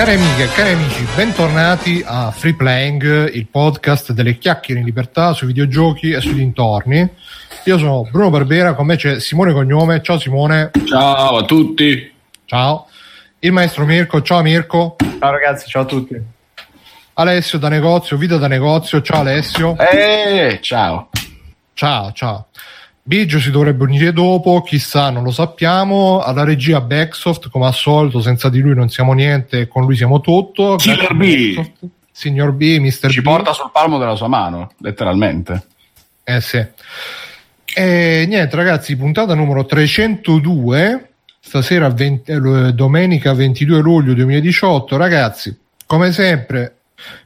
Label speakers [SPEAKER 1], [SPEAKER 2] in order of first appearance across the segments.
[SPEAKER 1] Cari amiche e cari amici, bentornati a Free Playing, il podcast delle chiacchiere in libertà sui videogiochi e sui dintorni. Io sono Bruno Barbera, con me c'è Simone Cognome. Ciao Simone.
[SPEAKER 2] Ciao a tutti.
[SPEAKER 1] Ciao. Il maestro Mirko. Ciao Mirko.
[SPEAKER 3] Ciao ragazzi, ciao a tutti.
[SPEAKER 1] Alessio da negozio, Vito da negozio. Ciao Alessio.
[SPEAKER 2] Eh, ciao.
[SPEAKER 1] Ciao, ciao. Biggio si dovrebbe unire dopo, chissà, non lo sappiamo. Alla regia Backsoft, come al solito, senza di lui non siamo niente, con lui siamo tutto.
[SPEAKER 2] Killer B.
[SPEAKER 1] Signor B, Mr.
[SPEAKER 2] Ci
[SPEAKER 1] B.
[SPEAKER 2] porta sul palmo della sua mano, letteralmente.
[SPEAKER 1] Eh sì. E niente, ragazzi, puntata numero 302. Stasera, 20 eh, domenica 22 luglio 2018. Ragazzi, come sempre,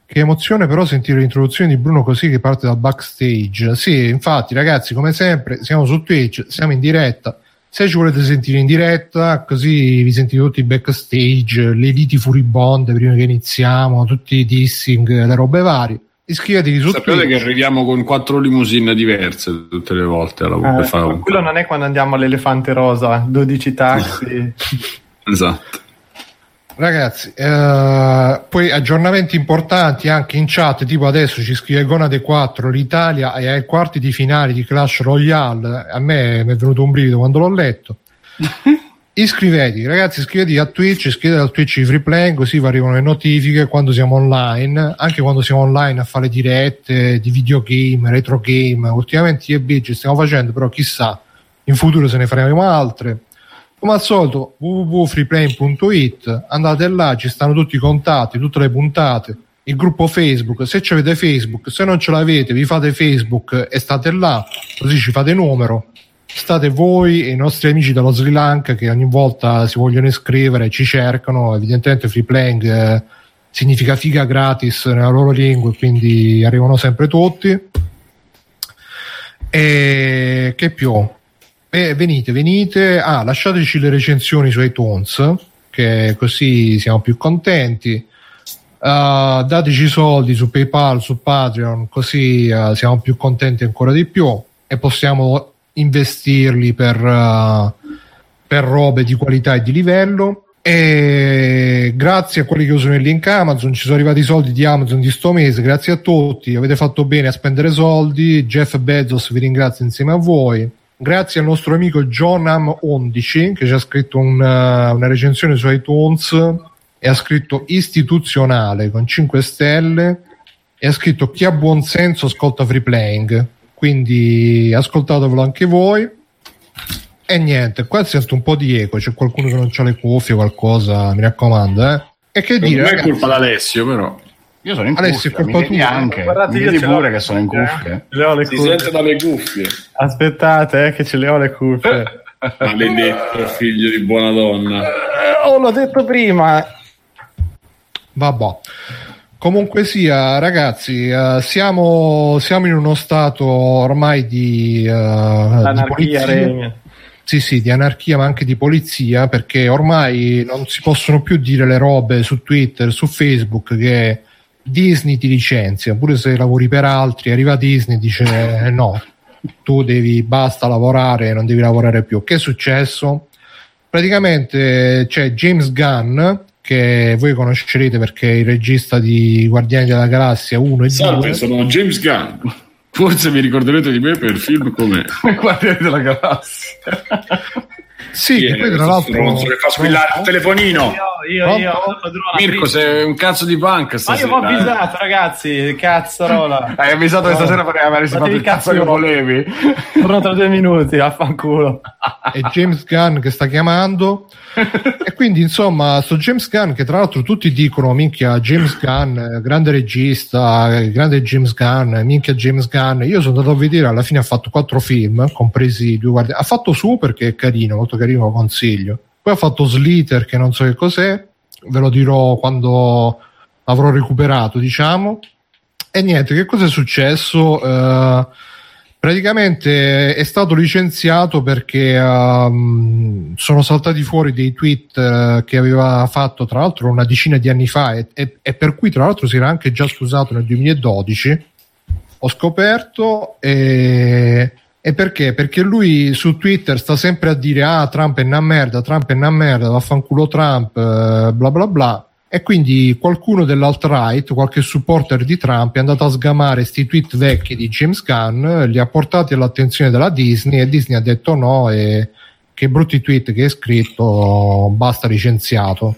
[SPEAKER 1] che emozione però sentire l'introduzione di Bruno così che parte dal backstage. Sì, infatti, ragazzi, come sempre, siamo su Twitch, siamo in diretta. Se ci volete sentire in diretta, così vi sentite tutti backstage, le liti furibonde prima che iniziamo, tutti i dissing, le robe varie. Iscrivetevi su
[SPEAKER 2] Sapete
[SPEAKER 1] Twitch.
[SPEAKER 2] che arriviamo con quattro limousine diverse tutte le volte alla
[SPEAKER 3] Eh,
[SPEAKER 2] per fare un-
[SPEAKER 3] quello non è quando andiamo all'elefante rosa, 12 taxi.
[SPEAKER 2] Esatto.
[SPEAKER 1] Ragazzi, eh, poi aggiornamenti importanti anche in chat, tipo adesso ci scrive Gonade 4, l'Italia è ai quarti di finale di Clash Royale, a me mi è venuto un brivido quando l'ho letto. Iscrivetevi, ragazzi, iscrivetevi a Twitch, iscrivetevi al Twitch di Freeplay, così vi arrivano le notifiche quando siamo online, anche quando siamo online a fare dirette di videogame, retro game. Ultimamente io e Biggio stiamo facendo, però chissà, in futuro se ne faremo altre. Come al solito, www.freeplay.it, andate là, ci stanno tutti i contatti, tutte le puntate, il gruppo Facebook, se avete Facebook, se non ce l'avete, vi fate Facebook e state là, così ci fate numero. State voi e i nostri amici dallo Sri Lanka che ogni volta si vogliono iscrivere, ci cercano, evidentemente free playing eh, significa figa gratis nella loro lingua, quindi arrivano sempre tutti. E che più? Eh, venite, venite. Ah, lasciateci le recensioni su iTunes, che così siamo più contenti. Uh, dateci soldi su PayPal, su Patreon, così uh, siamo più contenti ancora di più e possiamo investirli per, uh, per robe di qualità e di livello. E grazie a quelli che usano il link Amazon, ci sono arrivati i soldi di Amazon di sto mese. Grazie a tutti, avete fatto bene a spendere soldi. Jeff Bezos vi ringrazio insieme a voi. Grazie al nostro amico Jonam11 che ci ha scritto un, uh, una recensione su iTunes e ha scritto istituzionale con 5 stelle e ha scritto chi ha buon senso ascolta free playing quindi ascoltatevelo anche voi e niente qua sento un po' di eco c'è qualcuno che non ha le cuffie qualcosa mi raccomando eh? e che dire
[SPEAKER 2] non è
[SPEAKER 1] ragazzi?
[SPEAKER 2] colpa d'Alessio, però. Io sono in
[SPEAKER 1] Alessio,
[SPEAKER 2] cuffia,
[SPEAKER 1] è
[SPEAKER 2] mi
[SPEAKER 1] colpa
[SPEAKER 2] vedi
[SPEAKER 1] tua.
[SPEAKER 2] anche.
[SPEAKER 3] Guardate,
[SPEAKER 2] mi
[SPEAKER 3] io
[SPEAKER 2] vedi pure
[SPEAKER 3] le
[SPEAKER 2] che sono in
[SPEAKER 3] cuffie,
[SPEAKER 2] cuffie.
[SPEAKER 3] eh. Ce le ho le
[SPEAKER 2] Si
[SPEAKER 3] cuffie.
[SPEAKER 2] sente dalle cuffie.
[SPEAKER 3] Aspettate, eh, che ce le ho le cuffie.
[SPEAKER 2] Maledetto figlio di buona donna.
[SPEAKER 3] Eh, oh, l'ho detto prima.
[SPEAKER 1] Vabbè. Comunque sia, ragazzi, eh, siamo, siamo in uno stato ormai di, eh, di polizia.
[SPEAKER 3] regna.
[SPEAKER 1] Sì, sì, di anarchia, ma anche di polizia, perché ormai non si possono più dire le robe su Twitter, su Facebook che Disney ti licenzia, pure se lavori per altri, arriva Disney e dice eh, no, tu devi, basta lavorare, non devi lavorare più. Che è successo? Praticamente c'è James Gunn, che voi conoscerete perché è il regista di Guardiani della Galassia 1 e 2.
[SPEAKER 2] Salve, sono James Gunn. Forse vi ricorderete di me per il film come Guardiani della Galassia.
[SPEAKER 1] Sì, che poi tra l'altro...
[SPEAKER 2] Stronzo che fa squillare il telefonino.
[SPEAKER 3] Io, io, io. Padrona,
[SPEAKER 2] Mirko, sei un cazzo di punk
[SPEAKER 3] Ma io ho
[SPEAKER 2] eh.
[SPEAKER 3] avvisato, ragazzi. Cazzarola.
[SPEAKER 2] Hai avvisato che stasera perché avresti fatto il cazzo che volevi.
[SPEAKER 3] Torno tra due minuti, affanculo.
[SPEAKER 1] è James Gunn che sta chiamando e quindi insomma sto James Gunn che tra l'altro tutti dicono minchia James Gunn eh, grande regista grande James Gunn minchia James Gunn io sono andato a vedere alla fine ha fatto quattro film compresi due guardi ha fatto Super che è carino molto carino consiglio. Poi ha fatto Slither che non so che cos'è ve lo dirò quando avrò recuperato diciamo. E niente che cosa è successo? Eh, praticamente è stato licenziato perché um, sono saltati fuori dei tweet uh, che aveva fatto tra l'altro una decina di anni fa. E, e- e per cui tra l'altro si era anche già scusato nel 2012 ho scoperto e, e perché? Perché lui su Twitter sta sempre a dire ah Trump è una merda, Trump è una merda, vaffanculo Trump, eh, bla bla bla E quindi qualcuno dell'alt-right, qualche supporter di Trump, è andato a sgamare questi tweet vecchi di James Gunn, li ha portati all'attenzione della Disney e Disney ha detto no e che brutti tweet che hai scritto, basta licenziato.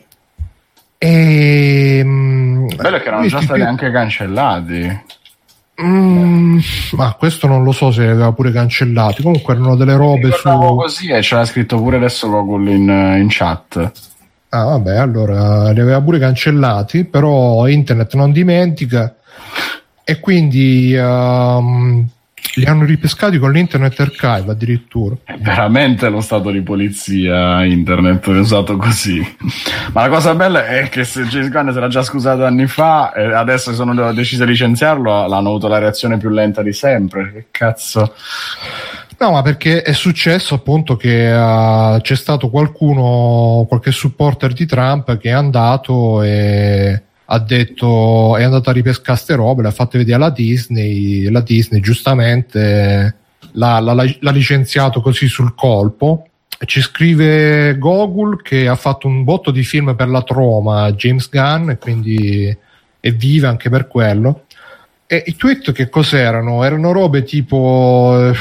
[SPEAKER 2] E, Bello che erano già stati tweet... anche cancellati.
[SPEAKER 1] Mm, ma questo non lo so se li aveva pure cancellati. Comunque erano delle robe su.
[SPEAKER 2] così e c'era scritto pure adesso Gogol in, in chat.
[SPEAKER 1] Ah, vabbè, allora li aveva pure cancellati, però internet non dimentica e quindi um, li hanno ripescati con l'internet archive addirittura.
[SPEAKER 2] È veramente lo stato di polizia internet usato così. Ma la cosa bella è che se James Gunn si era già scusato anni fa e adesso sono deciso di licenziarlo, l'hanno avuto la reazione più lenta di sempre. Che cazzo.
[SPEAKER 1] No, ma perché è successo appunto che uh, c'è stato qualcuno, qualche supporter di Trump che è andato e ha detto è andato a ripescare queste robe, le ha fatte vedere alla Disney, la Disney giustamente l'ha, l'ha, l'ha licenziato così sul colpo. Ci scrive Gogol che ha fatto un botto di film per la Troma, James Gunn, e quindi è viva anche per quello. E i tweet che cos'erano? Erano robe tipo eh,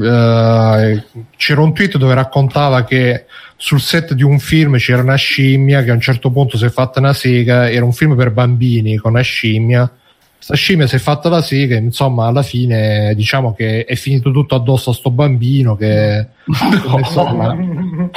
[SPEAKER 1] c'era un tweet dove raccontava che sul set di un film c'era una scimmia che a un certo punto si è fatta una sega, era un film per bambini con una scimmia. Questa scimmia si è fatta la sega, insomma, alla fine diciamo che è finito tutto addosso a sto bambino che no.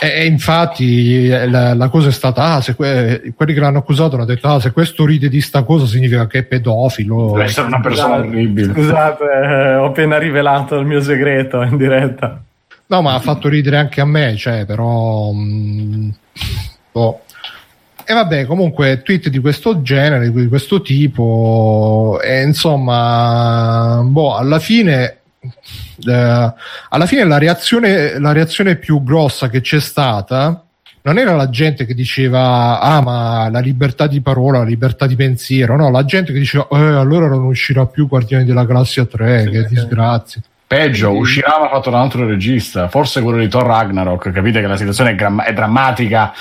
[SPEAKER 1] E, infatti la, la, cosa è stata: ah, se que- quelli che l'hanno accusato hanno detto: ah, se questo ride di sta cosa significa che è pedofilo.
[SPEAKER 2] Deve essere una persona scusate, orribile.
[SPEAKER 3] Scusate, eh, ho appena rivelato il mio segreto in diretta.
[SPEAKER 1] No, ma ha fatto ridere anche a me, cioè, però. Mh, mm, boh. E vabbè, comunque, tweet di questo genere, di questo tipo, e insomma, boh, alla fine. Eh, alla fine la reazione, la reazione più grossa che c'è stata non era la gente che diceva ah ma la libertà di parola, la libertà di pensiero, no, la gente che diceva eh, allora non uscirà più Guardiani della Galassia 3, sì, che sì. disgrazia.
[SPEAKER 2] Peggio, uscirà ma fatto da un altro regista, forse quello di Thor Ragnarok, capite che la situazione è, gram- è drammatica.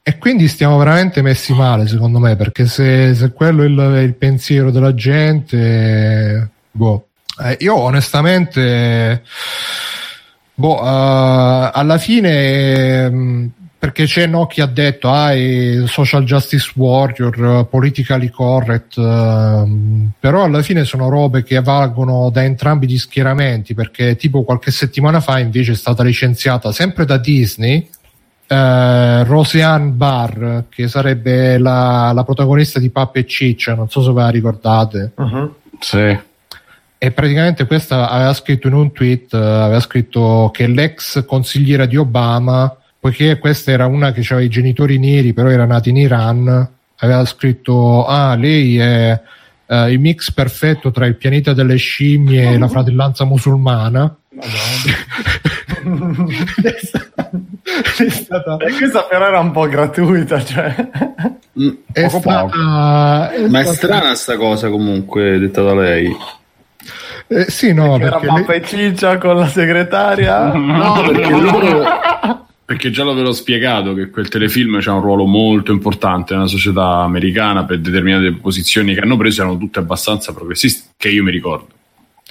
[SPEAKER 1] e quindi stiamo veramente messi male, secondo me, perché se, se quello è il, è il, pensiero della gente, boh. Eh, io onestamente, boh, uh, alla fine... Um, perché c'è no chi ha detto ah, social justice warrior, politically correct, uh, però alla fine sono robe che valgono da entrambi gli schieramenti, perché tipo qualche settimana fa invece è stata licenziata sempre da Disney uh, Roseanne Barr, che sarebbe la, la, protagonista di Pappa e Ciccia, non so se ve la ricordate.
[SPEAKER 2] Uh-huh. Sì.
[SPEAKER 1] E praticamente questa aveva scritto in un tweet, uh, aveva scritto che l'ex consigliera di Obama poiché questa era una che aveva i genitori neri, però era nata in Iran, aveva scritto: Ah, lei è uh, il mix perfetto tra il pianeta delle scimmie e la fratellanza musulmana.
[SPEAKER 3] è stata, è stata... E questa però era un po' gratuita, cioè.
[SPEAKER 2] Mm, è stata, Ma è strana sta cosa comunque detta da lei.
[SPEAKER 1] Eh, sì, no,
[SPEAKER 3] perché, perché era pappa lei... e ciccia con la segretaria.
[SPEAKER 2] No, perché loro perché già l'avevo spiegato che quel telefilm ha un ruolo molto importante nella società americana per determinate posizioni che hanno preso erano tutte abbastanza progressiste, che io mi ricordo.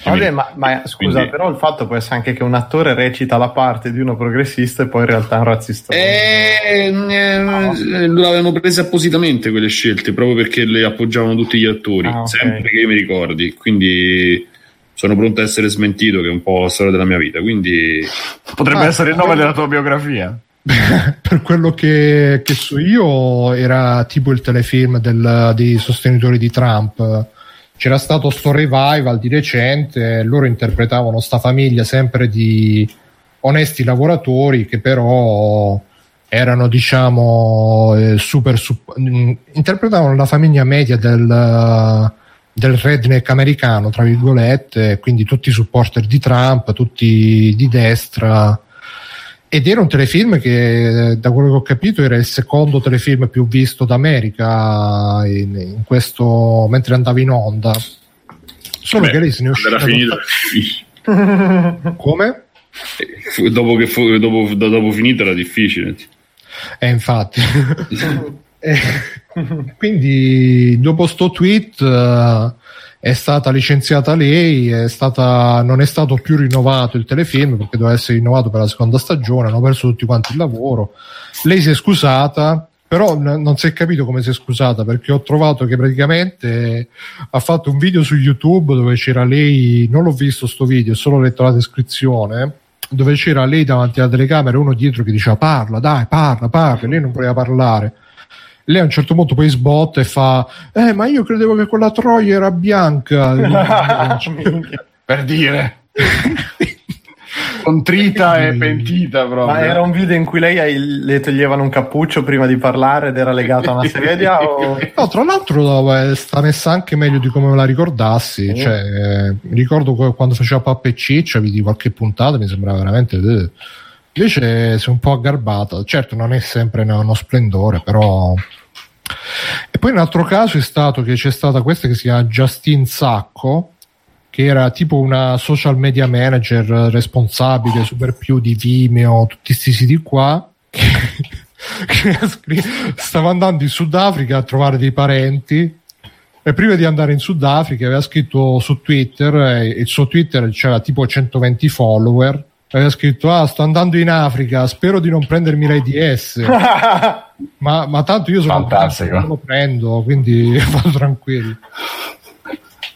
[SPEAKER 3] Vabbè, ma, ma, scusa, Quindi... però il fatto può essere anche che un attore recita la parte di uno progressista e poi in realtà è un razzista.
[SPEAKER 2] Eh, eh, no. L'avevano prese appositamente quelle scelte proprio perché le appoggiavano tutti gli attori, ah, okay. sempre che io mi ricordi. Quindi sono pronto a essere smentito, che è un po' la storia della mia vita. Quindi
[SPEAKER 3] potrebbe ah, essere il nome della tua biografia.
[SPEAKER 1] per quello che, che, so io, era tipo il telefilm del, dei sostenitori di Trump. C'era stato sto revival di recente, loro interpretavano sta famiglia sempre di onesti lavoratori che però erano diciamo eh, super, super interpretavano la famiglia media del del redneck americano, tra virgolette, quindi tutti i supporter di Trump, tutti di destra. Ed era un telefilm che, da quello che ho capito, era il secondo telefilm più visto d'America in, in questo, mentre andava in onda. Solo Beh, che lei se ne è uscita. Finito. Come?
[SPEAKER 2] Dopo, che fu, dopo, dopo finito era difficile.
[SPEAKER 1] Eh, infatti. E quindi dopo sto tweet uh, è stata licenziata lei, è stata, non è stato più rinnovato il telefilm perché doveva essere rinnovato per la seconda stagione, hanno perso tutti quanti il lavoro. Lei si è scusata, però n- non si è capito come si è scusata perché ho trovato che praticamente ha fatto un video su YouTube dove c'era lei, non l'ho visto sto video, ho solo letto la descrizione dove c'era lei davanti alla telecamera e uno dietro che diceva parla, dai, parla, parla, lei non voleva parlare lei a un certo punto poi sbotta e fa eh ma io credevo che quella troia era bianca
[SPEAKER 2] per dire contrita e pentita proprio.
[SPEAKER 3] Ma era un video in cui lei le toglievano un cappuccio prima di parlare ed era legata a una sedia? o...
[SPEAKER 1] No, tra l'altro sta messa anche meglio di come me la ricordassi. Mm. Cioè, eh, ricordo quando faceva Pappa e Ciccia, vidi qualche puntata, mi sembrava veramente... Eh. Invece si è un po' aggarbata. Certo, non è sempre uno splendore, però. E poi un altro caso è stato che c'è stata questa che si chiama Justine Sacco, che era tipo una social media manager responsabile super più di Vimeo, tutti questi siti qua. Che, che stava andando in Sudafrica a trovare dei parenti e prima di andare in Sudafrica aveva scritto su Twitter e il suo Twitter c'era tipo 120 follower aveva scritto ah sto andando in Africa spero di non prendermi l'AIDS ma, ma tanto io sono
[SPEAKER 2] Fantastico.
[SPEAKER 1] non lo prendo quindi vado tranquillo.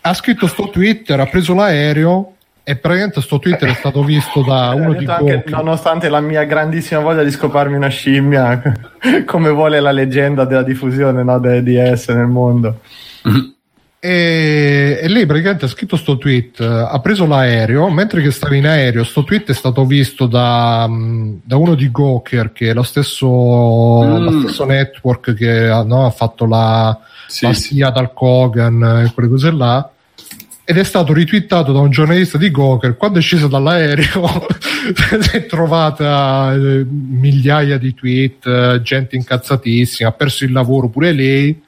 [SPEAKER 1] Ha scritto sto Twitter ha preso l'aereo e praticamente sto Twitter è stato visto da uno di
[SPEAKER 3] anche, nonostante la mia grandissima voglia di scoparmi una scimmia come vuole la leggenda della diffusione no, dell'AIDS nel mondo
[SPEAKER 1] e, e, lei praticamente ha scritto sto tweet, ha preso l'aereo, mentre che stava in aereo, sto tweet è stato visto da, da uno di Gawker, che è lo stesso, mm. lo stesso network che no, ha fatto la, sì, la sì. dal Kogan e quelle cose là. Ed è stato ritwittato da un giornalista di Gawker. Quando è sceso dall'aereo si è trovata eh, migliaia di tweet, gente incazzatissima, ha perso il lavoro pure lei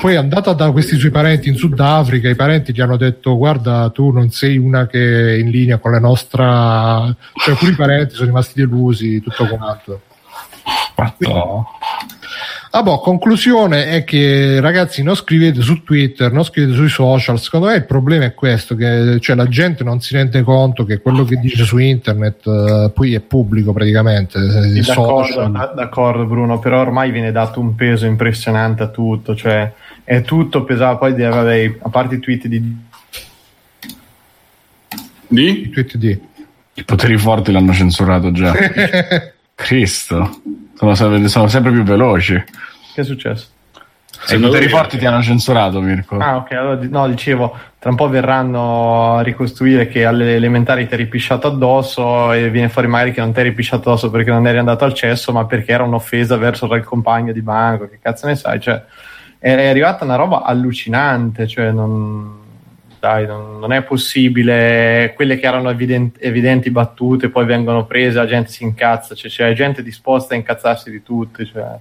[SPEAKER 1] poi è andata da questi suoi parenti in Sudafrica, i parenti gli hanno detto guarda tu non sei una che è in linea con la nostra... cioè alcuni parenti sono rimasti delusi, tutto quanto.
[SPEAKER 2] No.
[SPEAKER 1] Ah boh, conclusione è che ragazzi non scrivete su Twitter, non scrivete sui social, secondo me il problema è questo, che cioè, la gente non si rende conto che quello che dice su internet uh, poi è pubblico praticamente.
[SPEAKER 3] Sì, d'accordo, d'accordo, Bruno, però ormai viene dato un peso impressionante a tutto, cioè è tutto pesato, poi vabbè, a parte i tweet di...
[SPEAKER 2] Di?
[SPEAKER 1] I tweet di...
[SPEAKER 2] I poteri forti l'hanno censurato già. Cristo. Sono, sono sempre più veloci.
[SPEAKER 3] Che è successo?
[SPEAKER 2] Se i poteri forti ti hanno censurato, Mirko.
[SPEAKER 3] Ah, ok. Allora, no, dicevo, tra un po' verranno a ricostruire che alle elementari ti eri pisciato addosso e viene fuori magari che non ti eri pisciato addosso perché non eri andato al cesso, ma perché era un'offesa verso il compagno di banco. Che cazzo ne sai? Cioè, è arrivata una roba allucinante. Cioè, non dai, non, non, è possibile. Quelle che erano evidenti, evidenti, battute poi vengono prese, la gente si incazza, cioè c'è gente disposta a incazzarsi di tutti. Cioè.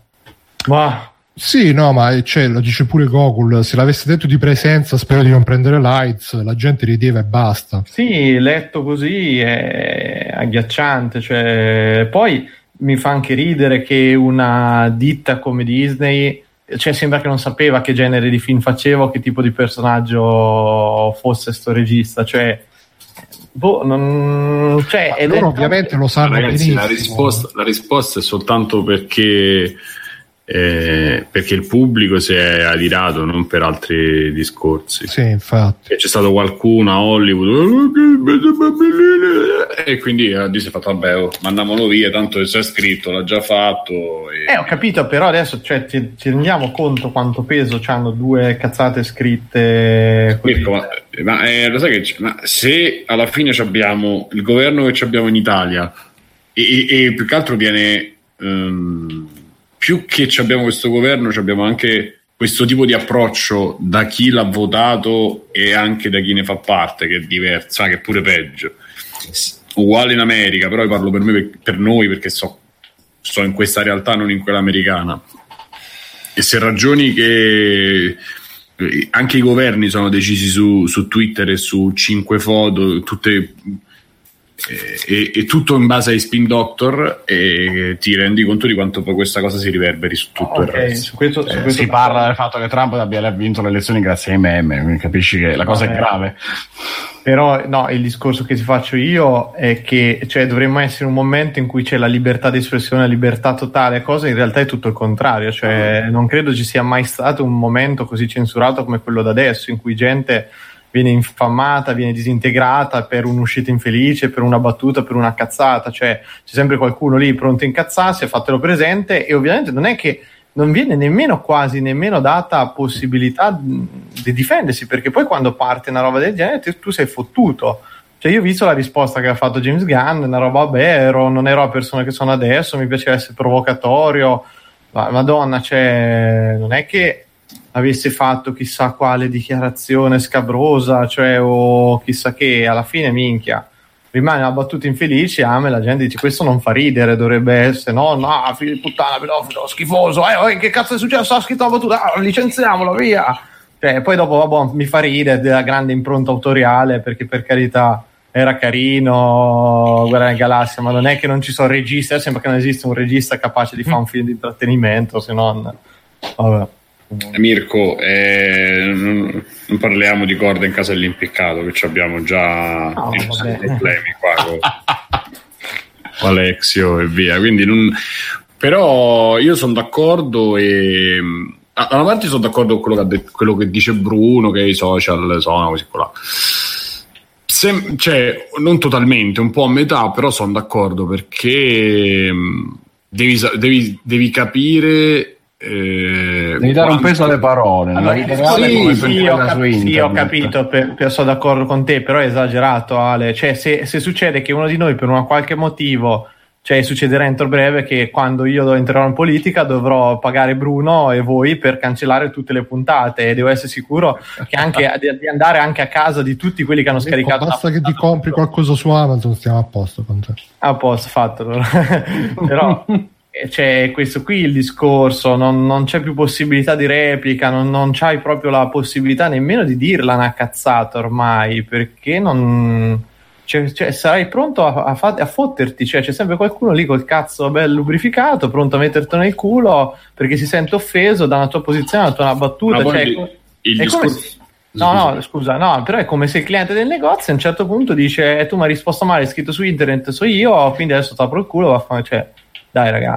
[SPEAKER 3] Ma...
[SPEAKER 1] Sì, no, ma cioè, lo dice pure Gogol, se l'avesse detto di presenza spero di non prendere lights, la gente rideva e basta.
[SPEAKER 3] Sì, letto così è agghiacciante, cioè... poi mi fa anche ridere che una ditta come Disney cioè sembra che non sapeva che genere di film facevo, che tipo di personaggio fosse sto regista, cioè boh, non... cioè,
[SPEAKER 1] loro ovviamente lo sanno
[SPEAKER 2] Ragazzi, la risposta, la risposta, è soltanto perché eh, perché il pubblico si è adirato non per altri discorsi.
[SPEAKER 1] Sì infatti.
[SPEAKER 2] E c'è stato qualcuno a Hollywood e quindi eh, si è fatto vabbè oh, mandiamolo via tanto c'è scritto l'ha già fatto
[SPEAKER 3] e... eh ho capito però adesso cioè, ci, ci, rendiamo conto quanto peso hanno due cazzate scritte
[SPEAKER 2] Mirko, ma, ma eh, lo sai che ma se alla fine abbiamo il governo che abbiamo in Italia e, e, e più che altro viene um, più che abbiamo questo governo, abbiamo anche questo tipo di approccio da chi l'ha votato e anche da chi ne fa parte, che è diverso, che è pure peggio. Uguale in America, però io parlo per, me, per noi perché so, sto in questa realtà, non in quella americana. E se ragioni che eh, anche i governi sono decisi su, su Twitter e su cinque foto, tutte
[SPEAKER 4] e, e, tutto in base ai spin doctor e ti rendi conto di quanto poi questa cosa si riverberi su tutto okay, il resto. Su
[SPEAKER 2] questo, su questo si parla del fatto che Trump abbia vinto le elezioni grazie ai meme, capisci che la cosa Vabbè. è grave.
[SPEAKER 3] Però no, il discorso che ti faccio io è che cioè, dovremmo essere un momento in cui c'è la libertà di espressione, la libertà totale, cosa in realtà è tutto il contrario, cioè, non credo ci sia mai stato un momento così censurato come quello da adesso, in cui gente viene infamata, viene disintegrata per un'uscita infelice, per una battuta, per una cazzata, cioè c'è sempre qualcuno lì pronto a incazzarsi, fatelo presente e ovviamente non è che non viene nemmeno quasi nemmeno data possibilità di difendersi perché poi quando parte una roba del genere tu sei fottuto. Cioè io ho visto la risposta che ha fatto James Gunn una roba ero, non ero la persona che sono adesso mi piaceva essere provocatorio. Ma madonna cioè non è che avesse fatto chissà quale dichiarazione scabrosa, cioè o chissà che, alla fine minchia. Rimane una battuta infelice, ame, la gente dice questo non fa ridere, dovrebbe essere, no, no, figlio di puttana, pedofilo, schifoso, eh, eh, che cazzo è successo? Ha scritto una battuta, ah, licenziamolo, via. Cioè, poi dopo, vabbè, mi fa ridere della grande impronta autoriale, perché per carità era carino, Guerra nella Galassia, ma non è che non ci sono registi, sembra che non esista un regista capace di fare un film di intrattenimento, se non... Vabbè.
[SPEAKER 4] Mirko, eh, non, parliamo di corda in casa dell'impiccato, che abbiamo già no, problemi qua con, con Alexio e via. Quindi non, però io sono d'accordo e da una parte sono d'accordo con quello che, detto, quello che, dice Bruno, che i social sono così qua. Se, cioè, non totalmente, un po' a metà, però sono d'accordo perché devi, devi, devi capire
[SPEAKER 2] eh, Devi dare un peso alle parole.
[SPEAKER 3] Allora, sì, sì, ho, cap- sì, ho capito, per, per, sono d'accordo con te, però è esagerato Ale. Cioè, se, se, succede che uno di noi per un qualche motivo, cioè succederà entro breve che quando io entrerò in politica dovrò pagare Bruno e voi per cancellare tutte le puntate e devo essere sicuro che anche di, andare anche a casa di tutti quelli che hanno ecco, scaricato.
[SPEAKER 1] Basta che ti compri qualcosa su Amazon, stiamo a posto con te.
[SPEAKER 3] A posto, fatelo. però c'è questo qui il discorso, non, non, c'è più possibilità di replica, non, non c'hai proprio la possibilità nemmeno di dirla una cazzata ormai, perché non... Cioè, cioè, sarai pronto a, a, a, fotterti, cioè c'è sempre qualcuno lì col cazzo bello lubrificato, pronto a metterti nel culo perché si sente offeso da una tua posizione, da una battuta. Cioè, il, il discorso... Se... No, no, scusa, no, però è come se il cliente del negozio a un certo punto dice eh, tu mi hai risposto male, hai scritto su internet, so io, quindi adesso ti apro il culo, va a fare, cioè, dai raga.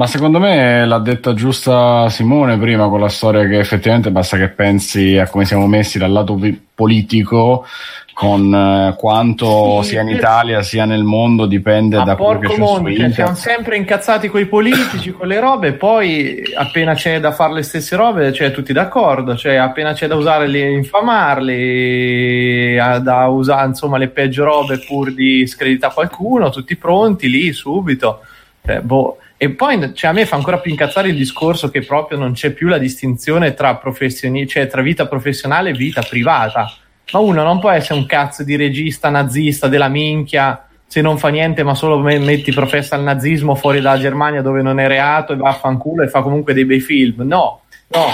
[SPEAKER 2] Ma secondo me l'ha detta giusta Simone prima con la storia che effettivamente basta che pensi a come siamo messi dal lato politico con eh, quanto sì, sia in Italia sia nel mondo dipende da quello che c'è mondo,
[SPEAKER 3] cioè, siamo sempre incazzati con i politici, con le robe, poi appena c'è da fare le stesse robe, cioè tutti d'accordo, cioè appena c'è da usarli, infamarli, da usare insomma le peggio robe pur di screditare qualcuno, tutti pronti lì subito. Cioè, boh. E poi cioè, a me fa ancora più incazzare il discorso che proprio non c'è più la distinzione tra, professioni- cioè, tra vita professionale e vita privata. Ma uno non può essere un cazzo di regista nazista della minchia se non fa niente ma solo metti professa il nazismo fuori dalla Germania dove non è reato e vaffanculo e fa comunque dei bei film. No, no,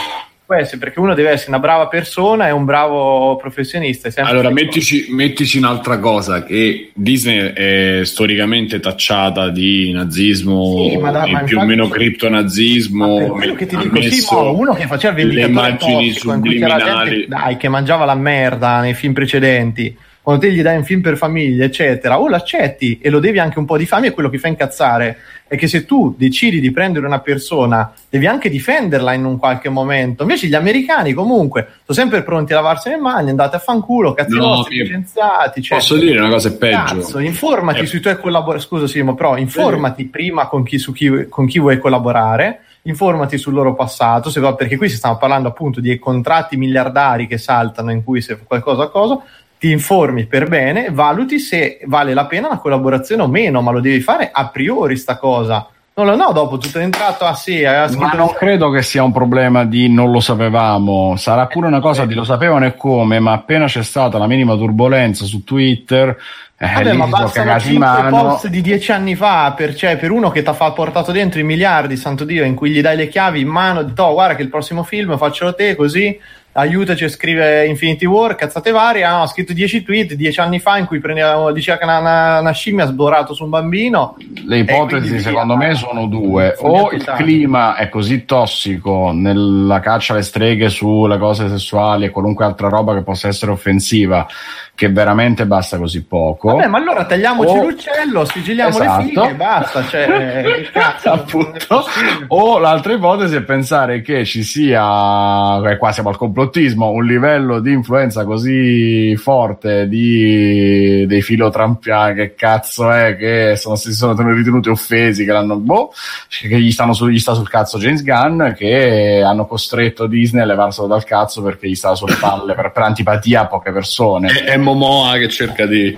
[SPEAKER 3] essere perché uno deve essere una brava persona e un bravo professionista.
[SPEAKER 4] Allora, mettici, mettici, un'altra cosa: che Disney è storicamente tacciata di nazismo sì, da, e più o meno criptonazismo.
[SPEAKER 3] quello che ti dico, sì, mo, uno che faceva il vendicatore tossico, c'era gente dai, che mangiava la merda nei film precedenti quando te gli dai un film per famiglia, eccetera, o l'accetti e lo devi anche un po' di fame, è quello che fa incazzare. È che se tu decidi di prendere una persona, devi anche difenderla in un qualche momento. Invece gli americani, comunque, sono sempre pronti a lavarsi le mani, andate a fanculo, cazzo no, licenziati.
[SPEAKER 4] Cioè, posso dire una cosa peggio.
[SPEAKER 3] Cazzo, informati eh. sui tuoi collaboratori. Scusa, Simo, però informati eh. prima con chi, chi, con chi vuoi collaborare informati sul loro passato, se, perché qui si stiamo parlando appunto di contratti miliardari che saltano in cui se qualcosa a cosa, ti informi per bene, valuti se vale la pena una collaborazione o meno, ma lo devi fare a priori sta cosa. Non lo no, dopo tutto è entrato, ah sì,
[SPEAKER 2] Ma non credo che sia un problema di non lo sapevamo, sarà pure una cosa di lo sapevano e come, ma appena c'è stata la minima turbolenza su Twitter,
[SPEAKER 3] Eh, Vabbè, ma bastano 5 post di dieci anni fa per, cioè, per uno che ti ha portato dentro i miliardi, santo Dio, in cui gli dai le chiavi in mano, di oh, guarda che il prossimo film faccelo te così aiutaci a scrivere Infinity War, cazzate varie, ah, ho scritto 10 tweet 10 anni fa in cui prendeva, diceva che una, una, una scimmia ha sborato su un bambino.
[SPEAKER 2] Le ipotesi secondo me sono due, o il clima è così tossico nella caccia alle streghe sulle cose sessuali e qualunque altra roba che possa essere offensiva che veramente basta così poco.
[SPEAKER 3] Vabbè, ma allora tagliamoci o... l'uccello, sigilliamo esatto. le figlie e basta. Cioè, cazzo,
[SPEAKER 2] Appunto. O l'altra ipotesi è pensare che ci sia, eh, qua siamo al complottismo, un livello di influenza così forte di, dei filotrampiani, che cazzo è, che sono, si sono ritenuti offesi, che l'hanno, boh, che gli, stanno su, gli sta sul cazzo James Gunn, che hanno costretto Disney a levarselo dal cazzo perché gli stava sulle palle per, per antipatia a poche persone.
[SPEAKER 4] È, è Momoa che cerca di,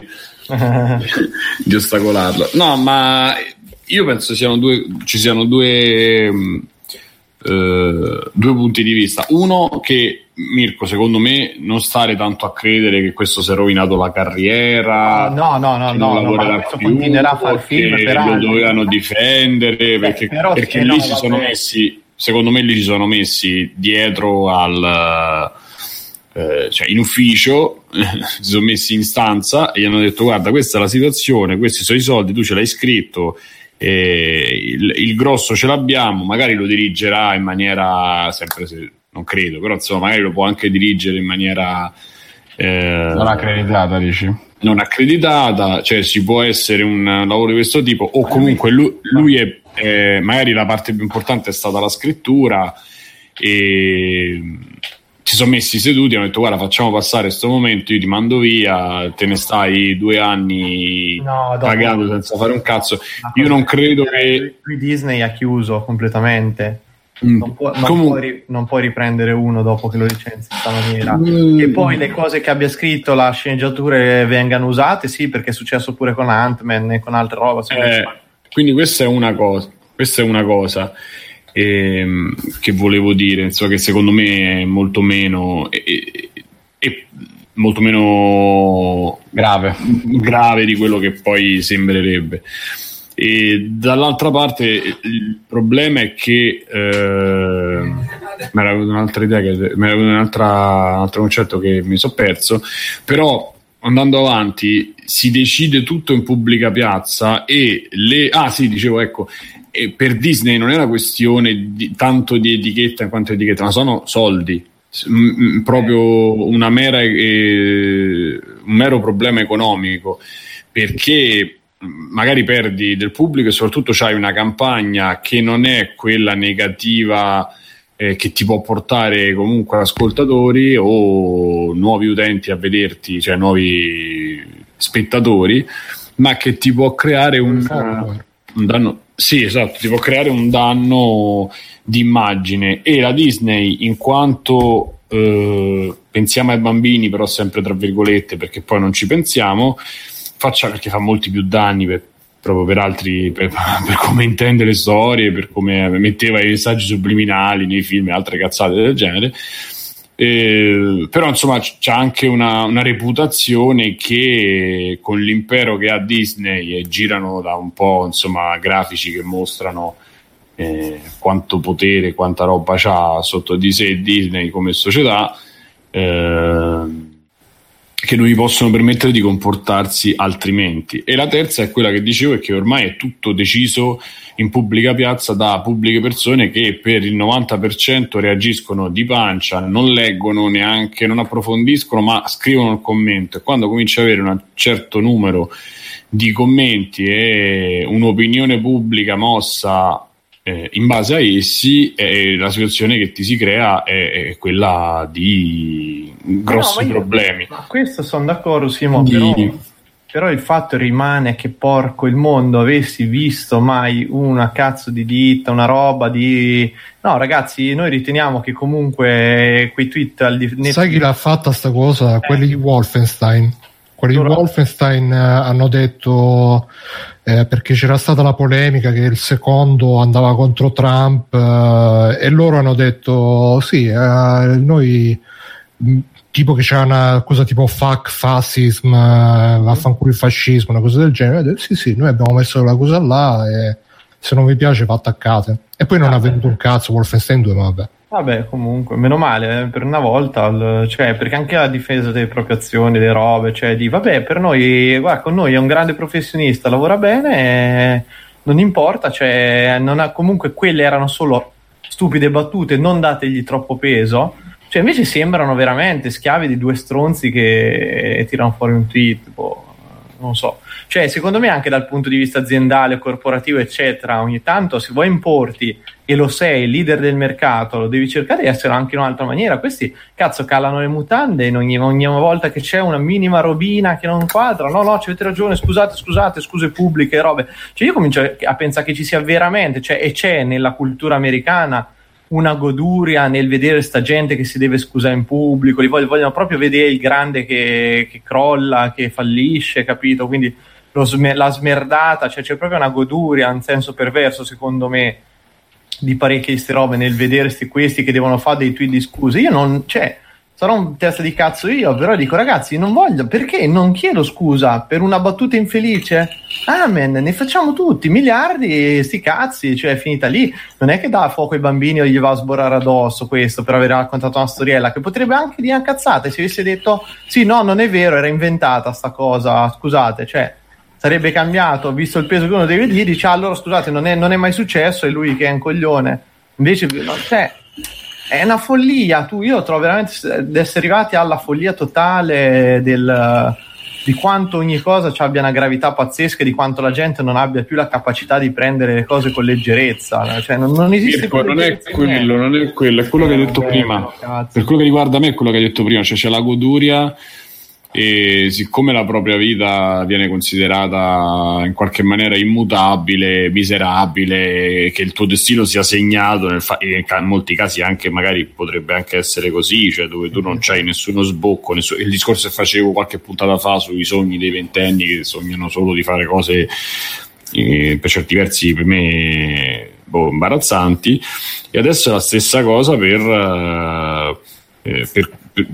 [SPEAKER 4] di ostacolarlo. No, ma io penso siano due, ci siano due, uh, due punti di vista. Uno che Mirko, secondo me, non stare tanto a credere che questo si è rovinato la carriera.
[SPEAKER 3] No, no, no, no, no ma più, continuerà a fare film.
[SPEAKER 4] Per lo anni. dovevano difendere perché, Beh, perché lì no, si sono messi, secondo me, lì si sono messi dietro al eh, cioè in ufficio, si sono messi in stanza e gli hanno detto guarda questa è la situazione, questi sono i soldi, tu ce l'hai scritto, il, il, grosso ce l'abbiamo, magari lo dirigerà in maniera, sempre se non credo, però insomma magari lo può anche dirigere in maniera...
[SPEAKER 2] Eh, non accreditata, dici?
[SPEAKER 4] Non accreditata, cioè ci può essere un lavoro di questo tipo o comunque lui, lui è, eh, magari la parte più importante è stata la scrittura e si sono messi seduti e hanno detto guarda facciamo passare questo momento io ti mando via te ne stai due anni no, pagato senza fare un cazzo. Io non credo che
[SPEAKER 3] Disney ha chiuso completamente. Mm. non, può, non, Comun- puoi, non, puoi, riprendere uno dopo che lo licenzi in questa maniera. Mm. e poi le cose che abbia scritto la sceneggiatura vengano usate sì perché è successo pure con Ant-Man e con altre robe
[SPEAKER 4] eh, quindi questa è una cosa questa è una cosa ehm, che volevo dire, insomma, che secondo me è molto meno, è, è molto meno
[SPEAKER 2] grave.
[SPEAKER 4] grave di quello che poi sembrerebbe. E dall'altra parte il problema è che eh, mi era venuta un'altra idea, che, mi era venuto un altro concetto che mi sono perso, però andando avanti si decide tutto in pubblica piazza e le... Ah sì, dicevo, ecco, per Disney non è una questione di, tanto di etichetta quanto etichetta, ma sono soldi. M- proprio una mera, eh, un mero problema economico perché magari perdi del pubblico e soprattutto c'hai una campagna che non è quella negativa eh, che ti può portare comunque ascoltatori o nuovi utenti a vederti, cioè nuovi spettatori, ma che ti può creare un, un danno sì, esatto, ti può creare un danno di immagine. E la Disney in quanto eh, pensiamo ai bambini però sempre tra virgolette perché poi non ci pensiamo faccia perché fa molti più danni per, proprio per altri per, per, come intende le storie per come metteva i messaggi subliminali nei film e altre cazzate del genere eh, però insomma c'è anche una, una, reputazione che con l'impero che ha Disney e girano da un po' insomma grafici che mostrano eh, quanto potere, quanta roba c'ha sotto di sé Disney come società eh, che non gli possono permettere di comportarsi altrimenti e la terza è quella che dicevo è che ormai è tutto deciso in pubblica piazza da pubbliche persone che per il 90% reagiscono di pancia, non leggono neanche, non approfondiscono, ma scrivono il commento. E quando cominci ad avere un certo numero di commenti e un'opinione pubblica mossa eh, in base a essi, eh, la situazione che ti si crea è, è quella di grossi no, problemi.
[SPEAKER 3] Ma questo sono d'accordo, Simone, di... però però il fatto rimane che porco il mondo avessi visto mai una cazzo di ditta, una roba di... No ragazzi, noi riteniamo che comunque quei tweet... Al
[SPEAKER 1] di... Sai chi l'ha fatta sta cosa? Eh. Quelli di Wolfenstein. Quelli di Wolfenstein eh, hanno detto... Eh, perché c'era stata la polemica che il secondo andava contro Trump eh, e loro hanno detto sì, eh, noi tipo che c'era una cosa tipo fuck fascism, uh, vaffanculo il fascismo, una cosa del genere. Detto, sì, sì, noi abbiamo messo la cosa là e se non vi piace fa attaccate. E poi non ah, ha venuto un cazzo Wolfenstein 2, ma vabbè.
[SPEAKER 3] Vabbè, comunque, meno male, eh, per una volta, cioè, perché anche la difesa delle proprie azioni, le robe, cioè, di vabbè, per noi, guarda, con noi è un grande professionista, lavora bene, non importa, cioè, non ha, comunque quelle erano solo stupide battute, non dategli troppo peso, cioè, invece sembrano veramente schiavi di due stronzi che tirano fuori un tweet, boh, non so. Cioè, secondo me, anche dal punto di vista aziendale, corporativo, eccetera, ogni tanto se vuoi importi e lo sei, leader del mercato, lo devi cercare di essere anche in un'altra maniera. Questi, cazzo, calano le mutande in ogni, ogni volta che c'è una minima robina che non quadra. No, no, avete ragione, scusate, scusate, scuse pubbliche, robe. Cioè, io comincio a pensare che ci sia veramente, cioè, e c'è nella cultura americana una goduria nel vedere sta gente che si deve scusare in pubblico, li vogliono, vogliono proprio vedere il grande che, che crolla, che fallisce, capito? Quindi smer- la smerdata, cioè c'è proprio una goduria in senso perverso, secondo me, di parecchie queste robe nel vedere sti, questi che devono fare dei tweet di scuse. Io non, cioè, sarò un testa di cazzo io, però dico ragazzi, non voglio, perché non chiedo scusa per una battuta infelice? Amen, ne facciamo tutti, miliardi, sti cazzi, cioè è finita lì. Non è che dà fuoco ai bambini o gli va a sborrare addosso questo per aver raccontato una storiella, che potrebbe anche dire una cazzata se avesse detto sì, no, non è vero, era inventata sta cosa, scusate, cioè sarebbe cambiato, visto il peso che uno deve dire, dice ah, allora scusate, non è, non è mai successo, è lui che è un coglione. Invece, cioè, è una follia. Tu, io trovo veramente di essere arrivati alla follia totale del, di quanto ogni cosa abbia una gravità pazzesca e di quanto la gente non abbia più la capacità di prendere le cose con leggerezza. Cioè, non, non esiste
[SPEAKER 4] Mirko, non è quello, non è quello, è quello che hai detto prima. Per quello che riguarda me, è quello che hai detto prima, cioè c'è la goduria e siccome la propria vita viene considerata in qualche maniera immutabile, miserabile, che il tuo destino sia segnato, fa- in molti casi anche magari potrebbe anche essere così, cioè dove tu non c'hai nessuno sbocco, nessuno... il discorso che facevo qualche puntata fa sui sogni dei ventenni che sognano solo di fare cose eh, per certi versi per me boh, imbarazzanti, e adesso è la stessa cosa per, eh, per, per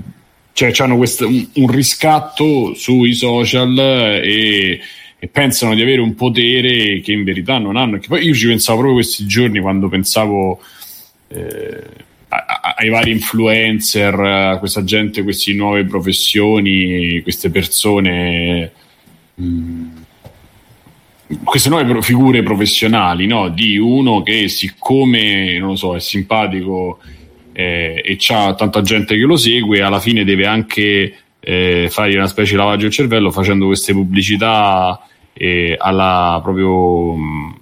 [SPEAKER 4] cioè hanno questo, un, un, riscatto sui social e, e, pensano di avere un potere che in verità non hanno. Che poi io ci pensavo proprio questi giorni quando pensavo eh, ai vari influencer, a questa gente, queste nuove professioni, queste persone. Mm, queste nuove figure professionali no? di uno che siccome non lo so è simpatico eh, e c'ha tanta gente che lo segue, alla fine deve anche eh, fare una specie di lavaggio del cervello facendo queste pubblicità eh, alla proprio mh,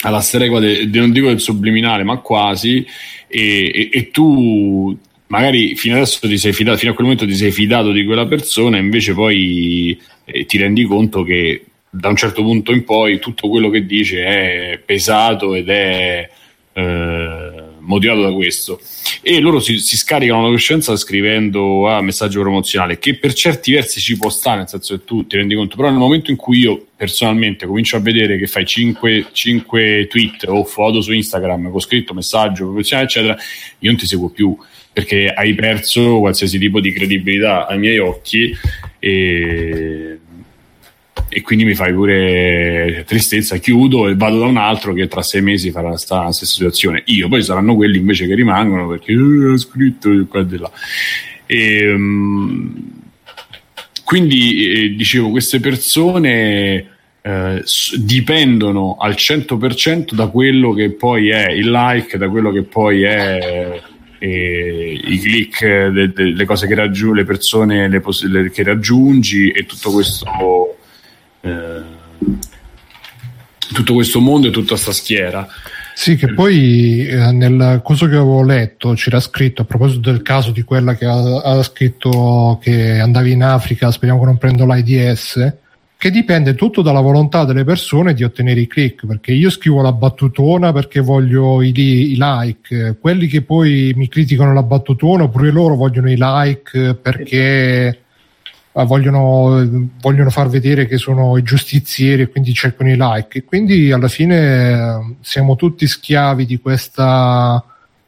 [SPEAKER 4] alla stregua de, de, non dico del subliminale, ma quasi, e, e, e tu magari fino adesso ti sei fidato, fino a quel momento ti sei fidato di quella persona, invece poi eh, ti rendi conto che da un certo punto in poi tutto quello che dice è pesato ed è eh, motivato da questo. E loro si, si scaricano la coscienza scrivendo a messaggio promozionale, che per certi versi ci può stare, nel senso che tu ti rendi conto, però nel momento in cui io personalmente comincio a vedere che fai 5, 5 tweet o foto su Instagram con scritto messaggio promozionale, eccetera, io non ti seguo più perché hai perso qualsiasi tipo di credibilità ai miei occhi e e quindi mi fai pure tristezza, chiudo e vado da un altro che tra sei mesi farà la stessa situazione. Io poi saranno quelli invece che rimangono perché ho scritto qua e là. E, um, quindi eh, dicevo, queste persone eh, dipendono al 100% da quello che poi è il like, da quello che poi è eh, i click, de, le cose che raggiungi, le persone le pos- le, che raggiungi e tutto questo eh, tutto questo mondo e tutta questa schiera.
[SPEAKER 1] Sì, che poi eh, nel coso che avevo letto c'era scritto a proposito del caso di quella che ha, ha scritto che andavi in Africa, speriamo che non prendo l'AIDS, che dipende tutto dalla volontà delle persone di ottenere i click, perché io scrivo la battutona perché voglio i, i like, quelli che poi mi criticano la battutona, pure loro vogliono i like perché vogliono, vogliono, far vedere che sono i giustizieri e quindi cercano i like. E quindi alla fine siamo tutti schiavi di, questa,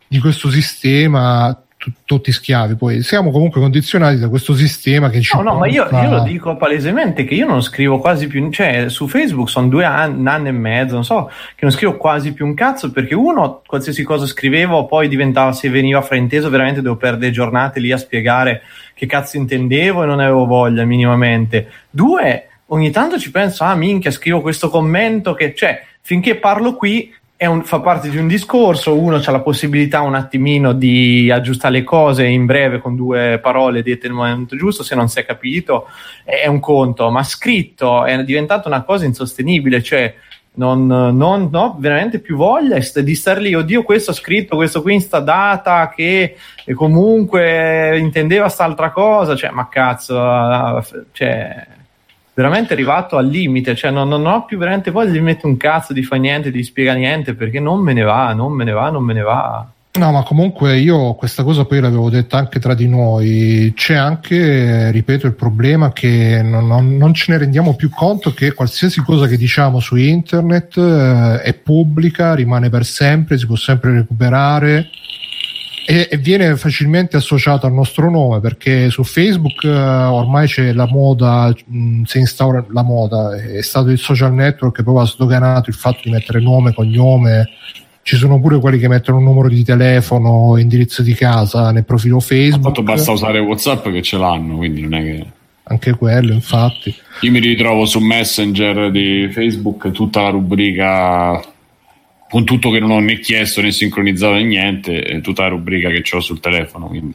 [SPEAKER 1] di questo sistema. Tutti schiavi, poi siamo comunque condizionati da questo sistema che ci...
[SPEAKER 3] No, no, ma io, io, lo dico palesemente che io non scrivo quasi più, cioè su Facebook sono due anni, un anno e mezzo, non so, che non scrivo quasi più un cazzo perché uno, qualsiasi cosa scrivevo poi diventava, se veniva frainteso, veramente devo perdere giornate lì a spiegare che cazzo intendevo e non avevo voglia minimamente. Due, ogni tanto ci penso, ah minchia, scrivo questo commento che, cioè, finché parlo qui un, fa parte di un discorso, uno ha la possibilità un attimino di aggiustare le cose in breve con due parole dette nel momento giusto, se non si è capito è un conto, ma scritto è diventata una cosa insostenibile, cioè non, non ho veramente più voglia di star lì, oddio questo ha scritto, questo qui in sta data che comunque intendeva sta cosa, cioè ma cazzo, cioè veramente arrivato al limite, cioè non, non, ho più veramente voglia di mettere un cazzo, di fare niente, di spiegare niente, perché non me ne va, non me ne va, non me ne va.
[SPEAKER 1] No, ma comunque io questa cosa poi l'avevo detta anche tra di noi. C'è anche, ripeto, il problema che non, non, non ce ne rendiamo più conto che qualsiasi cosa che diciamo su internet eh, è pubblica, rimane per sempre, si può sempre recuperare e, viene facilmente associato al nostro nome perché su Facebook uh, ormai c'è la moda, mm, si instaura la moda, è stato il social network che proprio ha sdoganato il fatto di mettere nome, cognome. Ci sono pure quelli che mettono un numero di telefono, indirizzo di casa nel profilo Facebook. Fatto
[SPEAKER 4] basta usare WhatsApp che ce l'hanno, quindi non è che
[SPEAKER 1] anche quello, infatti.
[SPEAKER 4] Io mi ritrovo su Messenger di Facebook tutta la rubrica con tutto che non ho né chiesto né sincronizzato né niente, tutta la rubrica che ho sul telefono. Quindi.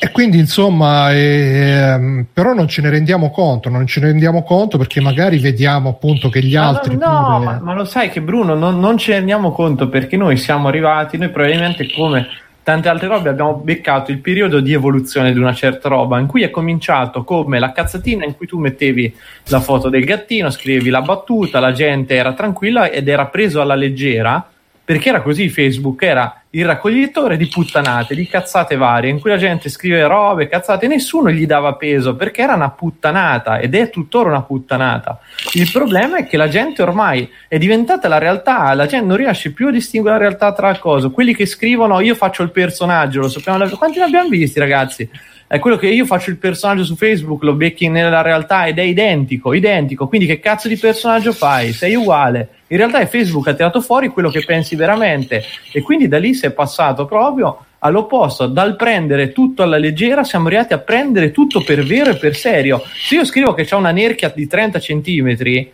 [SPEAKER 1] E quindi insomma, eh, però non ce ne rendiamo conto, non ce ne rendiamo conto perché magari vediamo appunto che gli altri.
[SPEAKER 3] No, no pure... ma, ma, lo sai che Bruno, non, non ce ne rendiamo conto perché noi siamo arrivati, noi probabilmente come tante altre robe abbiamo beccato il periodo di evoluzione di una certa roba in cui è cominciato come la cazzatina in cui tu mettevi la foto del gattino, scrivevi la battuta, la gente era tranquilla ed era preso alla leggera perché era così Facebook, era il raccoglitore di puttanate, di cazzate varie, in cui la gente scrive robe, cazzate, nessuno gli dava peso perché era una puttanata ed è tuttora una puttanata. Il problema è che la gente ormai è diventata la realtà, la gente non riesce più a distinguere la realtà tra cose. Quelli che scrivono io faccio il personaggio, lo sappiamo, quanti ne abbiamo visti ragazzi? È quello che io faccio il personaggio su Facebook, lo becchi nella realtà ed è identico, identico. Quindi che cazzo di personaggio fai? Sei uguale. In realtà è Facebook ha tirato fuori quello che pensi veramente e quindi da lì si è passato proprio all'opposto, dal prendere tutto alla leggera siamo arrivati a prendere tutto per vero e per serio. Se io scrivo che c'è una nerchia di 30 centimetri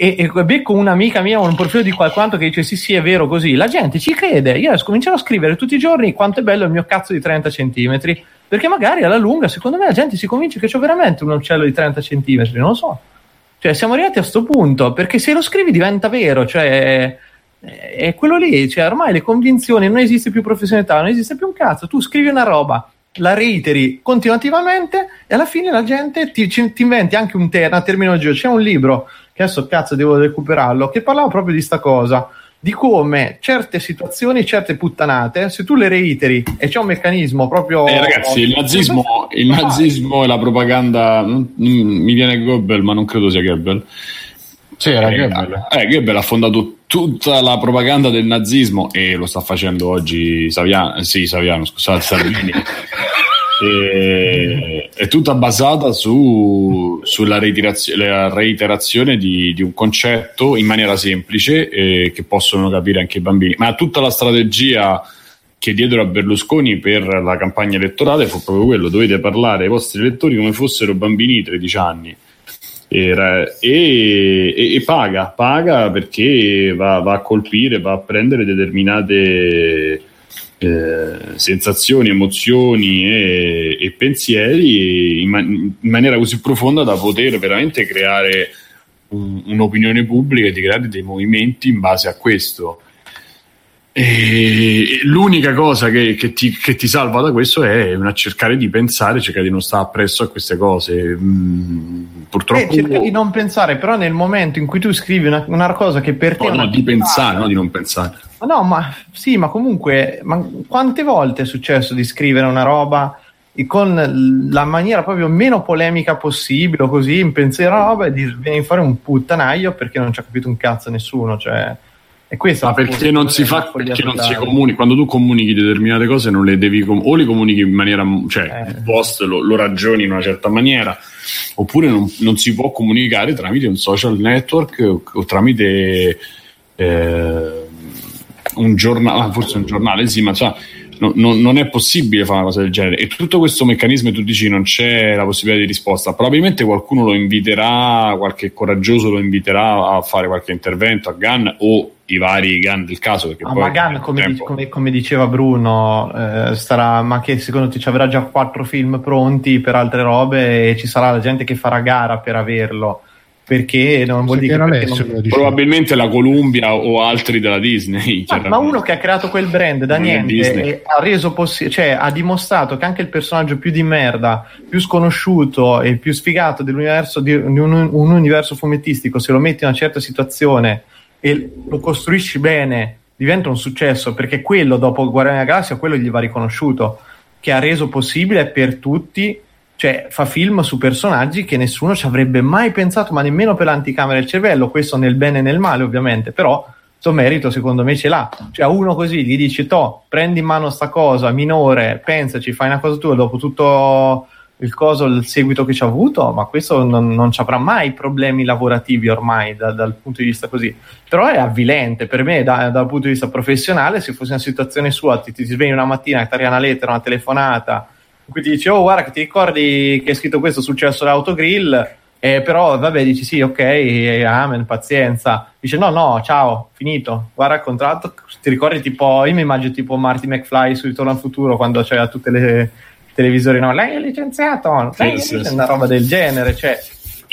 [SPEAKER 3] e, e becco un'amica mia un profilo di qualcuno che dice sì sì è vero così, la gente ci crede. Io comincerò a scrivere tutti i giorni quanto è bello il mio cazzo di 30 centimetri perché magari alla lunga, secondo me, la gente si convince che c'è veramente un uccello di 30 centimetri, non lo so. Cioè, siamo arrivati a questo punto, perché se lo scrivi diventa vero, cioè è quello lì, cioè ormai le convinzioni, non esiste più professionalità, non esiste più un cazzo, tu scrivi una roba, la reiteri continuativamente e alla fine la gente ti, ti inventi anche un te- una terminologia, c'è un libro, che adesso cazzo devo recuperarlo, che parlava proprio di sta cosa, di come certe situazioni, certe puttanate, se tu le reiteri e c'è un meccanismo proprio...
[SPEAKER 4] Eh, ragazzi, il nazismo, il nazismo e la propaganda, non, non, mi viene Goebbels, ma non credo sia Goebbels.
[SPEAKER 2] Sì, era eh, Goebbels.
[SPEAKER 4] Eh, Goebbels ha fondato tutta la propaganda del nazismo e lo sta facendo oggi Saviano, sì, Saviano, scusate, Salvini. E, è tutta basata su, sulla reiterazione di, di, un concetto in maniera semplice eh, che possono capire anche i bambini. Ma tutta la strategia che diedero a Berlusconi per la campagna elettorale fu proprio quello: dovete parlare ai vostri elettori come fossero bambini di 13 anni. Era, e, e, e, paga, paga perché va, va, a colpire, va a prendere determinate eh, sensazioni, emozioni e, e pensieri in, man- in, maniera così profonda da poter veramente creare un, un'opinione pubblica e di creare dei movimenti in base a questo. E l'unica cosa che, che, ti, che, ti, salva da questo è una cercare di pensare, cercare di non stare appresso a queste cose. Mm, purtroppo.
[SPEAKER 3] Eh, cerca di non pensare, però nel momento in cui tu scrivi una, una cosa che per te.
[SPEAKER 4] No, no di pensare, no di non pensare.
[SPEAKER 3] Ma no, ma sì, ma comunque, ma quante volte è successo di scrivere una roba con la maniera proprio meno polemica possibile, così in pensiero roba e di venire fuori un puttanaio perché non ci ha capito un cazzo nessuno, cioè
[SPEAKER 4] E questo Ma perché non si fa perché non si comunica quando tu comunichi determinate cose non le devi com- o le comunichi in maniera cioè eh. post lo, lo, ragioni in una certa maniera oppure non, non, si può comunicare tramite un social network o, o tramite eh, un giornale forse un giornale sì ma cioè, no, no, non è possibile fare una cosa del genere. E tutto questo meccanismo, tu dici, non c'è la possibilità di risposta. Probabilmente qualcuno lo inviterà, qualche coraggioso lo inviterà a fare qualche intervento a Gunn o i vari Gunn del caso. Perché
[SPEAKER 3] ah, ma Gunn, come, tempo... come, come, diceva Bruno, eh, starà, ma che secondo te ci avrà già quattro film pronti per altre robe e ci sarà la gente che farà gara per averlo perché non vuol dire che
[SPEAKER 4] non... probabilmente la Columbia o altri della Disney
[SPEAKER 3] ma, ma, uno che ha creato quel brand da non niente ha reso possibile cioè ha dimostrato che anche il personaggio più di merda più sconosciuto e più sfigato dell'universo di un, un universo fumettistico se lo metti in una certa situazione e lo costruisci bene diventa un successo perché quello dopo Guardiani della Galassia quello gli va riconosciuto che ha reso possibile per tutti cioè fa film su personaggi che nessuno ci avrebbe mai pensato, ma nemmeno per l'anticamera del cervello, questo nel bene e nel male ovviamente, però questo merito secondo me ce l'ha. Cioè uno così gli dici, to, prendi in mano sta cosa, minore, pensaci, fai una cosa tua, dopo tutto il coso, il seguito che ci ha avuto, ma questo non, non ci avrà mai problemi lavorativi ormai da, dal punto di vista così. Però è avvilente per me da, dal punto di vista professionale, se fosse una situazione sua, ti, ti svegli una mattina, ti arriva una lettera, una telefonata, cui ti dice oh guarda che ti ricordi che hai scritto questo successo all'autogrill eh, però vabbè dici sì ok amen pazienza. Dice no no ciao finito guarda il contratto. Ti ricordi tipo io mi immagino tipo Marty McFly su Ritorno al futuro quando c'era tutte le televisori no? Lei è licenziato lei sì, è sì, una roba del genere cioè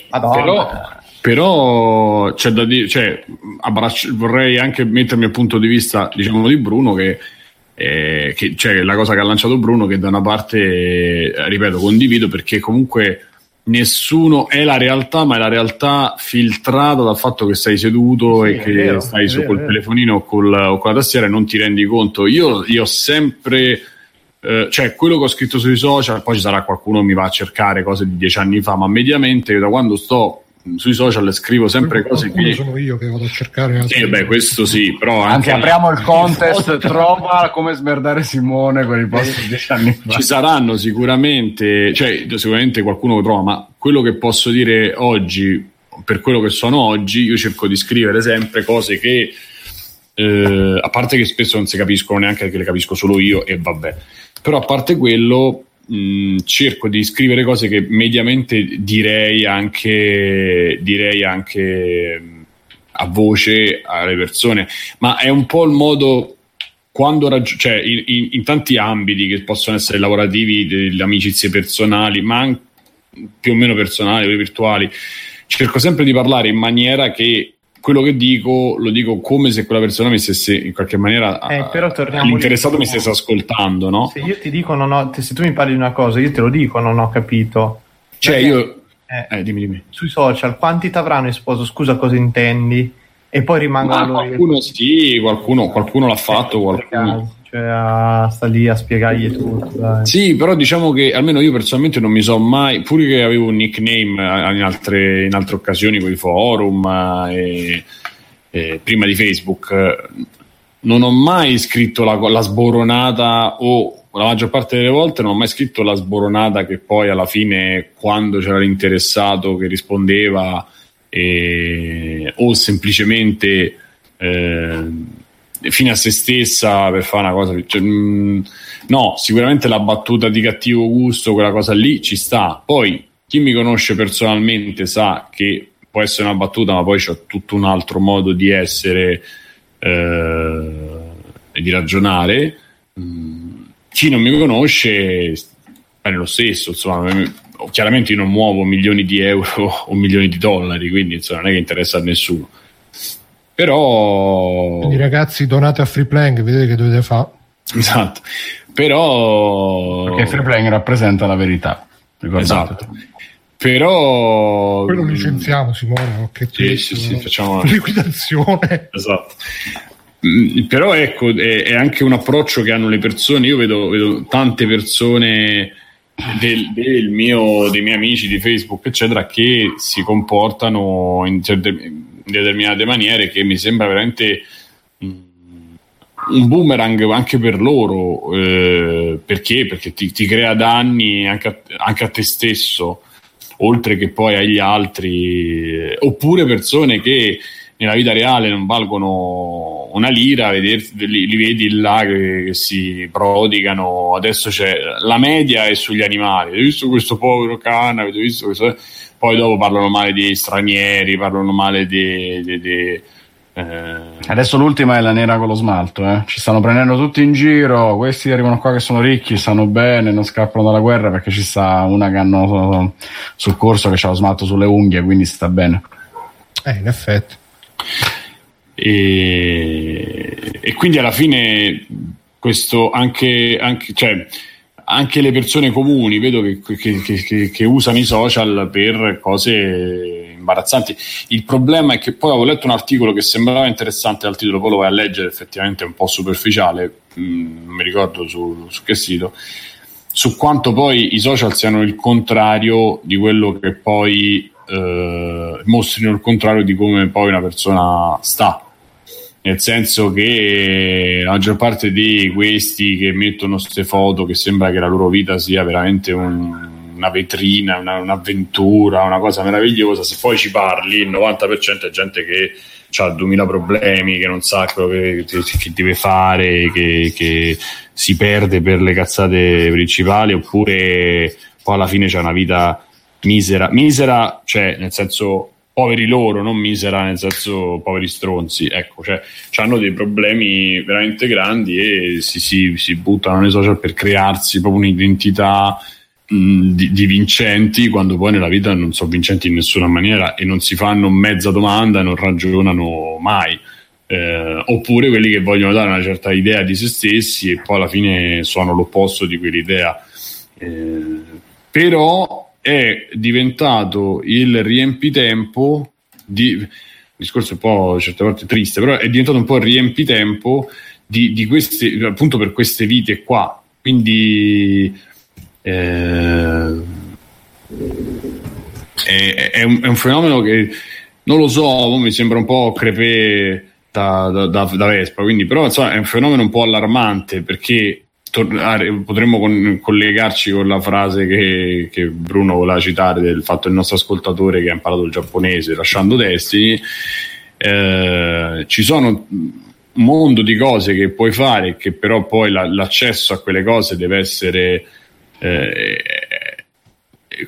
[SPEAKER 3] madonna.
[SPEAKER 4] Però però c'è da dire, cioè, abbraccio, vorrei anche mettermi al punto di vista, diciamo, di Bruno che eh, che, cioè la cosa che ha lanciato Bruno che da una parte, eh, ripeto, condivido perché comunque nessuno è la realtà, ma è la realtà filtrata dal fatto che sei seduto sì, e che vero, stai su vero, col telefonino o, col, o, con la tastiera e non ti rendi conto. Io, io ho sempre... Eh, cioè quello che ho scritto sui social, poi ci sarà qualcuno che mi va a cercare cose di dieci anni fa, ma mediamente da quando sto sui social scrivo sempre cose che
[SPEAKER 1] sono io che vado a cercare
[SPEAKER 4] sì, beh, questo sì però
[SPEAKER 2] anche, anche apriamo il contest trova come smerdare Simone con i post di dieci anni fa.
[SPEAKER 4] Ci saranno sicuramente cioè sicuramente qualcuno lo trova ma quello che posso dire oggi per quello che sono oggi io cerco di scrivere sempre cose che eh, a parte che spesso non si capiscono neanche che le capisco solo io e vabbè. Però a parte quello mm, cerco di scrivere cose che mediamente direi anche, direi anche mm, a voce alle persone, ma è un po' il modo quando raggi- cioè in, in, in, tanti ambiti che possono essere lavorativi, delle amicizie personali, ma anche più o meno personali, virtuali, cerco sempre di parlare in maniera che quello che dico lo dico come se quella persona mi stesse in qualche maniera
[SPEAKER 3] eh, però
[SPEAKER 4] l'interessato lì, mi stesse ascoltando no?
[SPEAKER 3] se io ti dico non ho, se tu mi parli di una cosa io te lo dico non ho capito.
[SPEAKER 4] Cioè Perché, io eh, eh, dimmi, dimmi.
[SPEAKER 3] sui social quanti ti avranno esposto? Scusa cosa intendi? E poi rimangono
[SPEAKER 4] qualcuno sì qualcuno, qualcuno l'ha fatto qualcuno
[SPEAKER 3] cioè, sta lì a spiegargli tutto. Dai.
[SPEAKER 4] Sì, però diciamo che almeno io personalmente non mi so mai, pure che avevo un nickname in altre, in altre occasioni con i forum e, e prima di Facebook, non ho mai scritto la, la sboronata o la maggior parte delle volte non ho mai scritto la sboronata che poi alla fine quando c'era l'interessato che rispondeva e, o semplicemente eh, fine a se stessa per fare una cosa. Cioè, mh, mm, no, sicuramente la battuta di cattivo gusto, quella cosa lì ci sta. Poi chi mi conosce personalmente sa che può essere una battuta, ma poi c'è tutto un altro modo di essere eh, e di ragionare. Mm, chi non mi conosce è lo stesso, insomma, chiaramente io non muovo milioni di euro o milioni di dollari, quindi insomma, non è che interessa a nessuno. Però...
[SPEAKER 1] Quindi ragazzi donate a Freeplank, vedete che dovete fare.
[SPEAKER 4] Esatto, però...
[SPEAKER 2] Perché Freeplank rappresenta la verità.
[SPEAKER 4] Ricordate. Esatto. Però...
[SPEAKER 1] Poi lo licenziamo Simone,
[SPEAKER 4] che sì, sì, sì, facciamo...
[SPEAKER 1] liquidazione.
[SPEAKER 4] Esatto. Mm, però ecco, è, è, anche un approccio che hanno le persone. Io vedo, vedo tante persone del, del mio, dei miei amici di Facebook, eccetera, che si comportano in certe, in determinate maniere che mi sembra veramente un boomerang anche per loro eh, perché? Perché ti, ti, crea danni anche a, anche a te stesso oltre che poi agli altri, oppure persone che nella vita reale non valgono una lira, vederti, li, li, vedi là che, che, si prodigano. Adesso c'è la media è sugli animali. Hai visto questo povero cane? Avete visto questo? Poi dopo parlano male di stranieri, parlano male di. di, di
[SPEAKER 2] eh... Adesso l'ultima è la nera con lo smalto. Eh? Ci stanno prendendo tutti in giro. Questi arrivano qua che sono ricchi, stanno bene, non scappano dalla guerra perché ci sta una che hanno sul corso che ha lo smalto sulle unghie, quindi sta bene.
[SPEAKER 1] Eh, in effetti.
[SPEAKER 4] E, e quindi alla fine questo anche, anche, cioè, anche le persone comuni vedo che, che, che, che, usano i social per cose imbarazzanti. Il problema è che poi avevo letto un articolo che sembrava interessante dal titolo, poi lo vai a leggere, effettivamente è un po' superficiale, mm, non mi ricordo su, su che sito, su quanto poi i social siano il contrario di quello che poi eh, mostrino il contrario di come poi una persona sta. Nel senso che la maggior parte di questi che mettono queste foto che sembra che la loro vita sia veramente un, una vetrina, una, un'avventura, una cosa meravigliosa, se poi ci parli, il 90% è gente che ha 2000 problemi, che non sa quello che, che deve fare, che, che, si perde per le cazzate principali, oppure poi alla fine c'è una vita misera, misera, cioè nel senso poveri loro, non misera nel senso poveri stronzi, ecco, cioè hanno dei problemi veramente grandi e si, si, si buttano nei social per crearsi proprio un'identità mh, di, di, vincenti quando poi nella vita non sono vincenti in nessuna maniera e non si fanno mezza domanda non ragionano mai. Eh, oppure quelli che vogliono dare una certa idea di se stessi e poi alla fine sono l'opposto di quell'idea. Eh, però è diventato il riempitempo di discorso un po' certe volte triste, però è diventato un po' il riempitempo di, di queste, appunto per queste vite qua. Quindi eh, è, è, un, è, un, fenomeno che non lo so, mi sembra un po' crepè da, da, da, da Vespa, quindi però insomma, è un fenomeno un po' allarmante perché tornare, potremmo con, collegarci con la frase che, che, Bruno voleva citare del fatto del nostro ascoltatore che ha imparato il giapponese lasciando Destiny. Eh, ci sono un mondo di cose che puoi fare, che però poi la, l'accesso a quelle cose deve essere. Eh,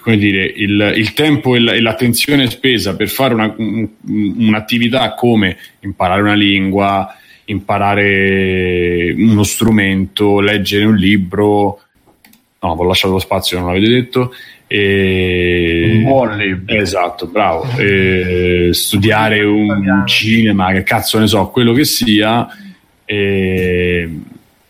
[SPEAKER 4] come dire, il, il tempo e, l'attenzione spesa per fare una, un, un'attività come imparare una lingua, imparare uno strumento, leggere un libro. No, ho lasciato lo spazio, non l'avete detto. E...
[SPEAKER 2] Un buon libro.
[SPEAKER 4] Esatto, bravo. E... Studiare un cinema, che cazzo ne so, quello che sia. E...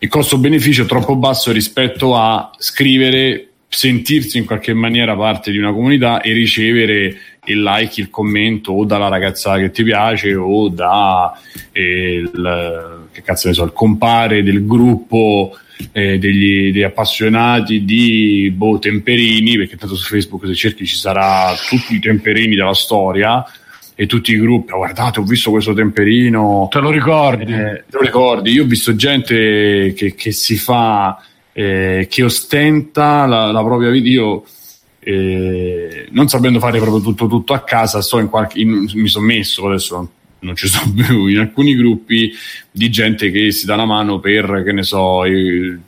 [SPEAKER 4] Il costo-beneficio è troppo basso rispetto a scrivere, sentirsi in qualche maniera parte di una comunità e ricevere il like, il commento o dalla ragazza che ti piace o da eh, il, che cazzo ne so, il compare del gruppo eh, degli, degli, appassionati di boh, temperini, perché tanto su Facebook se cerchi ci sarà tutti i temperini della storia e tutti i gruppi, oh, guardate ho visto questo temperino,
[SPEAKER 2] te lo ricordi?
[SPEAKER 4] Eh, te lo ricordi? Io ho visto gente che, che si fa, eh, che ostenta la, la propria vita, io eh, non sapendo fare proprio tutto, tutto a casa, sto in qualche, in, mi sono messo adesso non ci sono più in alcuni gruppi di gente che si dà la mano per che ne so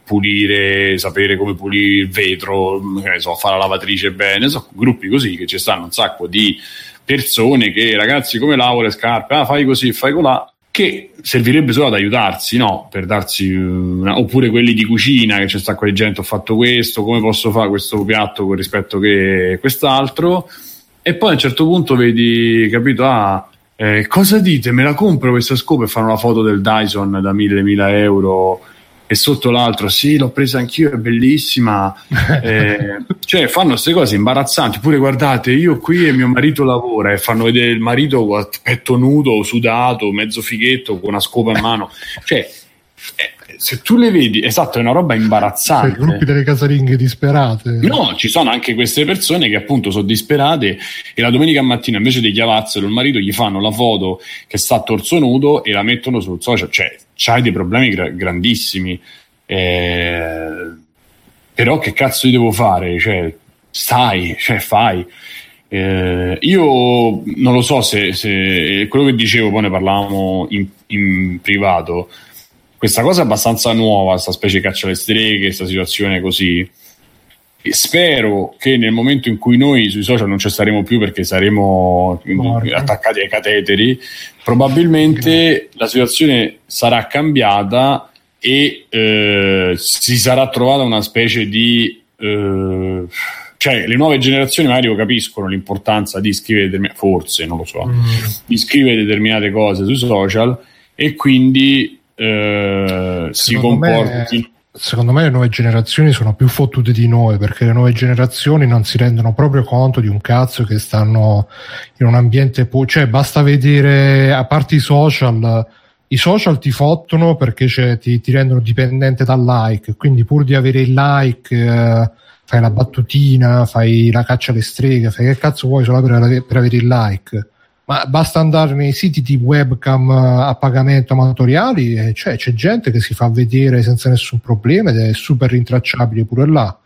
[SPEAKER 4] pulire sapere come pulire il vetro che ne so fare la lavatrice bene so, gruppi così che ci stanno un sacco di persone che ragazzi come lavo le scarpe ah fai così fai colà che servirebbe solo ad aiutarsi, no? Per darsi una... oppure quelli di cucina che c'è sta quella gente ho fatto questo, come posso fare questo piatto con rispetto che quest'altro e poi a un certo punto vedi, capito, ah, eh, cosa dite? Me la compro questa scopa e fanno la foto del Dyson da mille mila euro e sotto l'altro sì l'ho presa anch'io è bellissima. Eh, cioè fanno queste cose imbarazzanti. Pure guardate io qui e mio marito lavora e fanno vedere il marito petto nudo sudato mezzo fighetto con una scopa in mano. Cioè eh, se tu le vedi, esatto, è una roba imbarazzante.
[SPEAKER 1] Cioè, gruppi delle casalinghe disperate.
[SPEAKER 4] No, ci sono anche queste persone che appunto sono disperate e la domenica mattina invece di chiavarselo il marito gli fanno la foto che sta a torso nudo e la mettono sul social. Cioè, c'hai dei problemi gra- grandissimi. Eh, però che cazzo io devo fare? Cioè, stai, cioè fai. Eh, io non lo so se, se, quello che dicevo, poi ne parlavamo in, in, privato. Questa cosa è abbastanza nuova, questa specie di caccia alle streghe, questa situazione così. E spero che nel momento in cui noi sui social non ci staremo più perché saremo Morte. attaccati ai cateteri, probabilmente la situazione sarà cambiata e eh, si sarà trovata una specie di eh, cioè le nuove generazioni magari capiscono l'importanza di scrivere determinate forse non lo so mm. di scrivere determinate cose sui social e quindi eh, si comportino
[SPEAKER 1] secondo me le nuove generazioni sono più fottute di noi perché le nuove generazioni non si rendono proprio conto di un cazzo che stanno in un ambiente po- cioè basta vedere a parte i social i social ti fottono perché ti, ti, rendono dipendente dal like quindi pur di avere il like eh, fai la battutina, fai la caccia alle streghe, fai che cazzo vuoi solo per, per avere il like. Ma basta andare nei siti di webcam a pagamento amatoriali e cioè, c'è gente che si fa vedere senza nessun problema ed è super rintracciabile pure là.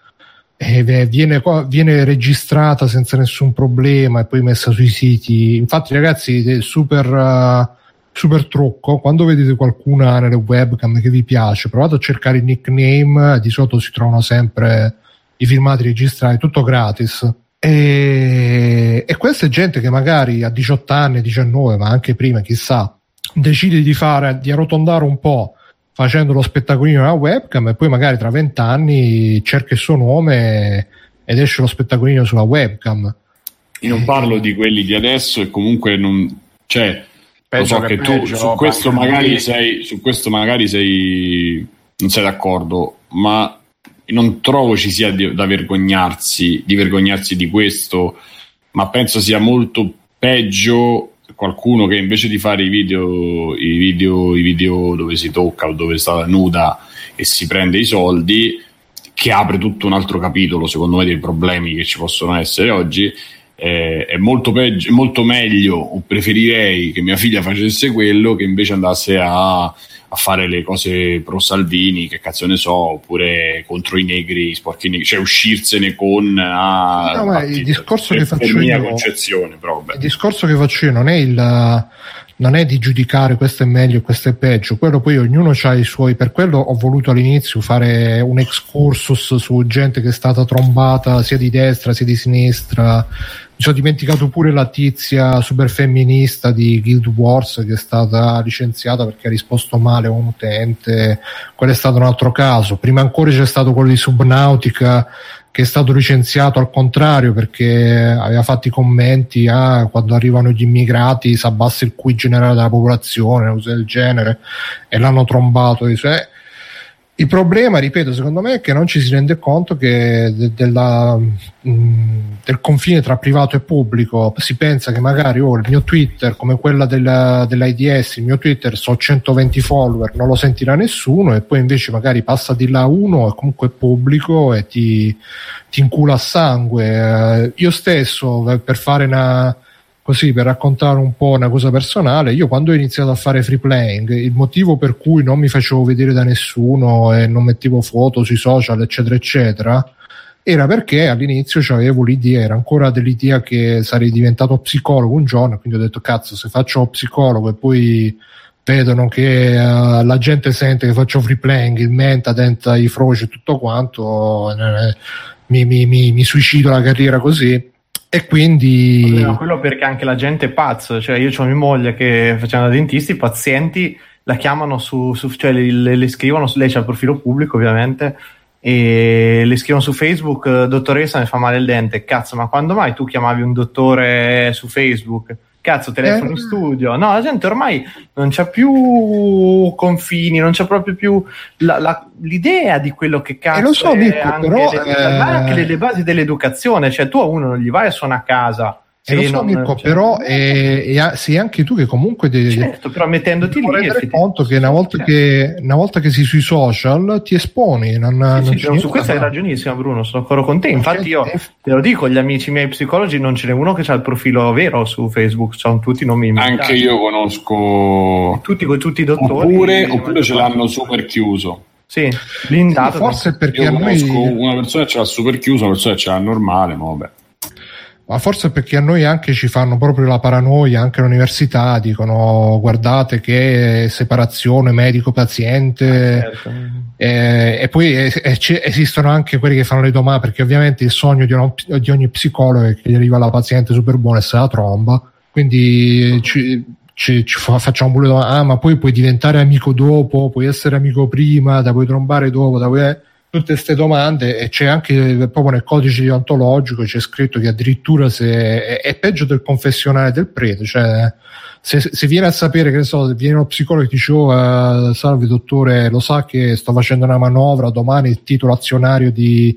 [SPEAKER 1] E viene, viene registrata senza nessun problema e poi messa sui siti. Infatti, ragazzi, super. Uh, super trucco quando vedete qualcuna nelle webcam che vi piace provate a cercare il nickname di solito si trovano sempre i filmati registrati, tutto gratis. E, e questa è gente che magari a 18 anni, 19, ma anche prima, chissà, decide di fare, di arrotondare un po' facendo lo spettacolino alla webcam e poi magari tra 20 anni cerca il suo nome ed esce lo spettacolino sulla webcam.
[SPEAKER 4] Io non parlo di quelli di adesso e comunque non... Cioè, lo so che, che tu peggio, su questo magari sei... Su questo magari sei... non sei d'accordo, ma non trovo ci sia di, da vergognarsi, di vergognarsi di questo, ma penso sia molto peggio qualcuno che invece di fare i video, i video, i video dove si tocca o dove sta nuda e si prende i soldi, che apre tutto un altro capitolo, secondo me, dei problemi che ci possono essere oggi. Eh, è molto, peggio, molto meglio, o preferirei che mia figlia facesse quello che invece andasse a a fare le cose pro Salvini, che cazzo ne so, oppure contro i negri, sporchi negri, cioè uscirsene con
[SPEAKER 1] ah, no, ma il discorso che faccio io il discorso che faccio io non è il non è di giudicare questo è meglio questo è peggio, quello poi ognuno ha i suoi, per quello ho voluto all'inizio fare un excursus su gente che è stata trombata sia di destra sia di sinistra, mi sono dimenticato pure la tizia super femminista di Guild Wars che è stata licenziata perché ha risposto male a un utente. Quello è stato un altro caso. Prima ancora c'è stato quello di Subnautica che è stato licenziato al contrario perché aveva fatto i commenti ah, quando arrivano gli immigrati si abbassa il QI generale della popolazione, cose del genere, e l'hanno trombato. Dice, il problema, ripeto, secondo me è che non ci si rende conto che de- della, mh, del confine tra privato e pubblico si pensa che magari oh, il mio Twitter, come quella della, dell'AIDS, il mio Twitter so 120 follower, non lo sentirà nessuno e poi invece magari passa di là uno e comunque è pubblico e ti, ti incula a sangue. Eh, io stesso per fare una così per raccontare un po' una cosa personale, io quando ho iniziato a fare free playing, il motivo per cui non mi facevo vedere da nessuno e non mettevo foto sui social, eccetera, eccetera, era perché all'inizio avevo l'idea, era ancora dell'idea che sarei diventato psicologo un giorno, quindi ho detto cazzo, se faccio psicologo e poi vedono che uh, la gente sente che faccio free playing, il menta, denta i froci e tutto quanto, eh, mi, mi, mi, mi suicido la carriera così e quindi.
[SPEAKER 3] No, quello perché anche la gente è pazza. Cioè, io ho mia moglie che faceva da dentisti, i pazienti la chiamano su, su cioè le, le, scrivono, lei c'ha il profilo pubblico ovviamente, e le scrivono su Facebook, dottoressa mi fa male il dente, cazzo, ma quando mai tu chiamavi un dottore su Facebook? Cazzo, telefono in eh. studio. No, la gente ormai non c'ha più confini, non c'è proprio più la, la, l'idea di quello che cazzo. E
[SPEAKER 1] lo so, Mirko,
[SPEAKER 3] anche,
[SPEAKER 1] però,
[SPEAKER 3] le, eh... anche le, le, basi dell'educazione. Cioè, tu a uno non gli vai a suonare a casa
[SPEAKER 1] Sì, lo so, Mirko, cioè... però è, è, sei anche tu che comunque devi
[SPEAKER 3] certo, però mettendoti lì
[SPEAKER 1] rendere conto che una, volta che una volta che sei sui social ti esponi. Non,
[SPEAKER 3] sì, non sì, su questo hai ragionissimo, Bruno. Sono ancora con te. Infatti, io te lo dico: gli amici miei psicologi non ce n'è uno che ha il profilo vero su Facebook, sono tutti nomi.
[SPEAKER 4] Anche io conosco
[SPEAKER 3] tutti, tutti i dottori.
[SPEAKER 4] Oppure, oppure ce l'hanno super chiuso.
[SPEAKER 3] Sì, blindato.
[SPEAKER 1] Forse perché
[SPEAKER 4] io conosco noi... una persona che ce l'ha super chiuso, una persona che ce l'ha normale, ma vabbè
[SPEAKER 1] ma forse perché a noi anche ci fanno proprio la paranoia, anche all'università, dicono guardate che separazione medico-paziente ah, certo. eh, e poi eh, esistono anche quelli che fanno le domande, perché ovviamente il sogno di, una, di ogni psicologo è che gli arriva la paziente super buona e se la tromba, quindi ci, ci, ci facciamo pure domande, ah ma poi puoi diventare amico dopo, puoi essere amico prima, da puoi trombare dopo, da puoi tutte queste domande e c'è anche proprio nel codice deontologico c'è scritto che addirittura se è, è peggio del confessionale del prete cioè se, se, viene a sapere che ne so, viene uno psicologo e dice oh, uh, salve dottore lo sa che sto facendo una manovra domani il titolo azionario di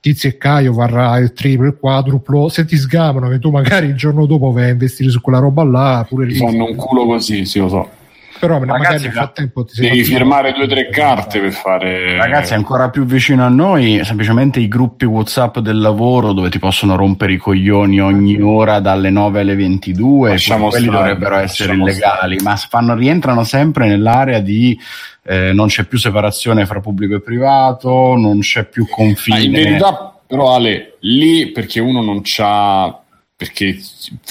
[SPEAKER 1] Tizio e Caio varrà il triplo, il quadruplo se ti sgamano che tu magari il giorno dopo vai a investire su quella roba là pure
[SPEAKER 4] lì. Fanno un culo così sì lo so
[SPEAKER 1] però ragazzi, magari nel frattempo
[SPEAKER 4] ti devi firmare due o tre carte per fare
[SPEAKER 2] ragazzi ancora più vicino a noi semplicemente i gruppi whatsapp del lavoro dove ti possono rompere i coglioni ogni ora dalle 9 alle 22 Lasciamo quelli stare, dovrebbero essere illegali stare. ma fanno, rientrano sempre nell'area di eh, non c'è più separazione fra pubblico e privato non c'è più confine ah,
[SPEAKER 4] in verità però Ale lì perché uno non c'ha perché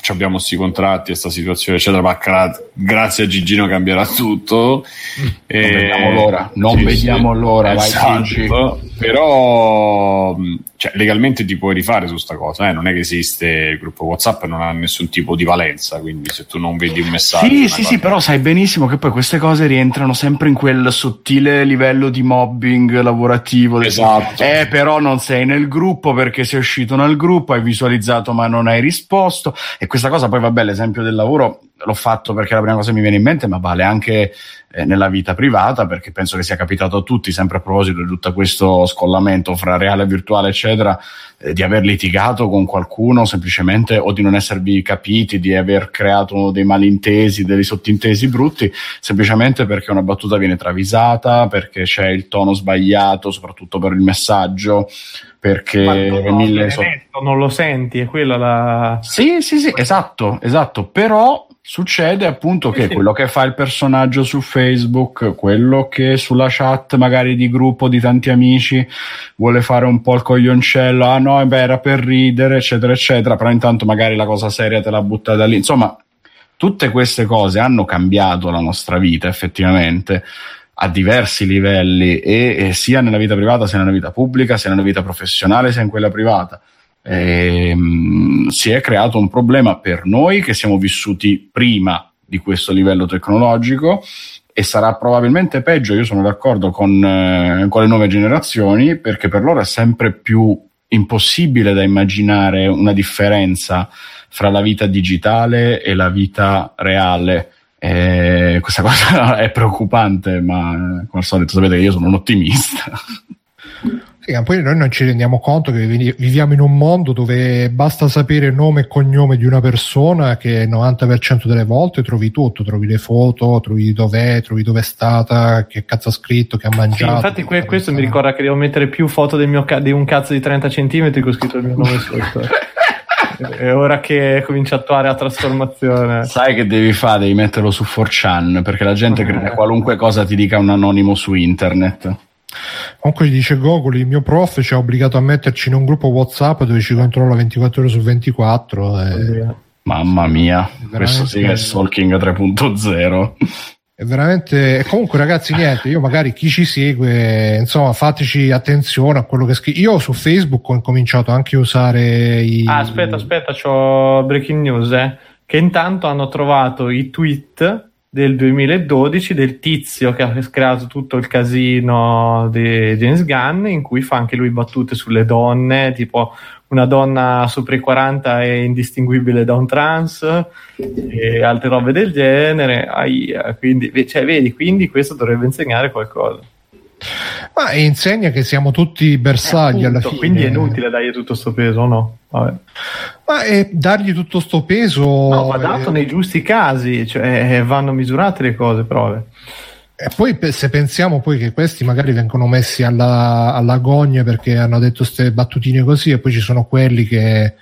[SPEAKER 4] abbiamo questi contratti e questa situazione eccetera ma grazie a Gigino cambierà tutto.
[SPEAKER 2] Non e... vediamo l'ora non sì, vediamo sì, l'ora
[SPEAKER 4] esatto. però cioè, legalmente ti puoi rifare su sta cosa eh? non è che esiste il gruppo whatsapp non ha nessun tipo di valenza quindi se tu non vedi un messaggio
[SPEAKER 2] sì sì sì però sai benissimo che poi queste cose rientrano sempre in quel sottile livello di mobbing lavorativo.
[SPEAKER 4] Esatto.
[SPEAKER 2] Eh però non sei nel gruppo perché sei uscito nel gruppo hai visualizzato ma non hai risposto. E questa cosa poi vabbè l'esempio del lavoro l'ho fatto perché è la prima cosa che mi viene in mente ma vale anche eh, nella vita privata perché penso che sia capitato a tutti sempre a proposito di tutto questo scollamento fra reale e virtuale eccetera eh, di aver litigato con qualcuno semplicemente o di non esservi capiti di aver creato dei malintesi dei sottintesi brutti semplicemente perché una battuta viene travisata perché c'è il tono sbagliato soprattutto per il messaggio perché
[SPEAKER 3] no, mille so- non lo senti, è quella la...
[SPEAKER 2] Sì, sì, sì, esatto, esatto, però succede appunto che quello che fa il personaggio su Facebook, quello che sulla chat magari di gruppo di tanti amici vuole fare un po' il coglioncello, ah no, beh, era per ridere, eccetera, eccetera, però intanto magari la cosa seria te l'ha buttata lì. Insomma, tutte queste cose hanno cambiato la nostra vita effettivamente a diversi livelli e, e, sia nella vita privata sia nella vita pubblica, sia nella vita professionale sia in quella privata. E, mh, si è creato un problema per noi che siamo vissuti prima di questo livello tecnologico e sarà probabilmente peggio, io sono d'accordo con, eh, con le nuove generazioni perché per loro è sempre più impossibile da immaginare una differenza fra la vita digitale e la vita reale e questa cosa è preoccupante, ma come al solito sapete che io sono un ottimista.
[SPEAKER 1] Sì, poi noi non ci rendiamo conto che viviamo in un mondo dove basta sapere nome e cognome di una persona che il 90% delle volte trovi tutto, trovi le foto, trovi dov'è, trovi dove è stata, che cazzo ha scritto, che ha mangiato.
[SPEAKER 3] Sì, infatti que- questo mi ricorda che devo mettere più foto del mio ca- di un cazzo di 30 cm con scritto il mio nome sotto. è ora che comincia a attuare la trasformazione.
[SPEAKER 2] Sai che devi fare? Devi metterlo su 4chan perché la gente crede a qualunque cosa ti dica un anonimo su internet.
[SPEAKER 1] Comunque gli dice Gogoli, il mio prof ci ha obbligato a metterci in un gruppo WhatsApp dove ci controlla 24 ore su 24. E...
[SPEAKER 2] Mamma mia, questo sì che è Stalking 3.0
[SPEAKER 1] è veramente comunque ragazzi niente io magari chi ci segue insomma fateci attenzione a quello che scrivo io su facebook ho incominciato anche a usare i
[SPEAKER 3] ah, aspetta aspetta c'ho breaking news eh, che intanto hanno trovato i tweet del 2012 del tizio che ha creato tutto il casino di James Gunn in cui fa anche lui battute sulle donne tipo una donna sopra i 40 è indistinguibile da un trans e altre robe del genere. Aia, quindi, cioè, vedi, quindi questo dovrebbe insegnare qualcosa.
[SPEAKER 1] Ma insegna che siamo tutti bersagli eh, alla fine.
[SPEAKER 3] Quindi è inutile dargli tutto sto peso, no? Vabbè.
[SPEAKER 1] Ma è dargli tutto sto peso.
[SPEAKER 3] No, va dato è... nei giusti casi, cioè vanno misurate le cose, prove.
[SPEAKER 1] E poi se pensiamo poi che questi magari vengono messi alla, alla gogna perché hanno detto queste battutine così e poi ci sono quelli che,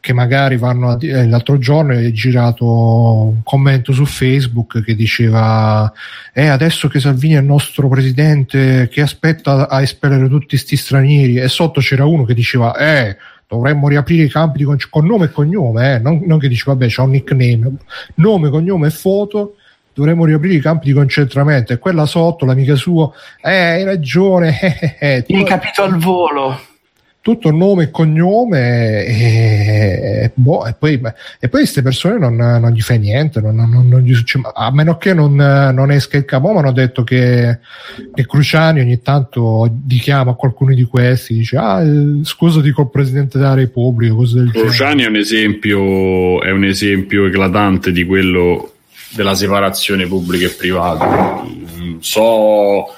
[SPEAKER 1] che magari vanno a, eh, l'altro giorno è girato un commento su Facebook che diceva eh, adesso che Salvini è il nostro presidente che aspetta a espellere tutti questi stranieri e sotto c'era uno che diceva eh dovremmo riaprire i campi con, con nome e cognome eh? non, non che dice vabbè c'è un nickname nome, cognome e foto dovremmo riaprire i campi di concentramento e quella sotto l'amica sua eh hai ragione eh,
[SPEAKER 3] eh, eh. capito al volo
[SPEAKER 1] tutto nome e cognome e, boh, e poi, e poi queste persone non, non, gli fai niente non, non, non gli a meno che non, esca il capo ma hanno detto che, che, Cruciani ogni tanto dichiama a qualcuno di questi dice ah scusati col Presidente della Repubblica
[SPEAKER 4] Cruciani è un esempio è un esempio eclatante di quello della separazione pubblica e privata. So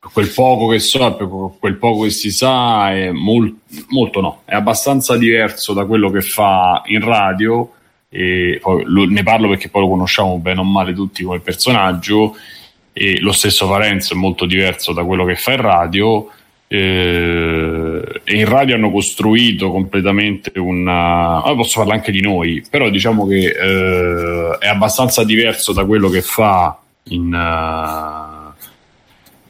[SPEAKER 4] quel poco che so, quel poco che si sa, è molt, molto no, è abbastanza diverso da quello che fa in radio. E poi lo, ne parlo perché poi lo conosciamo bene o male tutti come personaggio. E lo stesso Parenzo è molto diverso da quello che fa in radio eh, e in radio hanno costruito completamente una ah, posso parlare anche di noi però diciamo che eh, è abbastanza diverso da quello che fa in, uh,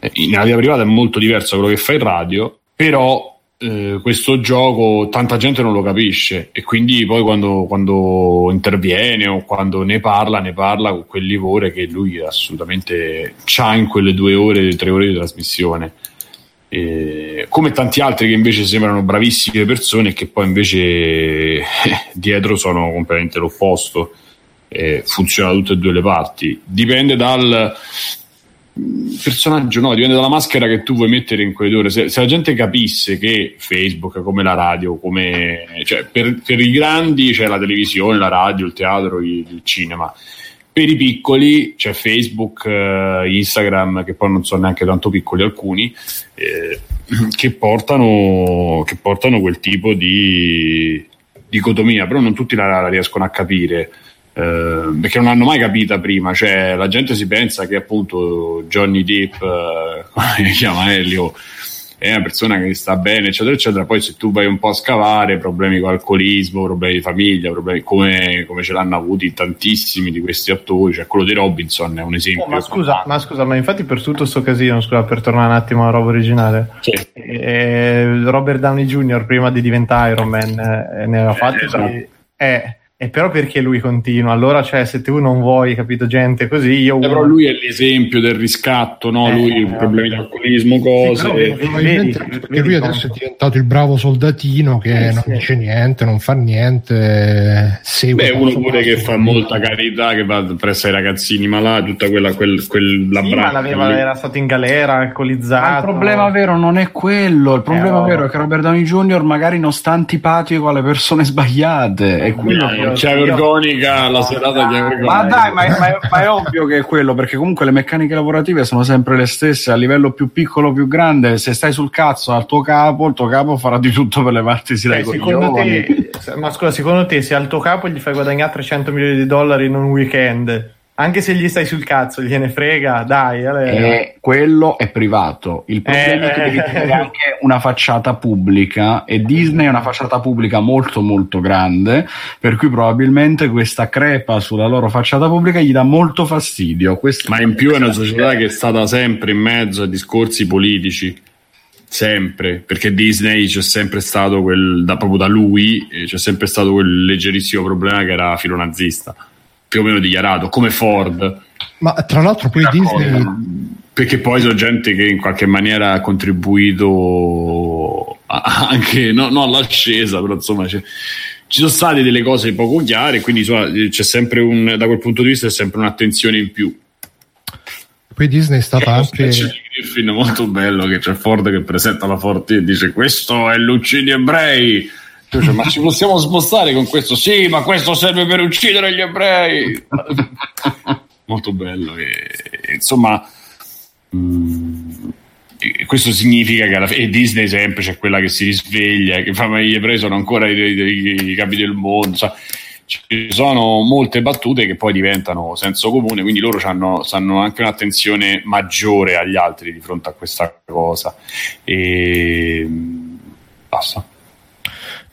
[SPEAKER 4] nella via privata è molto diverso da quello che fa in radio però eh, questo gioco tanta gente non lo capisce e quindi poi quando, quando, interviene o quando ne parla ne parla con quel livore che lui assolutamente ha in quelle due ore, tre ore di trasmissione. Eh, come tanti altri che invece sembrano bravissime persone e che poi invece eh, dietro sono completamente l'opposto eh, funziona da tutte e due le parti. Dipende dal personaggio no, dipende dalla maschera che tu vuoi mettere in quelle ore se, se la gente capisse che Facebook come la radio come, cioè, per, per, i grandi c'è la televisione, la radio, il teatro, il, il cinema per i piccoli c'è Facebook, eh, Instagram, che poi non sono neanche tanto piccoli alcuni, eh, che, portano, che, portano, quel tipo di dicotomia, però non tutti la, la riescono a capire. Eh, perché non hanno mai capita prima, cioè la gente si pensa che appunto Johnny Depp, eh, come chiama Elio, è una persona che sta bene, eccetera, eccetera. Poi se tu vai un po' a scavare, problemi con alcolismo, problemi di famiglia, problemi come, come ce l'hanno avuti tantissimi di questi attori, cioè quello di Robinson è un esempio. Oh,
[SPEAKER 3] ma, scusa, ma, scusa, ma infatti per tutto questo casino, scusa, per tornare un attimo alla roba originale, sì. eh, Robert Downey Jr. prima di diventare Iron Man eh, ne aveva fatti. Eh, esatto. eh, e però perché lui continua? Allora, cioè, se tu non vuoi, capito, gente così, io...
[SPEAKER 4] Eh, però lui è l'esempio del riscatto, no? Eh, lui ha problemi di alcolismo, cose... Sì, però,
[SPEAKER 1] probabilmente vedi, perché lui adesso è diventato il bravo soldatino che eh, non sì. dice niente, non fa niente,
[SPEAKER 4] segue... Beh, uno pure che fa molta carità, che va presso i ragazzini malati, tutta quella... Quel, quel
[SPEAKER 3] sì, ma l'aveva, era stato in galera, alcolizzato... Ma
[SPEAKER 2] il problema vero non è quello, il problema eh, vero è che Robert Downey Jr. magari non sta antipatico alle persone sbagliate, e quello
[SPEAKER 4] c'è agonica la serata di agonica.
[SPEAKER 2] Ma dai, ma è, ma, è, ma è, ovvio che è quello, perché comunque le meccaniche lavorative sono sempre le stesse, a livello più piccolo o più grande, se stai sul cazzo al tuo capo, il tuo capo farà di tutto per levarti si dai
[SPEAKER 3] secondo te, Ma scusa, secondo te se al tuo capo gli fai guadagnare 300 milioni di dollari in un weekend anche se gli stai sul cazzo, gliene frega, dai.
[SPEAKER 2] Eh, quello è privato. Il problema eh, è che devi tenere anche una facciata pubblica e Disney è una facciata pubblica molto molto grande, per cui probabilmente questa crepa sulla loro facciata pubblica gli dà molto fastidio.
[SPEAKER 4] Questo Ma in più è una società che è stata sempre in mezzo a discorsi politici. Sempre, perché Disney c'è sempre stato quel, da, proprio da lui, eh, c'è sempre stato quel leggerissimo problema che era filonazista più o meno dichiarato, come Ford.
[SPEAKER 1] Ma tra l'altro poi Disney...
[SPEAKER 4] Perché poi sono gente che in qualche maniera ha contribuito anche, no, no all'ascesa, però insomma ci sono state delle cose poco chiare, quindi insomma, c'è sempre un, da quel punto di vista c'è sempre un'attenzione in più.
[SPEAKER 1] Poi Disney è stata anche... C'è
[SPEAKER 4] un film molto bello che c'è Ford che presenta la Ford e dice questo è l'uccidi ebrei cioè, ma ci possiamo spostare con questo? Sì, ma questo serve per uccidere gli ebrei. Molto bello. E, insomma, mh, mm, questo significa che alla fine, e Disney sempre c'è quella che si risveglia, che fa ma gli ebrei sono ancora i, i, i capi del mondo. So. Ci sono molte battute che poi diventano senso comune, quindi loro hanno anche un'attenzione maggiore agli altri di fronte a questa cosa. E basta.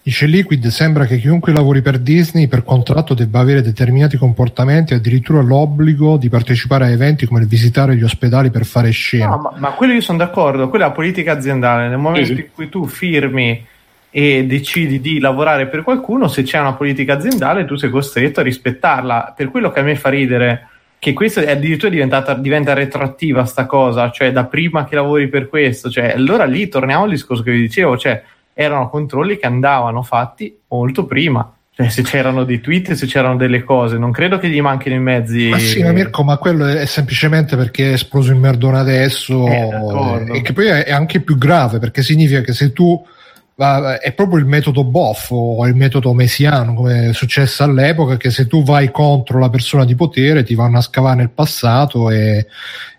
[SPEAKER 1] Dice Liquid, sembra che chiunque lavori per Disney per contratto debba avere determinati comportamenti, addirittura l'obbligo di partecipare a eventi come il visitare gli ospedali per fare scena.
[SPEAKER 3] No, ma, ma quello io sono d'accordo, quella è la politica aziendale. Nel momento sì, in cui tu firmi e decidi di lavorare per qualcuno, se c'è una politica aziendale tu sei costretto a rispettarla. Per quello che a me fa ridere che questo è addirittura diventata, diventa retroattiva sta cosa, cioè da prima che lavori per questo, cioè allora lì torniamo al discorso che vi dicevo, cioè erano controlli che andavano fatti molto prima. Cioè, se c'erano dei tweet, se c'erano delle cose, non credo che gli manchino i mezzi.
[SPEAKER 1] Ma sì, ma Mirko, ma quello è semplicemente perché è esploso il merdone adesso. Eh, e che poi è anche più grave perché significa che se tu è proprio il metodo boffo o il metodo mesiano come è successo all'epoca che se tu vai contro la persona di potere ti vanno a scavare nel passato e,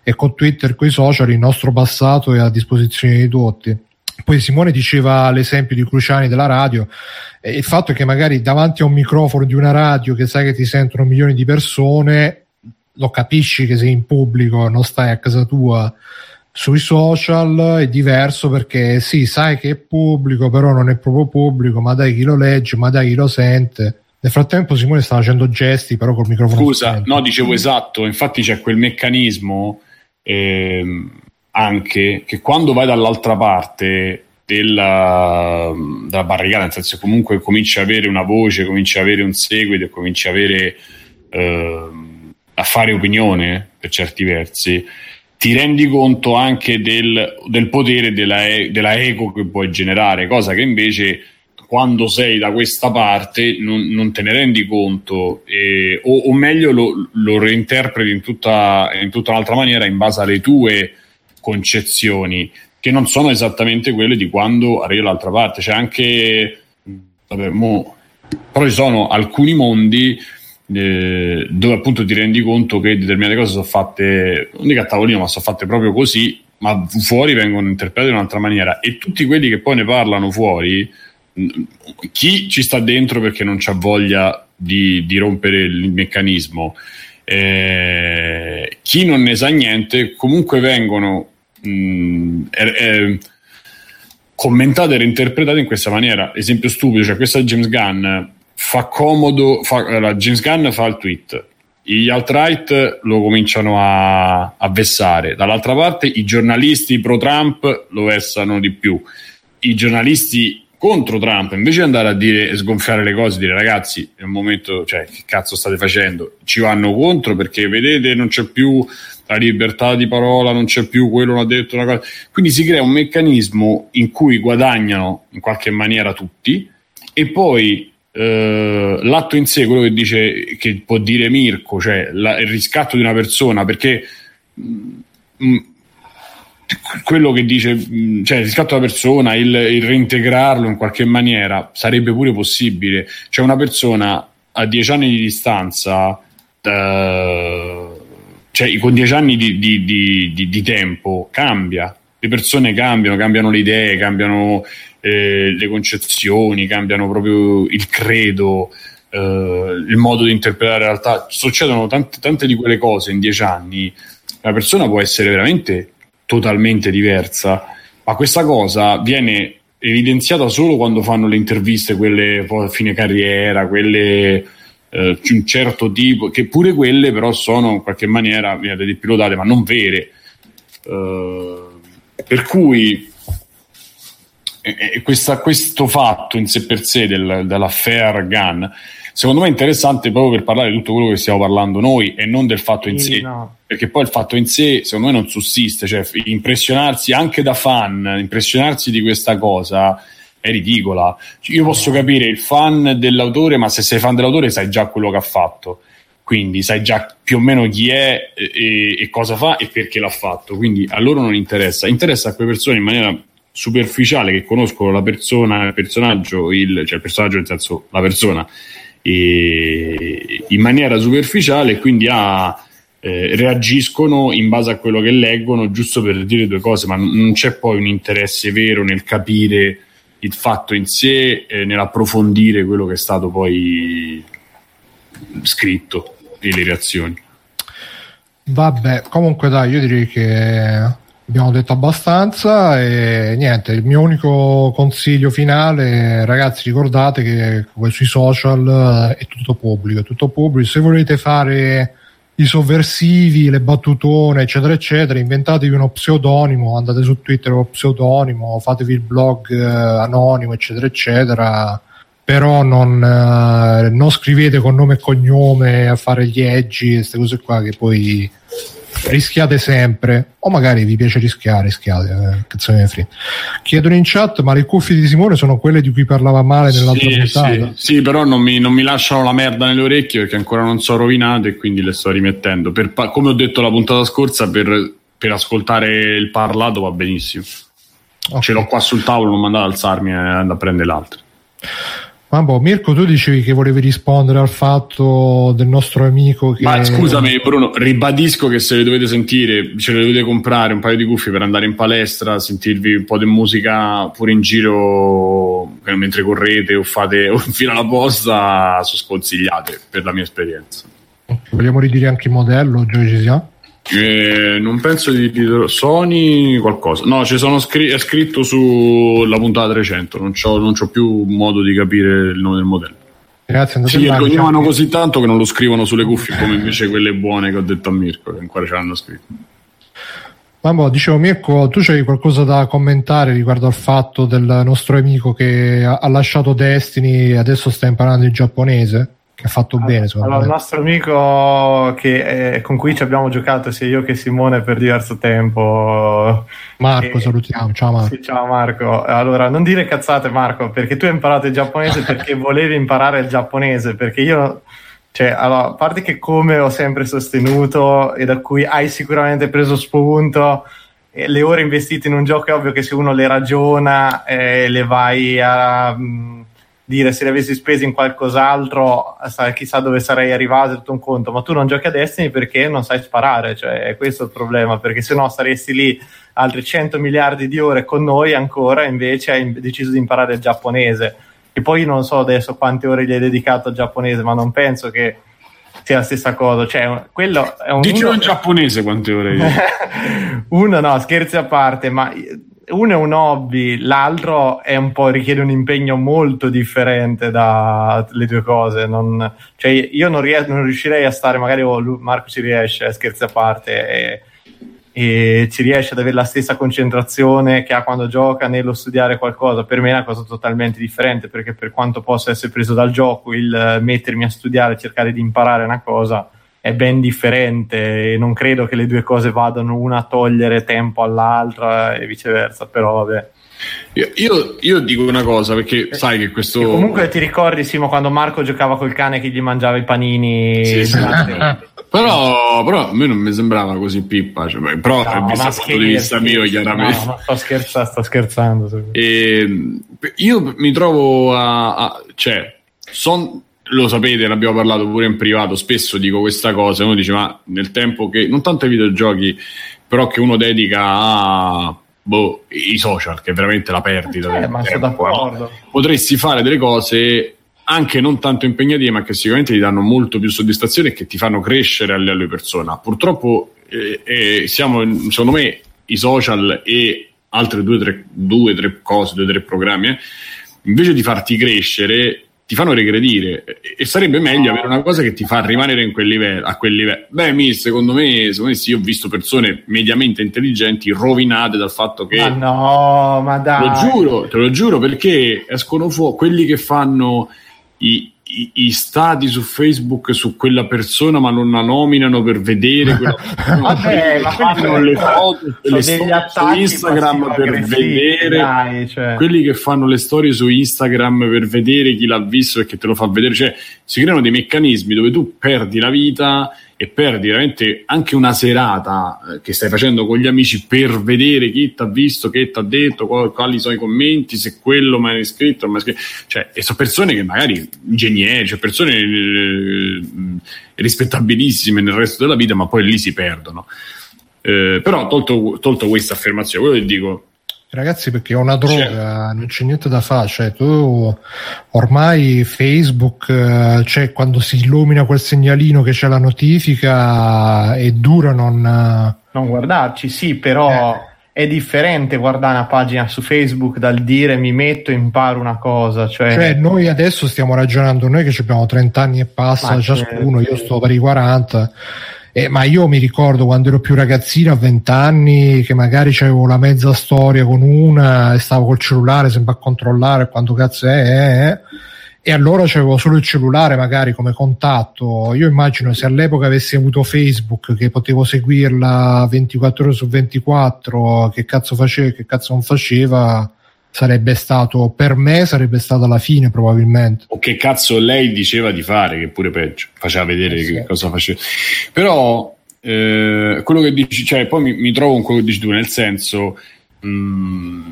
[SPEAKER 1] e con Twitter, con i social il nostro passato è a disposizione di tutti poi Simone diceva l'esempio di Cruciani della radio, eh, il fatto è che magari davanti a un microfono di una radio che sai che ti sentono milioni di persone, lo capisci che sei in pubblico, non stai a casa tua sui social è diverso perché sì, sai che è pubblico, però non è proprio pubblico, ma dai chi lo legge, ma dai chi lo sente. Nel frattempo Simone sta facendo gesti, però col microfono.
[SPEAKER 4] Scusa, no, dicevo esatto, infatti c'è quel meccanismo ehm, anche che quando vai dall'altra parte della, della barricata, nel senso comunque cominci a avere una voce, cominci a avere un seguito e cominci a avere eh, a fare opinione per certi versi, ti rendi conto anche del, del potere della, della ego che puoi generare, cosa che invece quando sei da questa parte non, non te ne rendi conto eh, o, o, meglio lo, lo reinterpreti in tutta, in tutta un'altra maniera in base alle tue concezioni che non sono esattamente quelle di quando arrivi dall'altra parte. C'è anche, vabbè, mo, però ci sono alcuni mondi eh, dove appunto ti rendi conto che determinate cose sono fatte, non dico a tavolino, ma sono fatte proprio così, ma fuori vengono interpretate in un'altra maniera. E tutti quelli che poi ne parlano fuori, chi ci sta dentro perché non c'ha voglia di, di rompere il meccanismo, eh, chi non ne sa niente, comunque vengono mh, è, è commentato e reinterpretato in questa maniera. Esempio stupido, cioè questa James Gunn fa comodo, fa, allora, James Gunn fa il tweet, gli alt-right lo cominciano a, a vessare, dall'altra parte i giornalisti pro-Trump lo vessano di più, i giornalisti contro Trump, invece di andare a dire e sgonfiare le cose, dire ragazzi, è un momento, cioè, che cazzo state facendo? Ci vanno contro perché vedete, non c'è più la libertà di parola, non c'è più quello non ha detto una cosa. Quindi si crea un meccanismo in cui guadagnano in qualche maniera tutti e poi eh, l'atto in sé, quello che dice che può dire Mirko, cioè la, il riscatto di una persona, perché mh, mm, quello che dice, mh, cioè il riscatto della persona, il, il, reintegrarlo in qualche maniera sarebbe pure possibile. Cioè una persona a dieci anni di distanza. Uh, cioè con dieci anni di, di, di, di, tempo cambia, le persone cambiano, cambiano le idee, cambiano eh, le concezioni, cambiano proprio il credo, eh, il modo di interpretare la realtà. Succedono tante, tante di quelle cose in dieci anni, la persona può essere veramente totalmente diversa, ma questa cosa viene evidenziata solo quando fanno le interviste, quelle a fine carriera, quelle eh, un certo tipo, che pure quelle però sono in qualche maniera di pilotate, ma non vere. Eh, per cui eh, questa, questo fatto in sé per sé del, dell'affair Gun secondo me è interessante proprio per parlare di tutto quello che stiamo parlando noi e non del fatto in sì, sé no. perché poi il fatto in sé secondo me non sussiste cioè impressionarsi anche da fan impressionarsi di questa cosa è ridicola. Io posso capire il fan dell'autore, ma se sei fan dell'autore sai già quello che ha fatto. Quindi sai già più o meno chi è e, e cosa fa e perché l'ha fatto. Quindi a loro non interessa. Interessa a quelle persone in maniera superficiale che conoscono la persona, il personaggio, il, cioè il personaggio nel senso la persona, in maniera superficiale e quindi ha eh, reagiscono in base a quello che leggono, giusto per dire due cose, ma non c'è poi un interesse vero nel capire il fatto in sé, eh, nell'approfondire quello che è stato poi scritto e le reazioni.
[SPEAKER 1] Vabbè, comunque dai, io direi che abbiamo detto abbastanza e niente, il mio unico consiglio finale, ragazzi, ricordate che sui social è tutto pubblico, è tutto pubblico. Se volete fare i sovversivi, le battutone, eccetera, eccetera, inventatevi uno pseudonimo, andate su Twitter con pseudonimo, fatevi il blog eh, anonimo, eccetera, eccetera. Però non, eh, non, scrivete con nome e cognome a fare gli edgi, queste cose qua che poi rischiate sempre, o magari vi piace rischiare, rischiate, eh, Chiedono in chat, ma le cuffie di Simone sono quelle di cui parlava male nell'altra sì,
[SPEAKER 4] puntata? Sì, sì, però non mi, non mi, lasciano la merda nelle orecchie perché ancora non sono rovinate e quindi le sto rimettendo. Per, come ho detto la puntata scorsa, per, per ascoltare il parlato va benissimo. Okay. Ce l'ho qua sul tavolo, non mandate ad alzarmi e andare a prendere l'altro.
[SPEAKER 1] Ma boh, Mirko, tu dicevi che volevi rispondere al fatto del nostro amico che...
[SPEAKER 4] Ma scusami Bruno, ribadisco che se le dovete sentire, ce le dovete comprare un paio di cuffie per andare in palestra, sentirvi un po' di musica pure in giro mentre correte o fate o fino alla posta, sono sconsigliate per la mia esperienza.
[SPEAKER 1] Vogliamo ridire anche il modello, Gioia ci siamo?
[SPEAKER 4] Eh, non penso di Sony qualcosa. No, ci sono scr- è scritto sulla puntata 300. Non ho non più modo di capire il nome del modello.
[SPEAKER 1] Grazie,
[SPEAKER 4] si vergognavano così tanto che non lo scrivono sulle cuffie come invece quelle buone che ho detto a Mirko, che ancora ce l'hanno scritto.
[SPEAKER 1] Mamma, dicevo Mirko, tu c'hai qualcosa da commentare riguardo al fatto del nostro amico che ha lasciato Destiny e adesso sta imparando il giapponese? Che ha fatto allora, bene.
[SPEAKER 3] Allora, il nostro amico che, eh, con cui ci abbiamo giocato sia io che Simone per diverso tempo.
[SPEAKER 1] Marco, e, salutiamo. Ciao Marco.
[SPEAKER 3] Sì, ciao Marco. Allora, non dire cazzate, Marco, perché tu hai imparato il giapponese perché volevi imparare il giapponese. Perché io, cioè, allora, a parte che come ho sempre sostenuto e da cui hai sicuramente preso spunto le ore investite in un gioco è ovvio che se uno le ragiona eh, le vai a mh, mm, dire se le avessi spese in qualcos'altro chissà dove sarei arrivato tutto un conto. Ma tu non giochi a Destiny perché non sai sparare cioè è questo il problema perché se no saresti lì altri 100 miliardi di ore con noi ancora invece hai deciso di imparare il giapponese. E poi non so adesso quante ore gli hai dedicato al giapponese ma non penso che sia la stessa cosa. Cioè quello è un
[SPEAKER 4] Dicelo in giapponese quante ore
[SPEAKER 3] uno no scherzi a parte ma uno è un hobby, l'altro è un po' richiede un impegno molto differente dalle due cose. Non, cioè io non, ries- non, riuscirei a stare, magari oh, Marco ci riesce, scherzi a parte, e, e, ci riesce ad avere la stessa concentrazione che ha quando gioca nello studiare qualcosa. Per me è una cosa totalmente differente, perché per quanto possa essere preso dal gioco, il mettermi a studiare, cercare di imparare una cosa è ben differente e non credo che le due cose vadano una a togliere tempo all'altra e viceversa, però vabbè.
[SPEAKER 4] Io, io, io dico una cosa perché sai che questo. E
[SPEAKER 3] comunque ti ricordi, Simo, quando Marco giocava col cane che gli mangiava i panini?
[SPEAKER 4] Sì, sì. però, però, a me non mi sembrava così pippa. Cioè, però, no, visto dal punto di vista mio, chiaramente.
[SPEAKER 3] No, sto scherzando. Sto scherzando
[SPEAKER 4] e, io mi trovo a. a cioè, son, lo sapete, ne abbiamo parlato pure in privato, spesso dico questa cosa, uno dice ma nel tempo che, non tanto ai videogiochi, però che uno dedica a boh, i social, che è veramente la perdita.
[SPEAKER 3] Eh, ma sono d'accordo.
[SPEAKER 4] Potresti fare delle cose anche non tanto impegnative, ma che sicuramente ti danno molto più soddisfazione e che ti fanno crescere a livello di persona. Purtroppo eh, eh, siamo, secondo me, i social e altre due o tre, due, tre cose, due o tre programmi, eh, invece di farti crescere, ti fanno regredire e sarebbe meglio avere una cosa che ti fa rimanere in quel livello, a quel livello. Beh, mi, secondo me, secondo me sì, ho visto persone mediamente intelligenti rovinate dal fatto che...
[SPEAKER 3] Ma no, ma dai!
[SPEAKER 4] Lo giuro, te lo giuro perché escono fuori quelli che fanno i, i, i, stati su Facebook su quella persona, ma non la nominano per vedere quella persona.
[SPEAKER 3] Vabbè, ma
[SPEAKER 4] fanno le foto, le storie su Instagram per vedere
[SPEAKER 3] dai, cioè.
[SPEAKER 4] quelli che fanno le storie su Instagram per vedere chi l'ha visto e che te lo fa vedere. Cioè, si creano dei meccanismi dove tu perdi la vita e perdi veramente anche una serata eh, che stai facendo con gli amici per vedere chi ti ha visto, che ti ha detto, quali sono i commenti, se quello mi ha iscritto, mi iscritto. Cioè, e sono persone che magari ingegneri, cioè persone eh, rispettabilissime nel resto della vita, ma poi lì si perdono. Eh, però tolto, tolto questa affermazione, quello che dico
[SPEAKER 1] Ragazzi, perché è una droga, certo. non c'è niente da fare. Cioè, tu ormai Facebook, eh, cioè, quando si illumina quel segnalino che c'è la notifica, è duro non,
[SPEAKER 3] non guardarci. Sì, però eh. è differente guardare una pagina su Facebook dal dire mi metto e imparo una cosa. Cioè...
[SPEAKER 1] cioè, noi adesso stiamo ragionando, noi che abbiamo 30 anni e passa ciascuno, io sto per i 40 eh, ma io mi ricordo quando ero più ragazzino, a 20 anni, che magari avevo la mezza storia con una e stavo col cellulare sempre a controllare quanto cazzo è. Eh, eh. E allora c'avevo solo il cellulare magari come contatto. Io immagino se all'epoca avessi avuto Facebook che potevo seguirla 24 ore su 24, che cazzo faceva, che cazzo non faceva, sarebbe stato per me sarebbe stata la fine probabilmente
[SPEAKER 4] o che cazzo lei diceva di fare che pure peggio faceva vedere eh sì. che cosa faceva però eh, quello che dici cioè poi mi, mi, trovo con quello che dici tu nel senso mh, mm,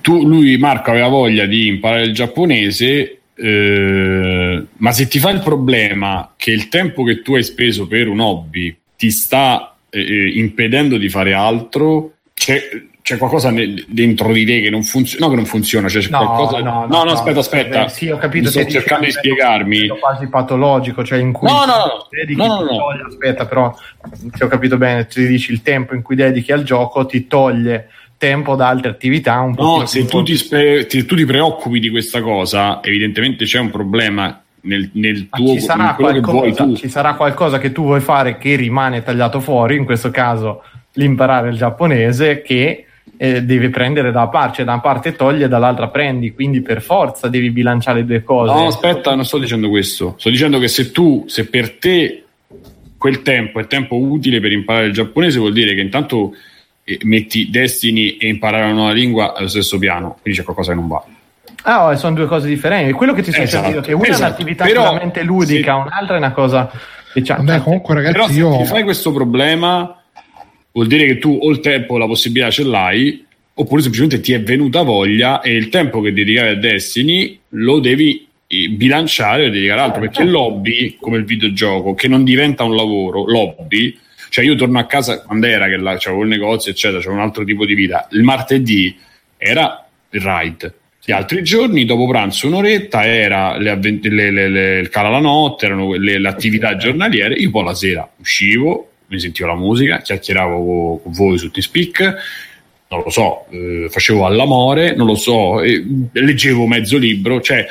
[SPEAKER 4] tu, lui Marco aveva voglia di imparare il giapponese eh, ma se ti fa il problema che il tempo che tu hai speso per un hobby ti sta eh, eh impedendo di fare altro cioè, c'è qualcosa dentro di te che non funziona, no che non funziona, cioè c'è no, qualcosa... No, no, no, no aspetta, aspetta.
[SPEAKER 3] Eh, sì, ho capito.
[SPEAKER 4] Sto cercando di spiegarmi.
[SPEAKER 3] È quasi patologico, cioè in cui
[SPEAKER 4] no, no,
[SPEAKER 3] dedichi no, no, no. aspetta, però se ho capito bene, ti dici il tempo in cui dedichi al gioco ti toglie tempo da altre attività un
[SPEAKER 4] po' No, se tu ti, spe- se tu ti preoccupi di questa cosa, evidentemente c'è un problema nel, nel tuo
[SPEAKER 3] ci sarà, qualcosa, ci sarà qualcosa che tu vuoi fare che rimane tagliato fuori, in questo caso l'imparare il giapponese che eh, devi prendere da parte, cioè da una parte togli e dall'altra prendi, quindi per forza devi bilanciare le due cose.
[SPEAKER 4] No, aspetta, non sto dicendo questo. Sto dicendo che se tu, se per te quel tempo è tempo utile per imparare il giapponese, vuol dire che intanto eh, metti Destiny e imparare una nuova lingua allo stesso piano, quindi c'è qualcosa che non va.
[SPEAKER 3] Ah, oh, sono due cose differenti. Quello che ti sto esatto, dicendo che una esatto. è un'attività Però, puramente ludica, sì. un'altra è una cosa.
[SPEAKER 1] Diciamo, Vabbè, comunque, ragazzi, Però
[SPEAKER 4] se io... ti fai questo problema vuol dire che tu o il tempo o la possibilità ce l'hai, oppure semplicemente ti è venuta voglia e il tempo che dedicavi a Destiny lo devi eh, bilanciare e dedicare altro perché l'hobby come il videogioco che non diventa un lavoro l'hobby cioè io torno a casa quando era che avevo il negozio eccetera c'era un altro tipo di vita il martedì era il ride. Gli altri giorni dopo pranzo un'oretta era le, le, le, il cala la notte erano le attività giornaliere io poi la sera uscivo mi sentivo la musica, chiacchieravo con voi su T-Speak, non lo so, eh, facevo all'amore, non lo so, eh, leggevo mezzo libro, cioè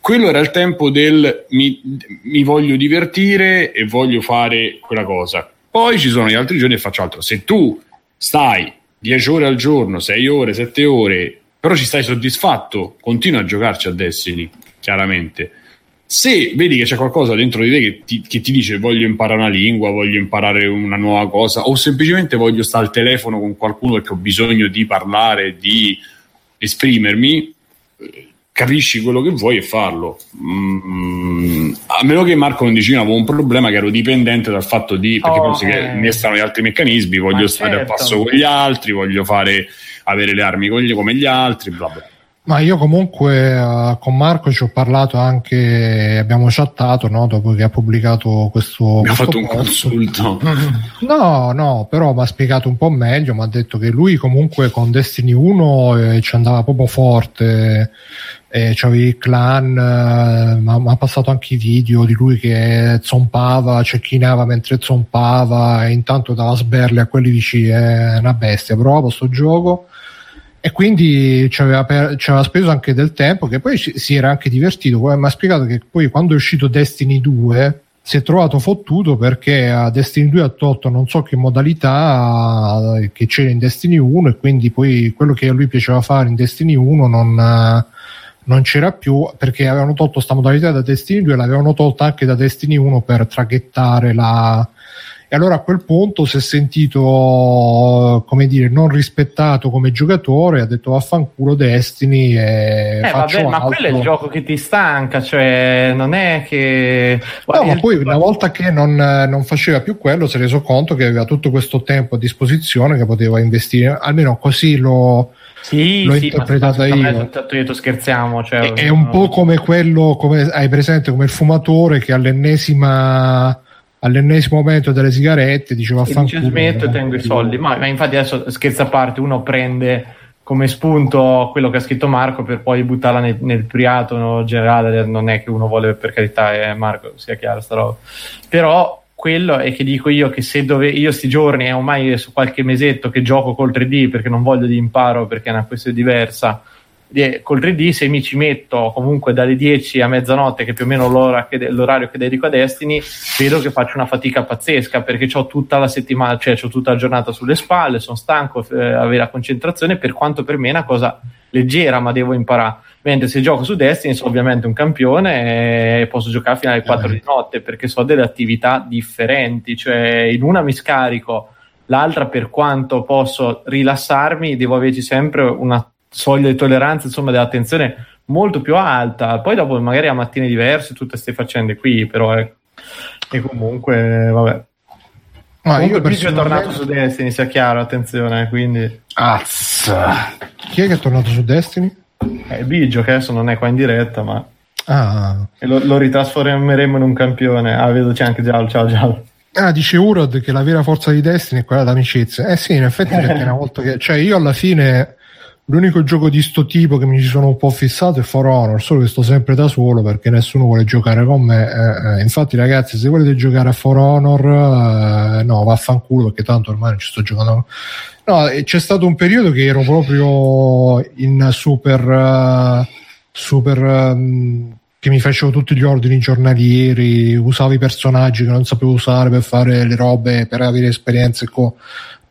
[SPEAKER 4] quello era il tempo del mi, mi, voglio divertire e voglio fare quella cosa. Poi ci sono gli altri giorni e faccio altro. Se tu stai 10 ore al giorno, 6 ore, 7 ore, però ci stai soddisfatto, continua a giocarci a Destiny, chiaramente se vedi che c'è qualcosa dentro di te che ti, che ti, dice voglio imparare una lingua, voglio imparare una nuova cosa, o semplicemente voglio stare al telefono con qualcuno perché ho bisogno di parlare, di esprimermi, capisci quello che vuoi e farlo. Mm, a meno che Marco non diceva avevo un problema che ero dipendente dal fatto di perché oh, si eh. innestano gli altri meccanismi, voglio Ma stare certo. al passo con gli altri, voglio fare avere le armi come gli altri, bla bla.
[SPEAKER 1] Ma io comunque uh, con Marco ci ho parlato anche, abbiamo chattato no, dopo che ha pubblicato questo.
[SPEAKER 4] Mi ha fatto post. un consulto.
[SPEAKER 1] No, no, però mi ha spiegato un po' meglio. Mi ha detto che lui comunque con Destiny 1 eh, ci andava proprio forte. Eh, c'avevi il clan, eh, ma ha passato anche i video di lui che zompava, cecchinava mentre zompava e intanto dava sberle a quelli dici è una bestia proprio sto gioco e quindi ci aveva, per, ci aveva, speso anche del tempo che poi ci, si era anche divertito. Mi ha spiegato che poi quando è uscito Destiny 2 si è trovato fottuto perché a Destiny 2 ha tolto non so che modalità eh, che c'era in Destiny 1 e quindi poi quello che a lui piaceva fare in Destiny 1 non, non c'era più perché avevano tolto questa modalità da Destiny 2 e l'avevano tolta anche da Destiny 1 per traghettare la, e allora a quel punto si è sentito come dire non rispettato come giocatore ha detto vaffanculo Destiny e
[SPEAKER 3] eh, vabbè, ma quello è il gioco che ti stanca cioè non è che
[SPEAKER 1] no ma poi una volta che non, non, faceva più quello si è reso conto che aveva tutto questo tempo a disposizione che poteva investire almeno così lo
[SPEAKER 3] sì,
[SPEAKER 1] l'ho
[SPEAKER 3] sì,
[SPEAKER 1] interpretata io.
[SPEAKER 3] Detto, scherziamo. Cioè,
[SPEAKER 1] è, è un po' come quello, come hai presente, come il fumatore che all'ennesima all'ennesimo momento delle sigarette diceva
[SPEAKER 3] e dice smetto e tengo i soldi ma, ma, infatti adesso scherza a parte uno prende come spunto quello che ha scritto Marco per poi buttarla nel, nel priato no, generale non è che uno vuole per carità eh, Marco sia chiaro sta roba. Però quello è che dico io che se dove io sti giorni è ormai su qualche mesetto che gioco col 3D perché non voglio di imparo perché è una questione diversa col 3D se mi ci metto comunque dalle 10 a mezzanotte che è più o meno che, l'orario che dedico a Destiny vedo che faccio una fatica pazzesca perché ho tutta la settimana cioè ho tutta la giornata sulle spalle sono stanco eh, avere la concentrazione per quanto per me è una cosa leggera ma devo imparare. Mentre se gioco su Destiny sono ovviamente un campione e posso giocare fino alle 4 di notte perché so delle attività differenti cioè in una mi scarico l'altra per quanto posso rilassarmi devo averci sempre una soglia di tolleranza, insomma, dell'attenzione molto più alta. Poi dopo magari a mattine diverse, tutte queste faccende qui, però è, e comunque, vabbè. Ma comunque io personalmente... è tornato su Destiny, sia chiaro, attenzione, quindi...
[SPEAKER 1] Azza. Chi è che è tornato su Destiny?
[SPEAKER 3] Eh, Biggio, che adesso non è qua in diretta, ma...
[SPEAKER 1] Ah.
[SPEAKER 3] E lo, lo ritrasformeremo in un campione. Ah, vedo c'è anche Giallo, ciao Giallo.
[SPEAKER 1] Ah, dice Urod che la vera forza di Destiny è quella d'amicizia. Eh sì, in effetti perché una volta che... Cioè io alla fine L'unico gioco di sto tipo che mi ci sono un po' fissato è For Honor, solo che sto sempre da solo perché nessuno vuole giocare con me. Eh, eh, infatti, ragazzi, se volete giocare a For Honor, eh, no, vaffanculo perché tanto ormai non ci sto giocando. No, c'è stato un periodo che ero proprio in super. Uh, super. Um, che mi facevo tutti gli ordini giornalieri, usavo i personaggi che non sapevo usare per fare le robe, per avere esperienze. Co-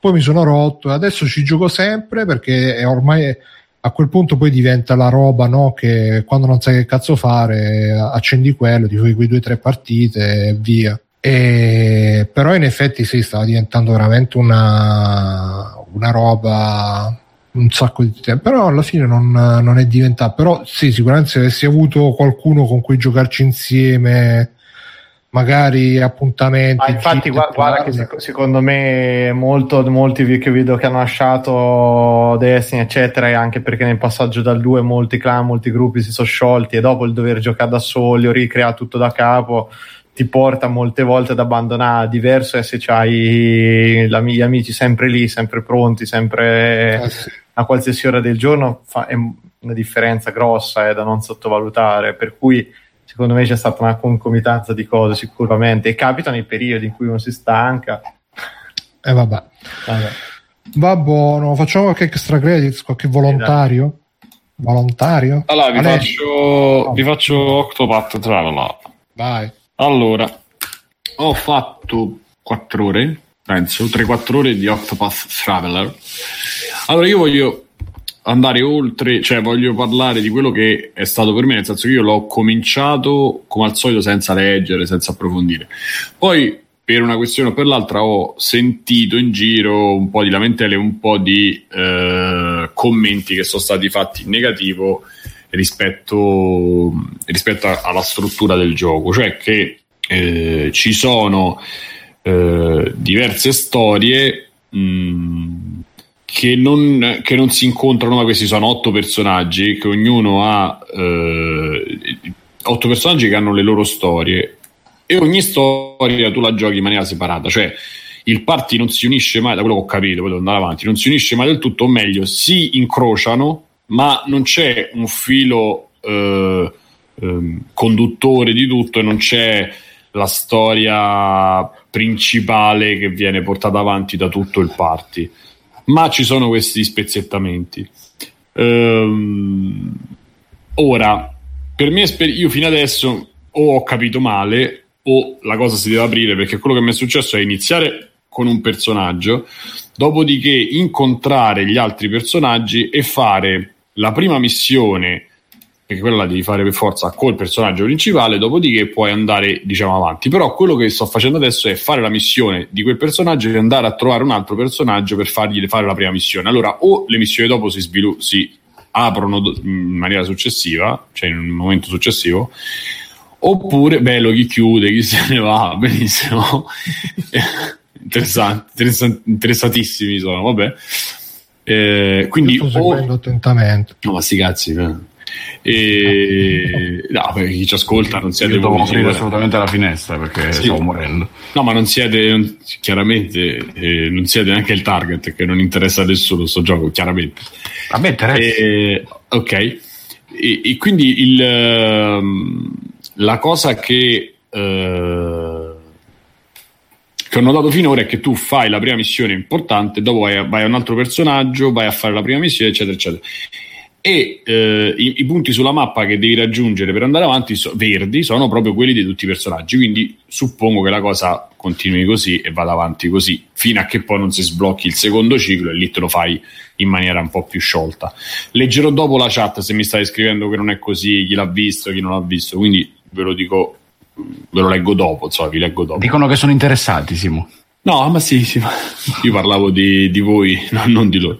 [SPEAKER 1] poi mi sono rotto e adesso ci gioco sempre perché ormai a quel punto poi diventa la roba no? che quando non sai che cazzo fare accendi quello, ti fai quei due o tre partite e via. E, però in effetti sì, stava diventando veramente una, una roba un sacco di tempo però alla fine non, non è diventato però sì sicuramente se avessi avuto qualcuno con cui giocarci insieme magari appuntamenti.
[SPEAKER 3] Ma infatti, guarda, guarda che secondo me molto, molti che vedo che hanno lasciato Destiny, eccetera, e anche perché nel passaggio dal 2 molti clan, molti gruppi si sono sciolti e dopo il dover giocare da soli o ricreare tutto da capo ti porta molte volte ad abbandonare. Diverso è se hai gli amici sempre lì, sempre pronti, sempre eh sì. a qualsiasi ora del giorno, fa, è una differenza grossa, è da non sottovalutare. Per cui secondo me c'è stata una concomitanza di cose sicuramente. E capita nei periodi in cui uno si stanca.
[SPEAKER 1] E eh, vabbè. vabbè. va buono. Facciamo qualche extra credits qualche volontario? Volontario?
[SPEAKER 4] Allora vi faccio, oh. vi faccio Octopath Traveler.
[SPEAKER 1] Vai.
[SPEAKER 4] Allora ho fatto 4 ore penso 3-4 ore di Octopath Traveler. Allora io voglio andare oltre, cioè voglio parlare di quello che è stato per me, nel senso che io l'ho cominciato come al solito senza leggere, senza approfondire. Poi per una questione o per l'altra ho sentito in giro un po' di lamentele, un po' di eh, commenti che sono stati fatti in negativo rispetto, rispetto alla struttura del gioco, cioè che eh, ci sono eh, diverse storie mh, che non, che non, si incontrano, ma questi sono otto personaggi che ognuno ha eh, otto personaggi che hanno le loro storie e ogni storia tu la giochi in maniera separata, cioè il party non si unisce mai, da quello che ho capito, poi devo andare avanti, non si unisce mai del tutto, o meglio, si incrociano, ma non c'è un filo eh, eh, conduttore di tutto e non c'è la storia principale che viene portata avanti da tutto il party ma ci sono questi spezzettamenti. Ehm, ora, per me, io fino adesso o ho capito male o la cosa si deve aprire perché quello che mi è successo è iniziare con un personaggio, dopodiché incontrare gli altri personaggi e fare la prima missione perché quella la devi fare per forza col personaggio principale, dopodiché puoi andare diciamo avanti. Però quello che sto facendo adesso è fare la missione di quel personaggio e andare a trovare un altro personaggio per fargli fare la prima missione. Allora, o le missioni dopo si, svilu- si aprono in maniera successiva, cioè in un momento successivo, oppure bello chi chiude, chi se ne va, benissimo. interessanti, interessantissimi sono, vabbè. Eh, quindi
[SPEAKER 1] sto seguendo o... attentamente.
[SPEAKER 4] No, ma sti cazzi. Eh. E... No, perché chi ci ascolta non siete
[SPEAKER 2] devo aprire assolutamente la finestra perché sì. stavo morendo.
[SPEAKER 4] No, ma non siete non, chiaramente eh, non siete neanche il target che non interessa a nessuno sto gioco, chiaramente.
[SPEAKER 2] A me interessa.
[SPEAKER 4] E, ok. E, e, quindi il, ehm, la cosa che uh, che ho notato finora è che tu fai la prima missione importante, dopo vai vai a un altro personaggio, vai a fare la prima missione, eccetera, eccetera e eh, i, i, punti sulla mappa che devi raggiungere per andare avanti so, verdi sono proprio quelli di tutti i personaggi quindi suppongo che la cosa continui così e vada avanti così fino a che poi non si sblocchi il secondo ciclo e lì te lo fai in maniera un po' più sciolta. Leggerò dopo la chat se mi stai scrivendo che non è così chi l'ha visto chi non l'ha visto quindi ve lo dico ve lo leggo dopo insomma vi leggo dopo.
[SPEAKER 2] Dicono che sono interessati Simo.
[SPEAKER 4] No, ma sì, sì ma io parlavo di, di voi, no, non di loro.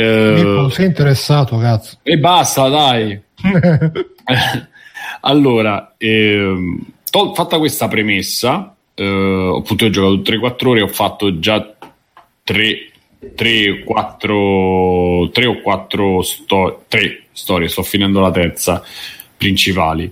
[SPEAKER 1] Eh, sei interessato, cazzo.
[SPEAKER 4] E basta, dai. allora, ehm, to- fatta questa premessa, eh, appunto ho giocato 3-4 ore, ho fatto già 3, 3, 4, 3 o 4 sto- 3 storie, sto finendo la terza, principali.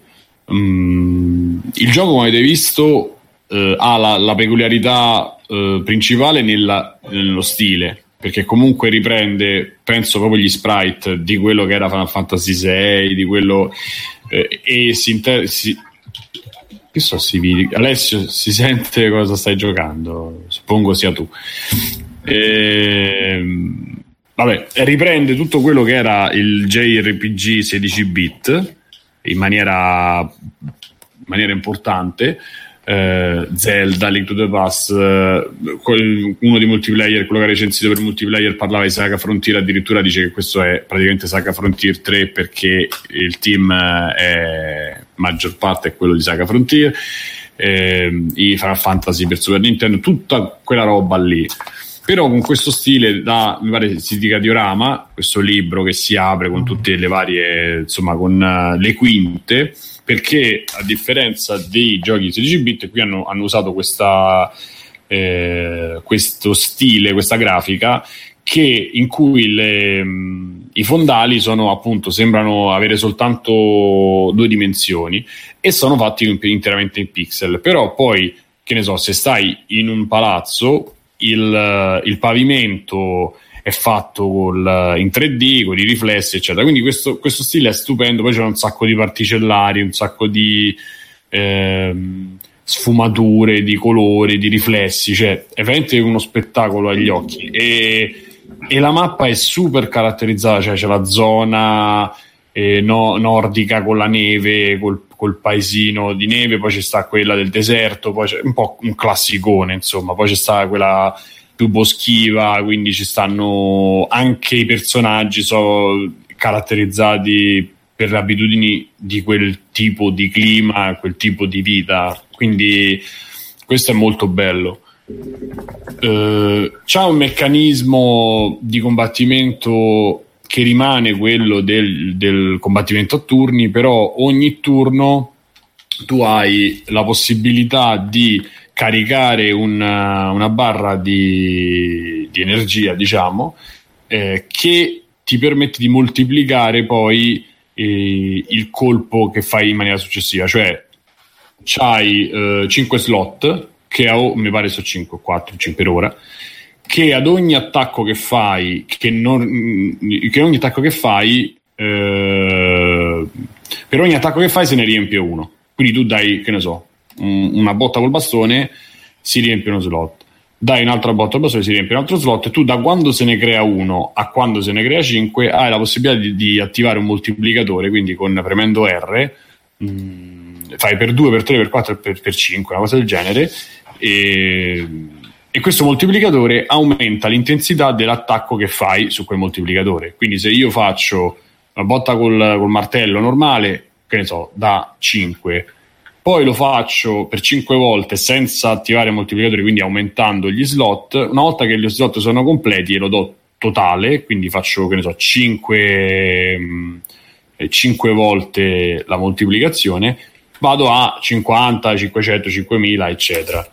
[SPEAKER 4] Mm, il gioco, come avete visto, eh, ha la, la peculiarità eh, principale nella, nello stile perché comunque riprende penso proprio gli sprite di quello che era Final Fantasy VI di quello eh, e si, inter- che so si vede Alessio si sente cosa stai giocando suppongo sia tu. E, ehm, vabbè riprende tutto quello che era il JRPG 16 bit in maniera, in maniera importante eh, Zelda, Link to the Past, eh, uno dei multiplayer, quello che ha recensito per multiplayer parlava di Saga Frontier, addirittura dice che questo è praticamente Saga Frontier 3 perché il team eh, è maggior parte è quello di Saga Frontier, eh, i Final Fantasy per Super Nintendo, tutta quella roba lì. Però con questo stile da mi pare si dica diorama questo libro che si apre con tutte le varie insomma con uh, le quinte perché a differenza dei giochi 16 bit qui hanno, hanno usato questa, eh, questo stile, questa grafica che, in cui le, mh, i fondali sono appunto sembrano avere soltanto due dimensioni e sono fatti interamente in pixel. Però poi che ne so se stai in un palazzo il, il pavimento è fatto col, in 3D, con i riflessi, eccetera. Quindi questo, questo, stile è stupendo. Poi c'è un sacco di particellari, un sacco di ehm, sfumature, di colori, di riflessi. Cioè, è veramente uno spettacolo agli occhi. E, e la mappa è super caratterizzata, cioè c'è la zona eh, no, nordica con la neve, col, col, paesino di neve, poi c'è sta quella del deserto, poi c'è un po' un classicone, insomma, poi c'è sta quella più boschiva, quindi ci stanno anche i personaggi sono caratterizzati per le abitudini di quel tipo di clima, quel tipo di vita. Quindi questo è molto bello. Eh, c'ha un meccanismo di combattimento che rimane quello del, del combattimento a turni, però ogni turno tu hai la possibilità di caricare una, una barra di, di, energia, diciamo, eh, che ti permette di moltiplicare poi eh, il colpo che fai in maniera successiva. Cioè, c'hai eh, 5 slot, che ho, mi pare sono 5, 4, 5 per ora, che ad ogni attacco che fai, che, non, che ogni attacco che fai, eh, per ogni attacco che fai se ne riempie uno. Quindi tu dai, che ne so, una botta col bastone, si riempie uno slot. Dai un'altra botta col bastone, si riempie un altro slot. E tu da quando se ne crea uno a quando se ne crea 5 hai la possibilità di, di attivare un moltiplicatore. Quindi con premendo R mh, mm, fai per 2, per 3, per 4 e per, 5, una cosa del genere. E, e questo moltiplicatore aumenta l'intensità dell'attacco che fai su quel moltiplicatore. Quindi se io faccio una botta col, col martello normale, che ne so, da 5 poi lo faccio per 5 volte senza attivare moltiplicatori, quindi aumentando gli slot. Una volta che gli slot sono completi, lo do totale, quindi faccio che ne so 5, 5 mm, volte la moltiplicazione, vado a 50, 500, 5000, eccetera.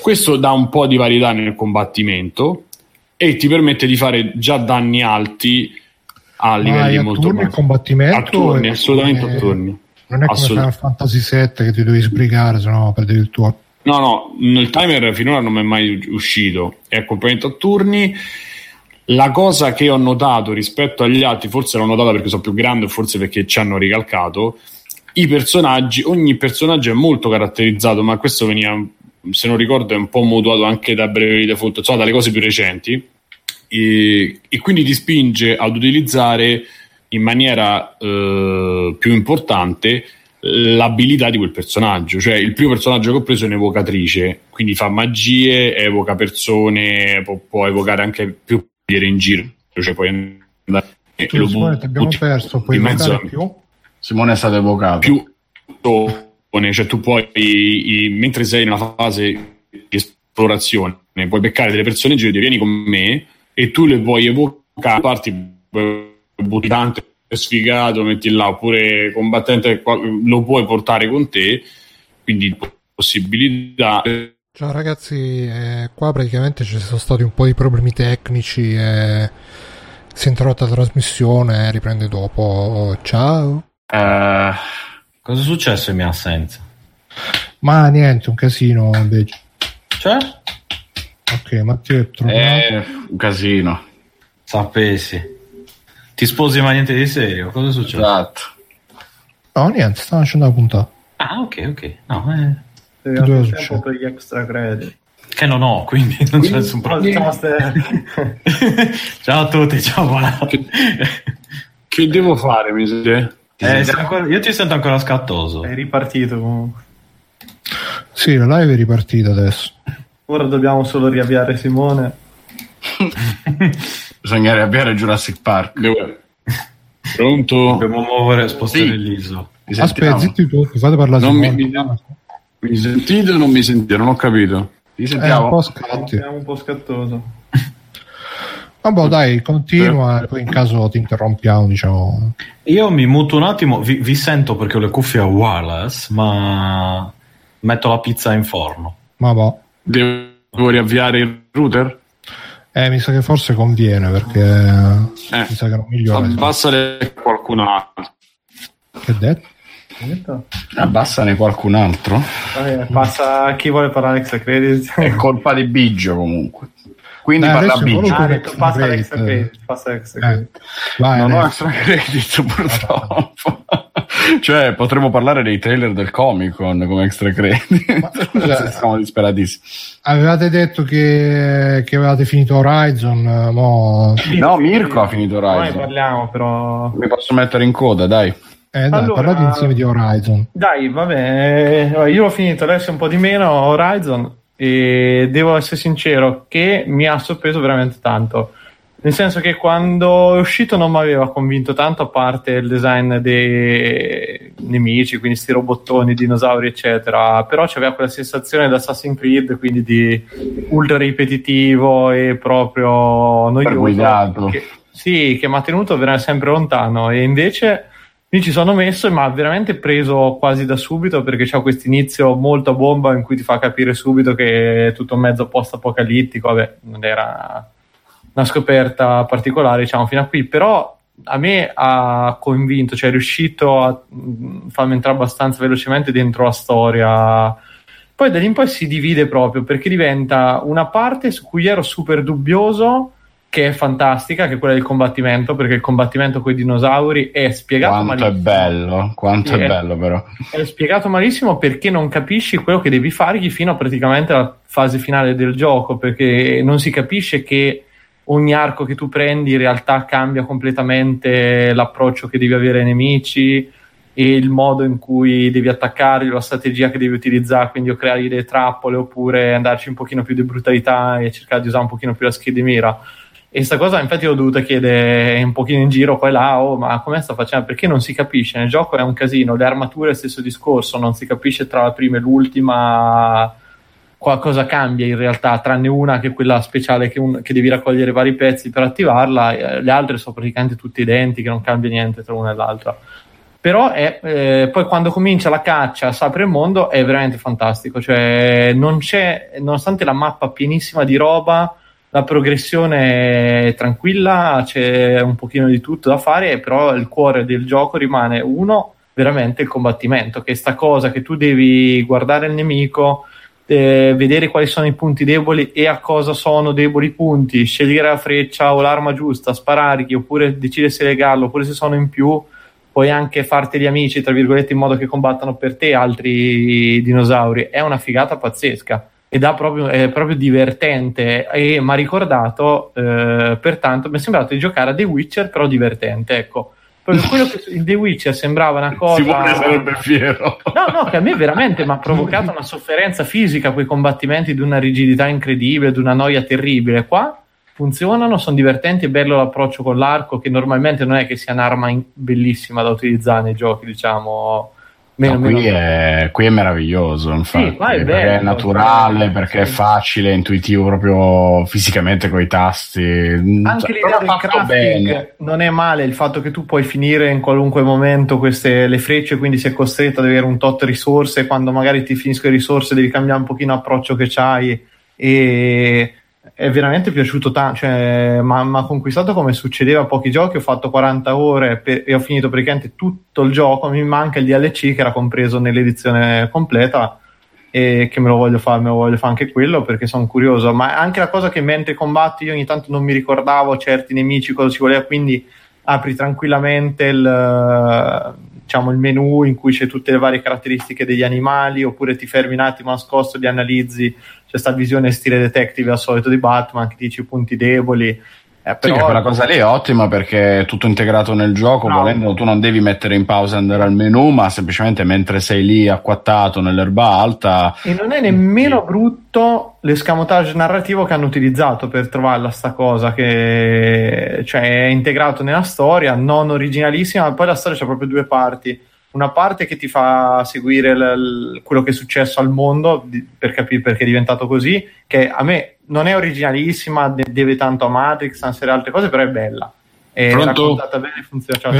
[SPEAKER 4] Questo dà un po' di varietà nel combattimento e ti permette di fare già danni alti a livelli
[SPEAKER 1] a
[SPEAKER 4] molto
[SPEAKER 1] bassi. combattimento
[SPEAKER 4] a turni, assolutamente a turni
[SPEAKER 1] non è come Final Fantasy VII che ti devi sbrigare, se no perdevi il tuo.
[SPEAKER 4] No, no, il timer finora non mi è mai uscito, è accompagnamento a turni. La cosa che ho notato rispetto agli altri, forse l'ho notata perché sono più grande, forse perché ci hanno ricalcato, i personaggi, ogni personaggio è molto caratterizzato, ma questo veniva, se non ricordo, è un po' mutuato anche da Bravely Default, insomma dalle cose più recenti, e, e quindi ti spinge ad utilizzare in maniera eh, più importante l'abilità di quel personaggio. Cioè, il primo personaggio che ho preso è un'evocatrice, quindi fa magie, evoca persone, può, può evocare anche più dire in giro. Cioè, puoi andare.
[SPEAKER 1] Tu, lo Simone, ti abbiamo perso, puoi in mezzo più?
[SPEAKER 2] Simone è stato evocato.
[SPEAKER 4] Più cioè tu puoi, i, mentre sei nella fase di esplorazione, puoi beccare delle persone in giro, vieni con me e tu le vuoi evocare, parti buttante sfigato, metti là, oppure combattente lo puoi portare con te, quindi possibilità.
[SPEAKER 1] Ciao ragazzi, eh, qua praticamente ci sono stati un po' di problemi tecnici e si è interrotta la trasmissione, riprende dopo. Ciao.
[SPEAKER 5] Uh, cosa è successo in mia assenza?
[SPEAKER 1] Ma niente, un casino invece.
[SPEAKER 5] Cioè?
[SPEAKER 1] Ok, Matteo è
[SPEAKER 2] tornato. Eh, un casino.
[SPEAKER 5] Sapessi. Ti sposi ma niente di serio? Cosa è successo?
[SPEAKER 2] Esatto.
[SPEAKER 1] No, niente, sta facendo la puntata.
[SPEAKER 5] Ah, ok, ok. No, eh.
[SPEAKER 3] Devi tempo per gli extra credit.
[SPEAKER 5] Che non ho, quindi non c'è nessun problema. ciao a tutti, ciao, buona.
[SPEAKER 2] Che, che devo fare, mi
[SPEAKER 5] eh, ancora, io ti sento ancora scattoso.
[SPEAKER 3] È ripartito comunque.
[SPEAKER 1] Sì, la live è ripartita adesso.
[SPEAKER 3] Ora dobbiamo solo riavviare Simone.
[SPEAKER 2] Bisogna riavviare Jurassic Park.
[SPEAKER 4] Devo... Pronto?
[SPEAKER 5] Dobbiamo muovere, spostare sì. l'ISO.
[SPEAKER 1] Aspetta, zitti tutti, fate parlare
[SPEAKER 2] non mi, mi, mi, sentite o non mi sentite? Non ho capito.
[SPEAKER 3] Mi sentiamo? È un po' scatti. È un po' scattoso.
[SPEAKER 1] Vabbè, dai, continua, poi in caso ti interrompiamo, diciamo.
[SPEAKER 5] Io mi muto un attimo, vi, vi sento perché ho le cuffie wireless, ma metto la pizza in forno.
[SPEAKER 1] Ma va.
[SPEAKER 2] Devo riavviare il router?
[SPEAKER 1] Eh, mi sa che forse conviene perché eh, mi sa che non migliora.
[SPEAKER 2] Abbassane qualcun altro.
[SPEAKER 1] Che detto?
[SPEAKER 2] Abbassane qualcun altro.
[SPEAKER 3] Eh, passa chi vuole parlare extra credit.
[SPEAKER 2] È colpa di Biggio comunque. Quindi Dai, parla Biggio.
[SPEAKER 3] Ah, detto, passa extra credit. Passa extra credit. Eh. Vai,
[SPEAKER 2] non ho extra credit purtroppo. Cioè, potremmo parlare dei trailer del Comic Con come extra credit. Ma, scusa, siamo disperatissimi.
[SPEAKER 1] Avevate detto che, che avevate finito Horizon? Mo...
[SPEAKER 2] No, Mirko ha finito Horizon. Noi
[SPEAKER 3] parliamo, però.
[SPEAKER 2] Mi posso mettere in coda, dai.
[SPEAKER 1] Eh, dai, allora, parlate insieme di Horizon.
[SPEAKER 3] Dai, vabbè, io ho finito adesso un po' di meno Horizon e devo essere sincero che mi ha sorpreso veramente tanto. Nel senso che quando è uscito non mi aveva convinto tanto, a parte il design dei nemici, quindi sti robottoni, dinosauri, eccetera. Però c'aveva quella sensazione da Assassin's Creed, quindi di ultra ripetitivo e proprio noioso. Che, sì, che mi ha tenuto veramente sempre lontano. E invece mi ci sono messo e mi ha veramente preso quasi da subito perché c'è questo inizio molto a bomba in cui ti fa capire subito che è tutto mezzo post-apocalittico. Vabbè, non era una scoperta particolare, diciamo, fino a qui, però a me ha convinto, cioè è riuscito a mm, farmi entrare abbastanza velocemente dentro la storia. Poi da lì in poi si divide proprio perché diventa una parte su cui ero super dubbioso, che è fantastica, che è quella del combattimento, perché il combattimento con i dinosauri è spiegato
[SPEAKER 2] quanto malissimo. Quanto è bello, quanto è, è, bello però.
[SPEAKER 3] È spiegato malissimo perché non capisci quello che devi fargli fino a praticamente alla fase finale del gioco, perché non si capisce che ogni arco che tu prendi in realtà cambia completamente l'approccio che devi avere ai nemici e il modo in cui devi attaccarli, la strategia che devi utilizzare, quindi o creare delle trappole oppure andarci un pochino più di brutalità e cercare di usare un pochino più la scheda di mira. E sta cosa infatti l'ho dovuta chiedere un pochino in giro qua e là, oh, ma come sta facendo? Perché non si capisce, nel gioco è un casino, le armature è stesso discorso, non si capisce tra la prima e l'ultima qualcosa cambia in realtà, tranne una che è quella speciale che, un, che devi raccogliere vari pezzi per attivarla, eh, le altre sono praticamente tutte identiche, non cambia niente tra una e l'altra. Però è, eh, poi quando comincia la caccia, si apre il mondo, è veramente fantastico, cioè non c'è, nonostante la mappa pienissima di roba, la progressione è tranquilla, c'è un pochino di tutto da fare, però il cuore del gioco rimane uno, veramente il combattimento, che è sta cosa che tu devi guardare il nemico, eh, vedere quali sono i punti deboli e a cosa sono deboli i punti, scegliere la freccia o l'arma giusta, sparargli oppure decidere se legarlo, oppure se sono in più puoi anche farti gli amici, tra virgolette, in modo che combattano per te altri dinosauri. È una figata pazzesca ed proprio, è proprio divertente e mi ha ricordato, eh, pertanto, mi è sembrato di giocare a The Witcher, però divertente, ecco. Proprio quello che il The Witcher sembrava una cosa.
[SPEAKER 2] Simone sarebbe fiero.
[SPEAKER 3] No, no, che a me veramente mi ha provocato una sofferenza fisica quei combattimenti di una rigidità incredibile, di una noia terribile. Qua funzionano, sono divertenti, è bello l'approccio con l'arco, che normalmente non è che sia un'arma in- bellissima da utilizzare nei giochi, diciamo
[SPEAKER 2] Meno, no, qui, è, qui, è, meraviglioso, infatti, sì, è perché bello, è naturale, perché è facile, intuitivo proprio fisicamente con i tasti.
[SPEAKER 3] Anche cioè, l'idea del crafting bene. non è male, il fatto che tu puoi finire in qualunque momento queste, le frecce, quindi sei costretto ad avere un tot risorse, quando magari ti finiscono le risorse devi cambiare un pochino l'approccio che hai e è veramente piaciuto tanto, cioè, mi ha conquistato come succedeva a pochi giochi, ho fatto 40 ore per, e ho finito praticamente tutto il gioco, mi manca il DLC che era compreso nell'edizione completa e che me lo voglio fare, me lo voglio fare anche quello perché sono curioso, ma anche la cosa che mentre combatti io ogni tanto non mi ricordavo certi nemici cosa ci voleva, quindi apri tranquillamente il, diciamo, il menu in cui c'è tutte le varie caratteristiche degli animali oppure ti fermi un attimo nascosto, li analizzi c'è sta visione stile detective al solito di Batman che dici i punti deboli.
[SPEAKER 2] Eh, però... Sì, quella cosa lì è ottima perché è tutto integrato nel gioco, no. volendo tu non devi mettere in pausa e andare al menu, ma semplicemente mentre sei lì acquattato nell'erba alta.
[SPEAKER 3] E non è nemmeno brutto l'escamotage narrativo che hanno utilizzato per trovarla sta cosa, che cioè, è integrato nella storia, non originalissima, ma poi la storia c'ha proprio due parti una parte che ti fa seguire l- l- quello che è successo al mondo di- per capire perché è diventato così, che a me non è originalissima, de- deve tanto a Matrix, serie altre cose, però è bella. È Pronto? raccontata bene, funziona. Cioè,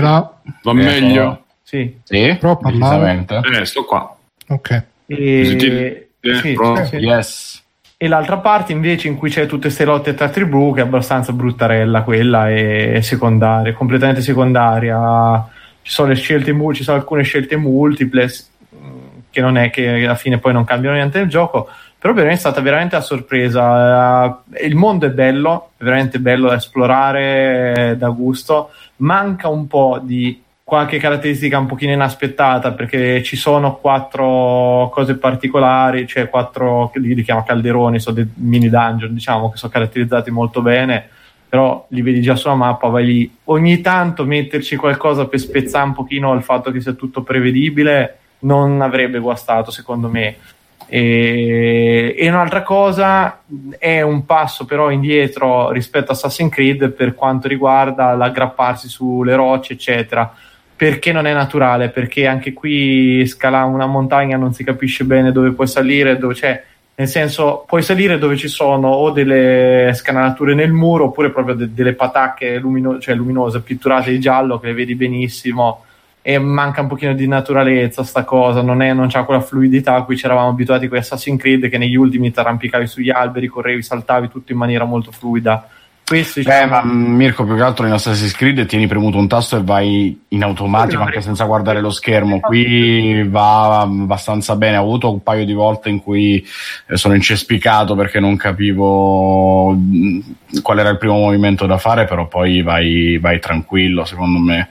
[SPEAKER 2] Va eh, meglio?
[SPEAKER 3] Sì.
[SPEAKER 2] Sì?
[SPEAKER 1] Però
[SPEAKER 4] Eh, sto qua.
[SPEAKER 1] Ok.
[SPEAKER 3] E...
[SPEAKER 4] Eh, sì, sì.
[SPEAKER 2] Yes.
[SPEAKER 3] E l'altra parte invece in cui c'è tutte queste lotte tra tribù, che è abbastanza bruttarella quella, è secondaria, completamente secondaria ci sono, scelte, ci sono alcune scelte multiple che non è che alla fine poi non cambiano niente nel gioco però per me è stata veramente la sorpresa. Eh, il mondo è bello è veramente bello da esplorare da gusto. Manca un po' di qualche caratteristica un pochino inaspettata perché ci sono quattro cose particolari cioè quattro li chiamo calderoni sono dei mini dungeon diciamo che sono caratterizzati molto bene però li vedi già sulla mappa, vai lì. Ogni tanto metterci qualcosa per spezzare un pochino il fatto che sia tutto prevedibile non avrebbe guastato, secondo me. E, e, un'altra cosa è un passo però indietro rispetto a Assassin's Creed per quanto riguarda l'aggrapparsi sulle rocce, eccetera. Perché non è naturale? Perché anche qui scalare una montagna non si capisce bene dove puoi salire, dove c'è nel senso puoi salire dove ci sono o delle scanalature nel muro oppure proprio de- delle patacche lumino- cioè luminose pitturate di giallo che le vedi benissimo e manca un pochino di naturalezza sta cosa non, è, non c'ha quella fluidità a cui ci eravamo abituati con Assassin's Creed che negli ultimi ti arrampicavi sugli alberi correvi, saltavi tutto in maniera molto fluida
[SPEAKER 2] questo, diciamo... Beh, ma Mirko, più che altro in Assassin's Creed tieni premuto un tasto e vai in automatico anche senza guardare lo schermo. Qui va abbastanza bene. Ho avuto un paio di volte in cui eh, sono incespicato perché non capivo mm, qual era il primo movimento da fare, però poi vai, vai tranquillo, secondo me.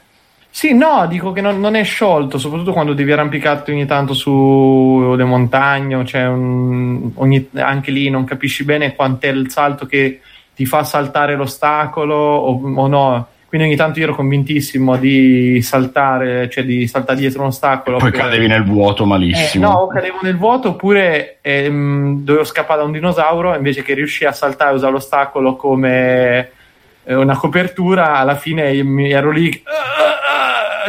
[SPEAKER 3] Sì, no, dico che non, non, è sciolto, soprattutto quando devi arrampicarti ogni tanto sulle montagne, cioè un, ogni, anche lì non capisci bene quant'è il salto che ti fa saltare l'ostacolo o, o, no. Quindi ogni tanto io ero convintissimo di saltare, cioè di saltare dietro un ostacolo.
[SPEAKER 2] Poi per... cadevi nel vuoto malissimo.
[SPEAKER 3] Eh, no, cadevo nel vuoto oppure ehm, dovevo scappare da un dinosauro invece che riuscire a saltare e usare l'ostacolo come eh, una copertura, alla fine mi ero lì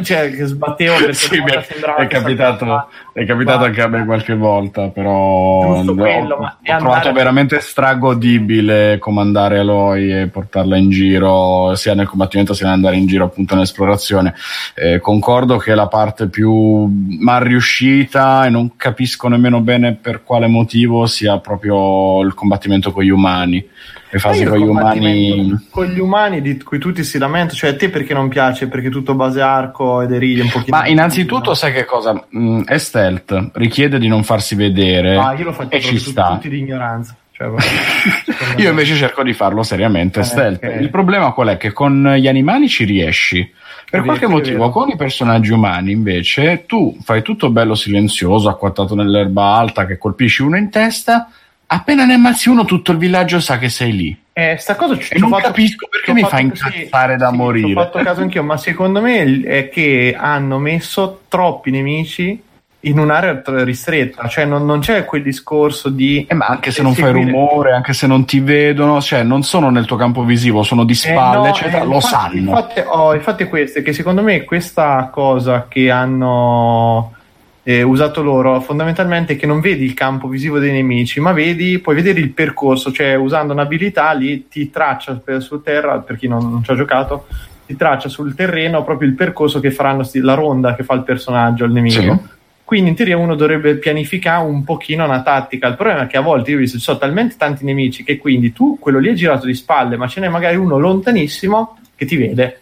[SPEAKER 3] cioè, che sbattevo perché
[SPEAKER 2] sì, beh, è capitato, è capitato anche a me qualche volta, però no, quello, ho, ho trovato veramente stragodibile comandare Aloy e portarla in giro, sia nel combattimento sia nell'andare in giro appunto nell'esplorazione. Eh, concordo che la parte più mal riuscita e non capisco nemmeno bene per quale motivo sia proprio il combattimento con gli umani le fasi con gli umani
[SPEAKER 3] con gli umani di cui tutti si lamentano cioè a te perché non piace? Perché tutto base arco ed erili un pochino
[SPEAKER 2] ma innanzitutto no? sai che cosa? Mm, è stealth richiede di non farsi vedere ah, io lo faccio e ci sta. tutti di ignoranza cioè, io invece cerco di farlo seriamente eh, stealth. okay. il problema qual è? Che con gli animali ci riesci. Per qualche motivo con i personaggi umani invece tu fai tutto bello silenzioso acquattato nell'erba alta che colpisci uno in testa appena ne ammazzi uno tutto il villaggio sa che sei lì.
[SPEAKER 3] Eh, sta cosa
[SPEAKER 2] ci, e non fatto, capisco perché mi fa incazzare da sì, morire.
[SPEAKER 3] Ho fatto caso anch'io, ma secondo me è che hanno messo troppi nemici in un'area ristretta, cioè non, non c'è quel discorso di...
[SPEAKER 2] Eh, ma anche se non fai rumore, anche se non ti vedono, cioè non sono nel tuo campo visivo, sono di spalle, eh no, eccetera, eh, lo
[SPEAKER 3] infatti,
[SPEAKER 2] sanno.
[SPEAKER 3] Infatti, oh, infatti questo, è che secondo me questa cosa che hanno eh, usato loro fondamentalmente che non vedi il campo visivo dei nemici, ma vedi, puoi vedere il percorso, cioè usando un'abilità lì ti traccia per, su terra, per chi non, non ci ha giocato, ti traccia sul terreno proprio il percorso che faranno, la ronda che fa il personaggio, il nemico. Sì. Quindi in teoria uno dovrebbe pianificare un pochino una tattica. Il problema è che a volte io ho visto ci sono talmente tanti nemici che quindi tu quello lì è girato di spalle, ma ce n'è magari uno lontanissimo che ti vede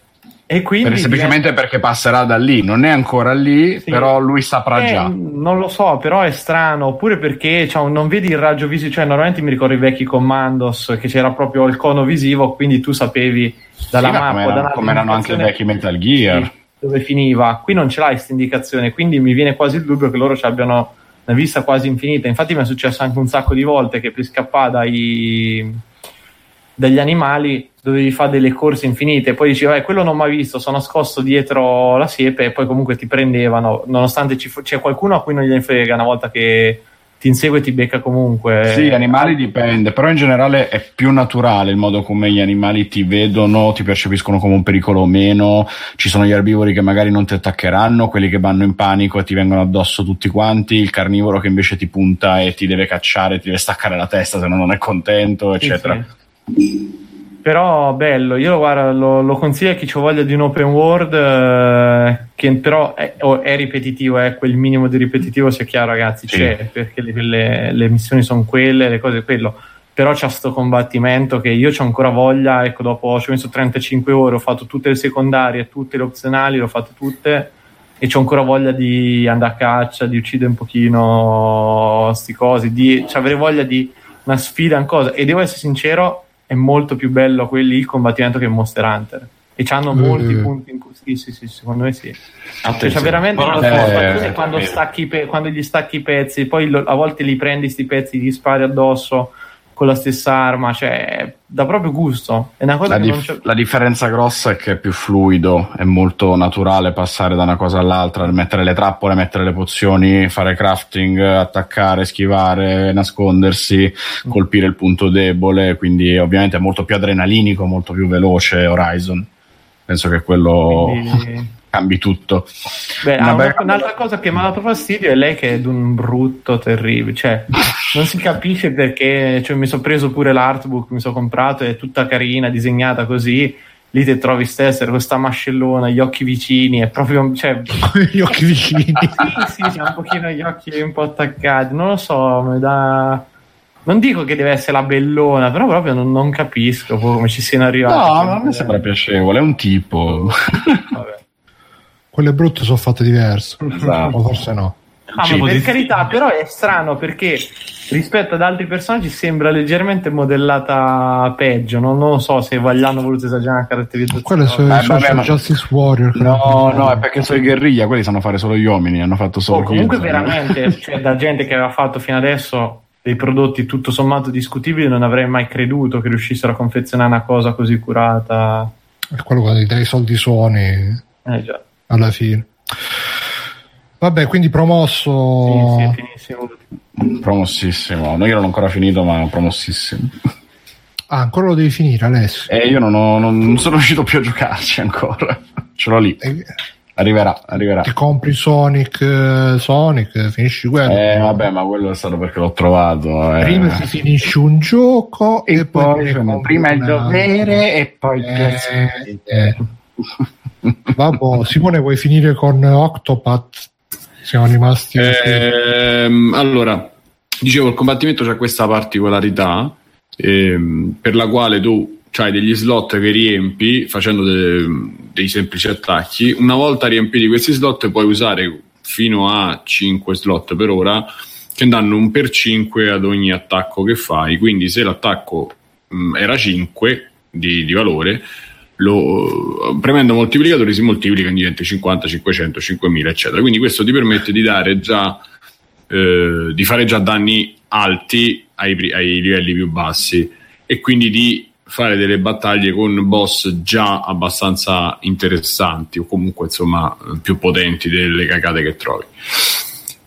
[SPEAKER 3] e quindi
[SPEAKER 2] per semplicemente perché passerà da lì, non è ancora lì, sì. però lui saprà
[SPEAKER 3] eh,
[SPEAKER 2] già.
[SPEAKER 3] Non lo so, però è strano. Oppure perché cioè, non vedi il raggio visivo, cioè normalmente mi ricordo i vecchi commandos che c'era proprio il cono visivo, quindi tu sapevi dalla sì, mappa.
[SPEAKER 2] Come, era, come erano anche i vecchi Metal Gear. Sì,
[SPEAKER 3] dove finiva. Qui non ce l'hai questa indicazione, quindi mi viene quasi il dubbio che loro ci abbiano una vista quasi infinita. Infatti mi è successo anche un sacco di volte che per scappare dai, dagli animali dovevi fare delle corse infinite, poi dicevi, eh, quello non mi ha visto, sono nascosto dietro la siepe e poi comunque ti prendevano, nonostante ci fu- c'è qualcuno a cui non gliene frega una volta che ti insegue e ti becca comunque.
[SPEAKER 2] Sì, animali dipende, però in generale è più naturale il modo come gli animali ti vedono, ti percepiscono come un pericolo o meno. Ci sono gli erbivori che magari non ti attaccheranno, quelli che vanno in panico e ti vengono addosso tutti quanti, il carnivoro che invece ti punta e ti deve cacciare, ti deve staccare la testa se no non è contento, eccetera. Sì,
[SPEAKER 3] sì però bello, io guarda, lo, lo, consiglio a chi ci voglia di un open world eh, che però è, è, ripetitivo, è quel minimo di ripetitivo sia chiaro ragazzi, sì. c'è perché le, le, le missioni sono quelle, le cose quello però c'è sto combattimento che io ho ancora voglia, ecco dopo ci ho messo 35 ore, ho fatto tutte le secondarie, tutte le opzionali, le ho fatte tutte e ho ancora voglia di andare a caccia, di uccidere un pochino sti cosi, di avere voglia di una sfida, una cosa e devo essere sincero è molto più bello quelli il combattimento che Monster Hunter. E hanno mm. molti punti in cui sì, sì, sì, secondo me sì. Cioè, c'è veramente una eh, quando, stacchi pe- quando gli stacchi i pezzi poi lo- a volte li prendi questi pezzi gli spari addosso con la stessa arma, cioè dà proprio gusto. È una cosa
[SPEAKER 2] la, dif- la differenza grossa è che è più fluido, è molto naturale passare da una cosa all'altra, mettere le trappole, mettere le pozioni, fare crafting, attaccare, schivare, nascondersi, mm. colpire il punto debole, quindi ovviamente è molto più adrenalinico, molto più veloce Horizon. Penso che quello... Quindi cambi tutto.
[SPEAKER 3] Beh, una una, un'altra cosa che mi ha dato fastidio è lei che è di un brutto terribile, cioè non si capisce perché, cioè, mi sono preso pure l'artbook, mi sono comprato, è tutta carina, disegnata così, lì ti trovi stessa, questa mascellona, gli occhi vicini, è proprio, cioè...
[SPEAKER 1] gli occhi vicini?
[SPEAKER 3] sì, sì, c'ha un pochino gli occhi un po' attaccati, non lo so, mi dà... Non dico che deve essere la bellona, però proprio non, non capisco come ci siano arrivati.
[SPEAKER 2] No, a me sembra piacevole, è un tipo. Vabbè
[SPEAKER 1] quelle brutte sono fatte diverse, esatto. o forse no.
[SPEAKER 3] Ah, ma per carità, però è strano perché rispetto ad altri personaggi sembra leggermente modellata peggio. Non, non so se hanno voluto esagerare la caratterizzazione.
[SPEAKER 1] Quelle sono eh, vabbè, ma... Justice Warrior.
[SPEAKER 2] No, no, è perché sono i guerriglia, quelli sanno fare solo gli uomini. Hanno fatto solo. Oh,
[SPEAKER 3] comunque, kids, veramente, cioè, da gente che aveva fatto fino adesso dei prodotti tutto sommato discutibili, non avrei mai creduto che riuscissero a confezionare una cosa così curata.
[SPEAKER 1] È quello quando dai soldi suoni.
[SPEAKER 3] Eh già
[SPEAKER 1] alla fine. Vabbè, quindi promosso. Sì, sì,
[SPEAKER 2] Promossissimo. No, io non ho ancora finito, ma promossissimo.
[SPEAKER 1] Ah, ancora lo devi finire, Alessio.
[SPEAKER 2] Eh, io non, ho, non, non sono riuscito più a giocarci ancora. Ce l'ho lì.
[SPEAKER 1] Eh,
[SPEAKER 2] Arriverà, arriverà.
[SPEAKER 1] Ti compri Sonic, eh, Sonic, finisci quello.
[SPEAKER 2] Eh, vabbè, ma quello è stato perché l'ho trovato. Eh.
[SPEAKER 1] Prima ti finisci un gioco e,
[SPEAKER 2] E
[SPEAKER 1] poi,
[SPEAKER 2] poi, prima il dovere e poi il
[SPEAKER 1] Eh,
[SPEAKER 2] piacere.
[SPEAKER 1] eh. Vabbè, Simone, vuoi finire con Octopath? Siamo rimasti.
[SPEAKER 4] Ehm, allora, dicevo, il combattimento c'ha questa particolarità ehm, per la quale tu hai degli slot che riempi facendo de- dei semplici attacchi. Una volta riempiti questi slot puoi usare fino a 5 slot per ora che danno un per 5 ad ogni attacco che fai. Quindi se l'attacco mh, era 5 di, di valore, lo, premendo moltiplicatore si moltiplica diventa 50, 500, 5000 eccetera. Quindi questo ti permette di dare già eh, di fare già danni alti ai, ai livelli più bassi e quindi di fare delle battaglie con boss già abbastanza interessanti o comunque insomma più potenti delle cagate che trovi.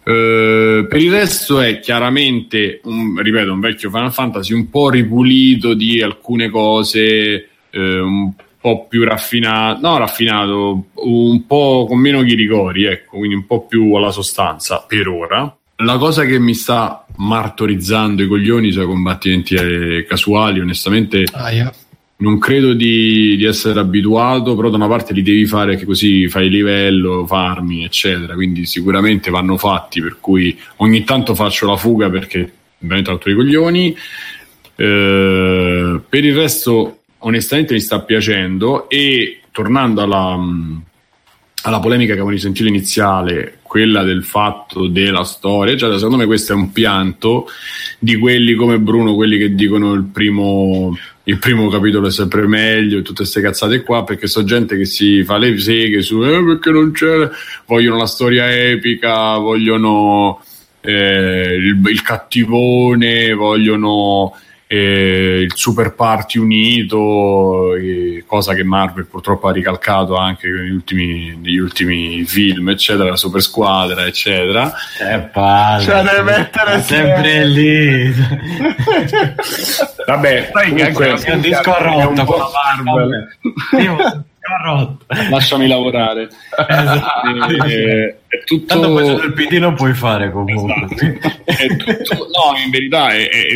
[SPEAKER 4] Eh, per il resto è chiaramente, un, ripeto, un vecchio Final Fantasy un po' ripulito di alcune cose, eh, un po' più raffinato, no raffinato, un po' con meno chiricori, ecco, quindi un po' più alla sostanza per ora. La cosa che mi sta martorizzando i coglioni sono i combattimenti eh, casuali, onestamente
[SPEAKER 1] Ah, yeah.
[SPEAKER 4] non credo di, di essere abituato, però da una parte li devi fare che così fai livello, farmi, eccetera. Quindi sicuramente vanno fatti, per cui ogni tanto faccio la fuga perché veramente altro i coglioni. Eh, per il resto, onestamente, mi sta piacendo. E tornando alla, alla polemica che avevamo risentito iniziale, quella del fatto della storia, cioè, secondo me questo è un pianto di quelli come Bruno, quelli che dicono il primo, il primo capitolo è sempre meglio e tutte queste cazzate qua, perché so gente che si fa le seghe su eh, perché non c'è, vogliono la storia epica, vogliono eh, il, il cattivone, vogliono eh, il super party unito, eh, cosa che Marvel purtroppo ha ricalcato anche negli ultimi, negli ultimi film, eccetera, la super squadra, eccetera.
[SPEAKER 5] Che palle.
[SPEAKER 2] Cioè, deve mettere
[SPEAKER 5] sempre lì.
[SPEAKER 4] Vabbè,
[SPEAKER 2] Sai che
[SPEAKER 4] comunque,
[SPEAKER 2] anche
[SPEAKER 5] un disco rotto con la
[SPEAKER 2] Marvel.
[SPEAKER 5] Io
[SPEAKER 4] lasciami lavorare.
[SPEAKER 5] Esatto.
[SPEAKER 4] Eh, è tutto
[SPEAKER 5] Tanto facendo il PD non puoi fare comunque.
[SPEAKER 4] Esatto. È tutto- no, in verità è- è-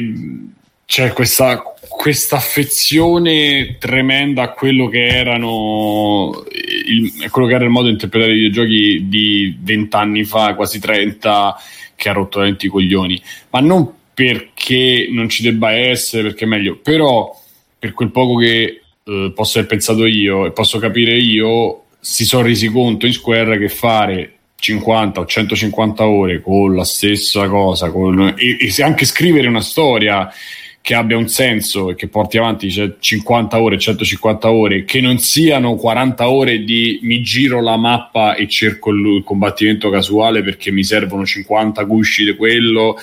[SPEAKER 4] c'è questa, questa affezione tremenda a quello che erano il, quello che era il modo di interpretare i videogiochi di vent'anni fa, quasi 30, che ha rotto veramente i coglioni, ma non perché non ci debba essere, perché è meglio, però per quel poco che eh, posso aver pensato io e posso capire io, si sono resi conto in Square che fare 50 o 150 ore con la stessa cosa con- e, e anche scrivere una storia che abbia un senso e che porti avanti cioè, 50 ore, 150 ore, che non siano 40 ore di mi giro la mappa e cerco il, combattimento casuale perché mi servono 50 gusci di quello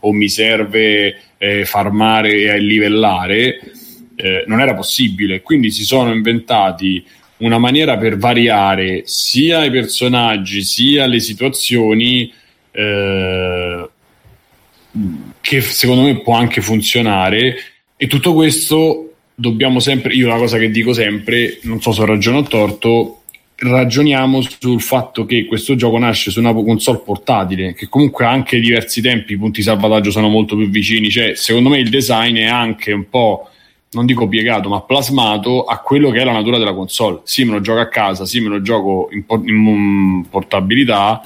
[SPEAKER 4] o mi serve eh, farmare e livellare, eh, non era possibile. Quindi si sono inventati una maniera per variare sia i personaggi sia le situazioni eh, che secondo me può anche funzionare e tutto questo dobbiamo sempre io la cosa che dico sempre non so se ragiono o torto ragioniamo sul fatto che questo gioco nasce su una console portatile che comunque ha anche diversi tempi i punti salvataggio sono molto più vicini cioè secondo me il design è anche un po' non dico piegato, ma plasmato a quello che è la natura della console. Sì, me lo gioco a casa, sì, me lo gioco in, por- in, portabilità,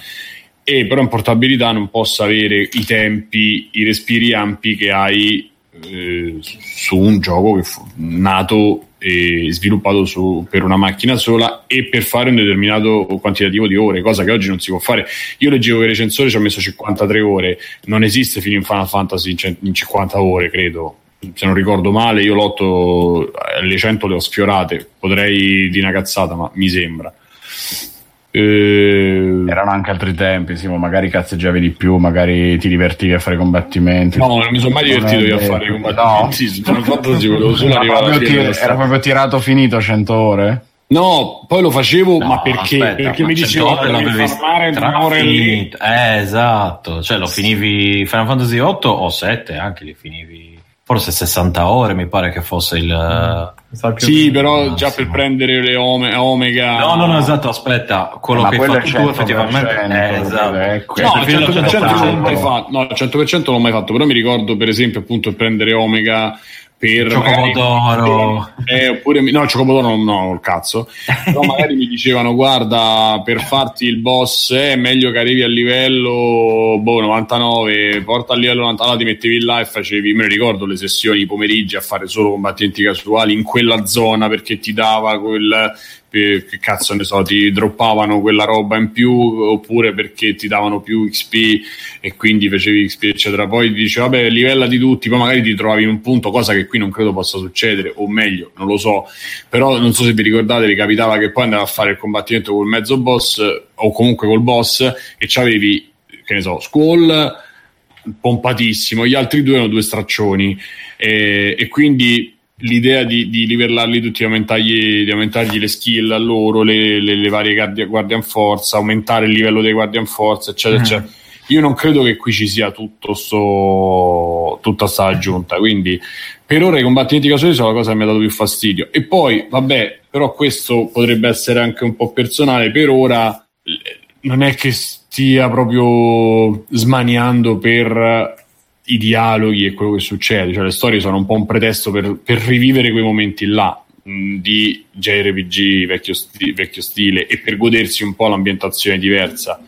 [SPEAKER 4] e però in portabilità non posso avere i tempi, i respiri ampi che hai eh, su un gioco che fu nato e sviluppato su- per una macchina sola e per fare un determinato quantitativo di ore, cosa che oggi non si può fare. Io leggevo che i recensori ci hanno messo 53 ore, non esiste fino in Final Fantasy in cent- in 50 ore, credo se non ricordo male, io l'otto alle 100 le ho sfiorate. Potrei di una cazzata, ma mi sembra. Eh,
[SPEAKER 2] Erano anche altri tempi, sì, ma magari cazzeggiavi di più, magari ti divertivi a fare combattimenti.
[SPEAKER 4] No, non mi sono mai divertito io a fare combattimenti. Sì, Final Fantasy volevo solo
[SPEAKER 2] Era
[SPEAKER 4] alla
[SPEAKER 2] proprio, tir- era proprio tirato finito 100 ore?
[SPEAKER 4] No, poi lo facevo,
[SPEAKER 5] No,
[SPEAKER 4] ma perché?
[SPEAKER 5] aspetta,
[SPEAKER 4] perché
[SPEAKER 5] ma
[SPEAKER 4] mi dicevo devi
[SPEAKER 5] l'avevi
[SPEAKER 4] farmare tre ore lì.
[SPEAKER 5] finito. Eh, esatto. Cioè, lo finivi Final Fantasy 8 o 7 anche li finivi. Forse 60 ore mi pare che fosse il...
[SPEAKER 4] Mm. Sì, però già per prendere le ome- Omega...
[SPEAKER 5] No, no, no, esatto, aspetta, quello Ma che hai fatto tu effettivamente...
[SPEAKER 4] Eh, esatto. Ecco. No, al 100%, non l'ho mai fatto, no, al 100% non l'ho mai fatto, però mi ricordo per esempio appunto prendere Omega per
[SPEAKER 5] Ciocomodoro
[SPEAKER 4] eh, oppure no Ciocomodoro no, no il cazzo. Però magari mi dicevano guarda per farti il boss è meglio che arrivi a livello boh, 99 porta a livello 99 ti mettevi là e facevi me ne ricordo le sessioni pomeriggi a fare solo combattenti casuali in quella zona perché ti dava quel che cazzo ne so, ti droppavano quella roba in più oppure perché ti davano più XP e quindi facevi XP eccetera. Poi ti dice vabbè livella di tutti, poi magari ti trovavi in un punto, cosa che qui non credo possa succedere, o meglio, non lo so, però non so se vi ricordate, vi capitava che poi andavi a fare il combattimento col mezzo boss o comunque col boss e c'avevi, che ne so, Squall pompatissimo, gli altri due erano due straccioni e, e quindi l'idea di, di livellarli tutti, di aumentargli, di aumentargli le skill a loro, le, le, le varie guardia, guardian forza, aumentare il livello dei guardian forza, eccetera, mm. eccetera. Io non credo che qui ci sia tutto sto, tutta questa aggiunta, quindi per ora i combattimenti casuali sono la cosa che mi ha dato più fastidio. E poi, vabbè, però questo potrebbe essere anche un po' personale, per ora non è che stia proprio smaniando per i dialoghi e quello che succede, cioè le storie sono un po' un pretesto per, per rivivere quei momenti là mh, di JRPG vecchio, sti- vecchio, stile e per godersi un po' l'ambientazione diversa.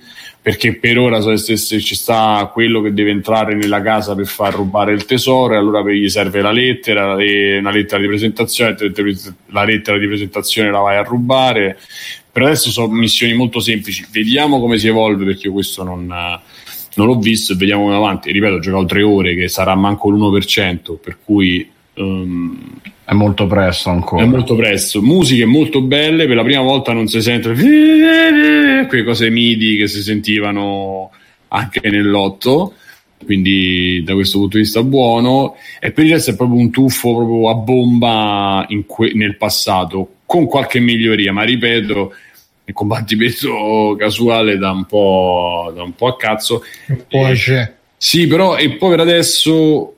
[SPEAKER 4] Perché per ora se ci sta quello che deve entrare nella casa per far rubare il tesoro, e allora gli serve la lettera, una lettera di presentazione, la lettera di presentazione la vai a rubare. Per adesso sono missioni molto semplici, vediamo come si evolve perché io questo non, non l'ho visto e vediamo come avanti. Ripeto, ho giocato tre ore che sarà manco l'1%, per cui um,
[SPEAKER 2] è molto presto ancora.
[SPEAKER 4] È molto presto. Musiche molto belle, per la prima volta non si sente quelle cose midi che si sentivano anche nell'otto. Quindi da questo punto di vista buono e per il resto è proprio un tuffo proprio a bomba que- nel passato con qualche miglioria ma ripeto il combattimento casuale da un po', da un po a cazzo.
[SPEAKER 1] Un po' e,
[SPEAKER 4] sì, però e poi per adesso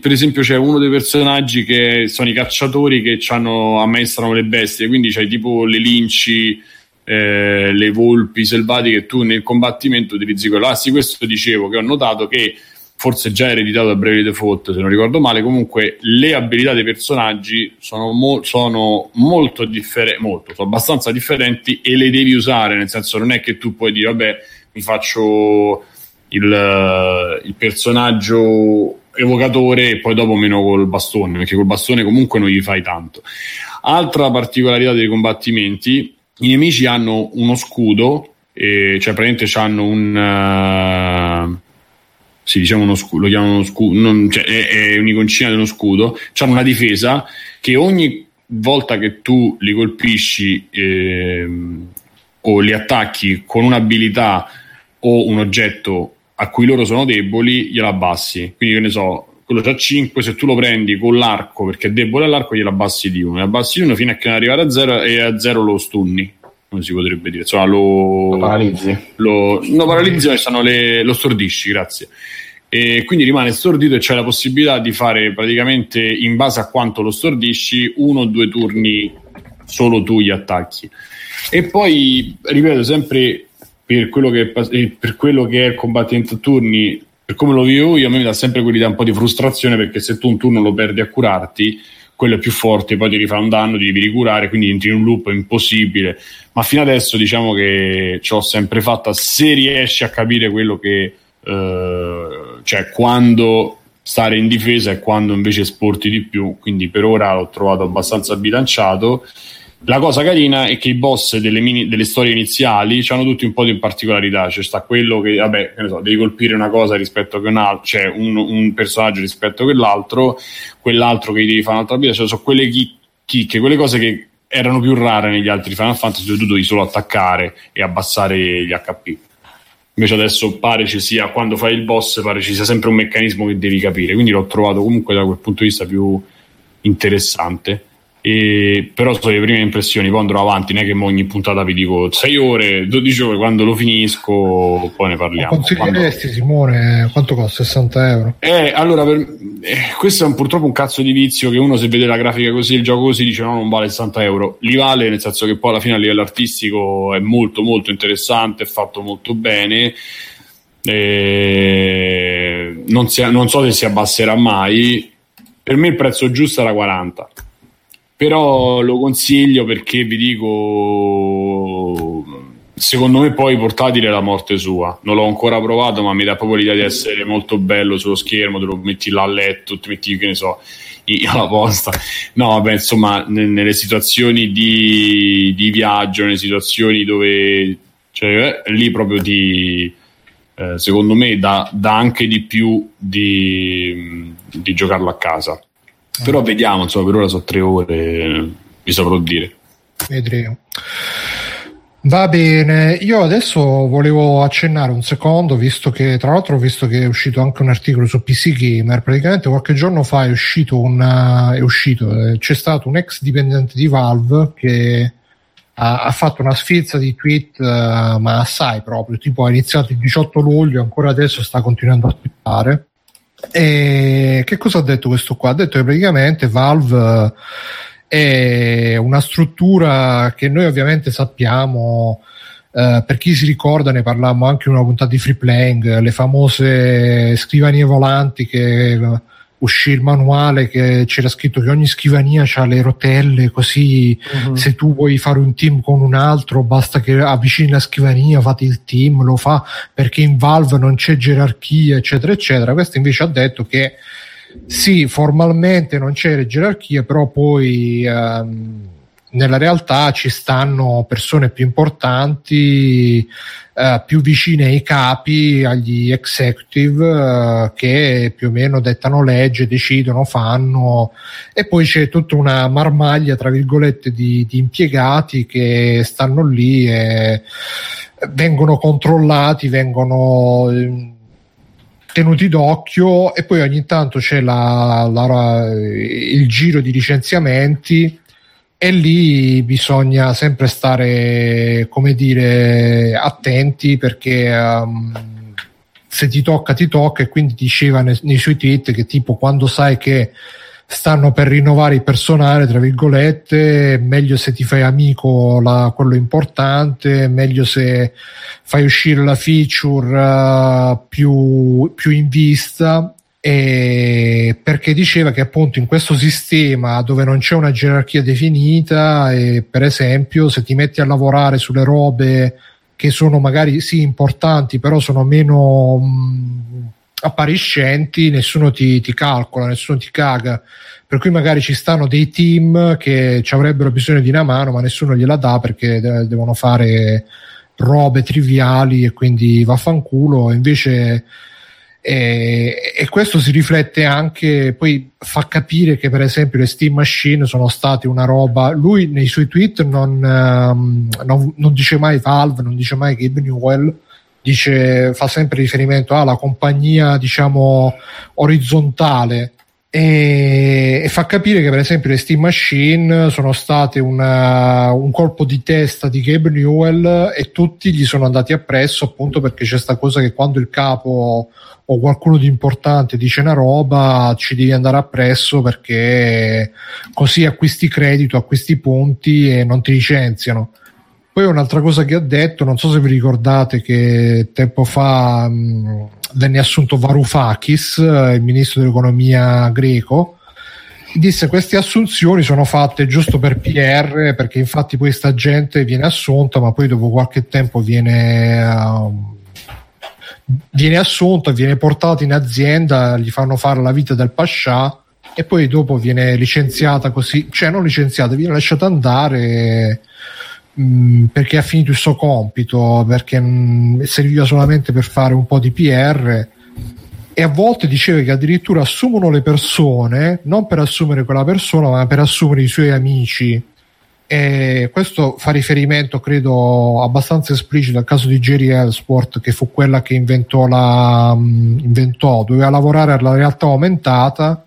[SPEAKER 4] per esempio c'è uno dei personaggi che sono i cacciatori che ammaestrano le bestie, quindi c'hai tipo le linci, eh, le volpi selvatiche, tu nel combattimento utilizzi quello. Ah sì, questo dicevo che ho notato che forse già ereditato da Bravely Default se non ricordo male. Comunque le abilità dei personaggi sono, mo- sono molto differenti molto, sono abbastanza differenti e le devi usare. Nel senso non è che tu puoi dire vabbè mi faccio il, il personaggio evocatore e poi dopo meno col bastone perché col bastone comunque non gli fai tanto. Altra particolarità dei combattimenti i nemici hanno uno scudo e, cioè praticamente hanno un sì, diciamo uno scudo, lo chiamano uno scudo, non, cioè è, è un'iconcina dello scudo, hanno una difesa che ogni volta che tu li colpisci ehm, o li attacchi con un'abilità o un oggetto a cui loro sono deboli, gliela abbassi. Quindi, che ne so, quello c'ha 5, se tu lo prendi con l'arco perché è debole all'arco, gliela abbassi di 1. Abbassi di 1 fino a che non arrivare a 0 e a 0 lo stunni come si potrebbe dire, insomma, lo,
[SPEAKER 2] lo paralizzi.
[SPEAKER 4] Lo, no, paralizzi sono le, lo stordisci, grazie. E quindi rimane stordito e c'è la possibilità di fare praticamente in base a quanto lo stordisci uno o due turni solo tu gli attacchi. E poi, ripeto, sempre per quello che, eh, per quello che è il combattimento a turni, per come lo vivo io, a me mi dà sempre quell'idea un po' di frustrazione perché se tu un turno lo perdi a curarti, quello è più forte, poi ti rifà un danno, ti devi ricurare, quindi entri in un loop impossibile. Ma fino adesso diciamo che ci ho sempre fatta, se riesci a capire quello che, eh, cioè quando stare in difesa e quando invece esporti di più, quindi per ora l'ho trovato abbastanza bilanciato. La cosa carina è che i boss delle, mini, delle storie iniziali hanno tutti un po' di particolarità, cioè sta quello che, vabbè, che ne so, devi colpire una cosa rispetto a un altro, cioè un, un, personaggio rispetto a quell'altro, quell'altro che devi fare un'altra vita, cioè sono quelle chicche, quelle cose che erano più rare negli altri Final Fantasy dove tu dovevi solo attaccare e abbassare gli HP. Invece adesso pare ci sia, quando fai il boss, pare ci sia sempre un meccanismo che devi capire, quindi l'ho trovato comunque da quel punto di vista più interessante E, però sono le prime impressioni, poi andrò avanti, non è che ogni puntata vi dico 6 ore, 12 ore, quando lo finisco poi ne parliamo. Ma
[SPEAKER 1] consiglieresti quando... Simone, quanto costa? 60 euro?
[SPEAKER 4] Eh, allora, per... eh, questo è un, purtroppo un cazzo di vizio che uno se vede la grafica così, il gioco così, dice no, non vale 60 euro. Li vale nel senso che poi alla fine a livello artistico è molto molto interessante, è fatto molto bene. Eh, non, si, non so se si abbasserà mai. Per me il prezzo giusto era 40 però lo consiglio perché vi dico secondo me poi portatile è la morte sua. Non l'ho ancora provato ma mi dà proprio l'idea di essere molto bello sullo schermo te lo metti là a letto ti metti che ne so alla posta. No vabbè insomma nelle situazioni di, di viaggio nelle situazioni dove cioè, eh, lì proprio ti eh, secondo me dà, dà, anche di più di, di giocarlo a casa però vediamo, insomma, per ora sono tre ore, vi saprò dire.
[SPEAKER 1] Vedremo. Va bene, io adesso volevo accennare un secondo, visto che tra l'altro ho visto che è uscito anche un articolo su PC Gamer, praticamente qualche giorno fa è uscito, una, è uscito eh, c'è stato un ex dipendente di Valve che ha, ha fatto una sfilza di tweet, uh, ma assai proprio, tipo ha iniziato il 18 luglio, ancora adesso sta continuando a twittare e che cosa ha detto questo qua? Ha detto che praticamente Valve eh, è una struttura che noi ovviamente sappiamo. Uh, per chi si ricorda, ne parlammo anche in una puntata di free playing, le famose scrivanie volanti che uscì il manuale che c'era scritto che ogni scrivania ha le rotelle, così uh-huh. se tu vuoi fare un team con un altro basta che avvicini la scrivania, fate il team, lo fa perché in Valve non c'è gerarchia, eccetera, eccetera. Questo invece ha detto che sì, formalmente non c'è gerarchia, però poi ehm, nella realtà ci stanno persone più importanti, eh, più vicine ai capi, agli executive eh, che più o meno dettano legge, decidono, fanno. E poi c'è tutta una marmaglia tra virgolette di, di impiegati che stanno lì e vengono controllati, vengono eh, tenuti d'occhio. E poi ogni tanto c'è la, la, il giro di licenziamenti e lì bisogna sempre stare, come dire, attenti perché um, se ti tocca ti tocca. E quindi diceva nei, nei suoi tweet che tipo quando sai che stanno per rinnovare il personale, tra virgolette, meglio se ti fai amico la, quello importante, meglio se fai uscire la feature uh, più, più in vista e perché diceva che appunto in questo sistema dove non c'è una gerarchia definita e per esempio se ti metti a lavorare sulle robe che sono magari sì importanti però sono meno mh, appariscenti nessuno ti, ti, calcola nessuno ti caga. Per cui magari ci stanno dei team che ci avrebbero bisogno di una mano ma nessuno gliela dà perché de- devono fare robe triviali e quindi vaffanculo. Invece e, e, questo si riflette anche, poi fa capire che per esempio le Steam Machine sono state una roba, lui nei suoi tweet non, um, non, non dice mai Valve, non dice mai Gabe Newell, dice, fa sempre riferimento alla compagnia diciamo orizzontale e, fa capire che per esempio le Steam Machine sono state una, un colpo di testa di Gabe Newell e tutti gli sono andati appresso appunto perché c'è questa cosa che quando il capo o qualcuno di importante dice una roba ci devi andare appresso perché così acquisti credito, acquisti punti e non ti licenziano. Poi un'altra cosa che ha detto, non so se vi ricordate che tempo fa mh, venne assunto Varoufakis, il ministro dell'economia greco, disse queste assunzioni sono fatte giusto per PR perché infatti poi sta gente viene assunta ma poi dopo qualche tempo viene, uh, viene assunta, viene portata in azienda, gli fanno fare la vita del pascià e poi dopo viene licenziata così, cioè non licenziata, viene lasciata andare Mm, perché ha finito il suo compito, perché mh, mm, serviva solamente per fare un po' di PR e a volte diceva che addirittura assumono le persone non per assumere quella persona ma per assumere i suoi amici. E questo fa riferimento credo abbastanza esplicito al caso di Jerry Ellsworth che fu quella che inventò la um, inventò, doveva lavorare alla realtà aumentata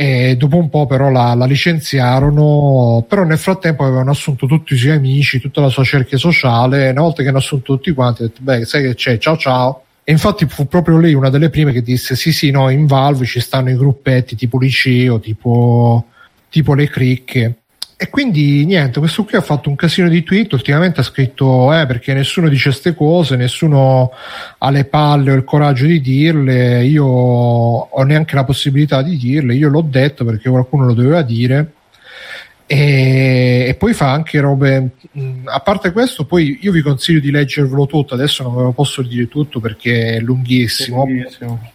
[SPEAKER 1] e dopo un po' però la, la, licenziarono però nel frattempo avevano assunto tutti i suoi amici tutta la sua cerchia sociale una volta che hanno assunto tutti quanti detto beh sai che c'è? Ciao ciao. E infatti fu proprio lei una delle prime che disse sì sì no in Valve ci stanno i gruppetti tipo liceo tipo, tipo le cricche e quindi niente, questo qui ha fatto un casino di tweet, ultimamente ha scritto eh, perché nessuno dice queste cose, nessuno ha le palle o il coraggio di dirle, io ho neanche la possibilità di dirle, io l'ho detto perché qualcuno lo doveva dire. E, e poi fa anche robe a parte questo poi io vi consiglio di leggervelo tutto adesso non ve lo posso dire tutto perché è lunghissimo, è lunghissimo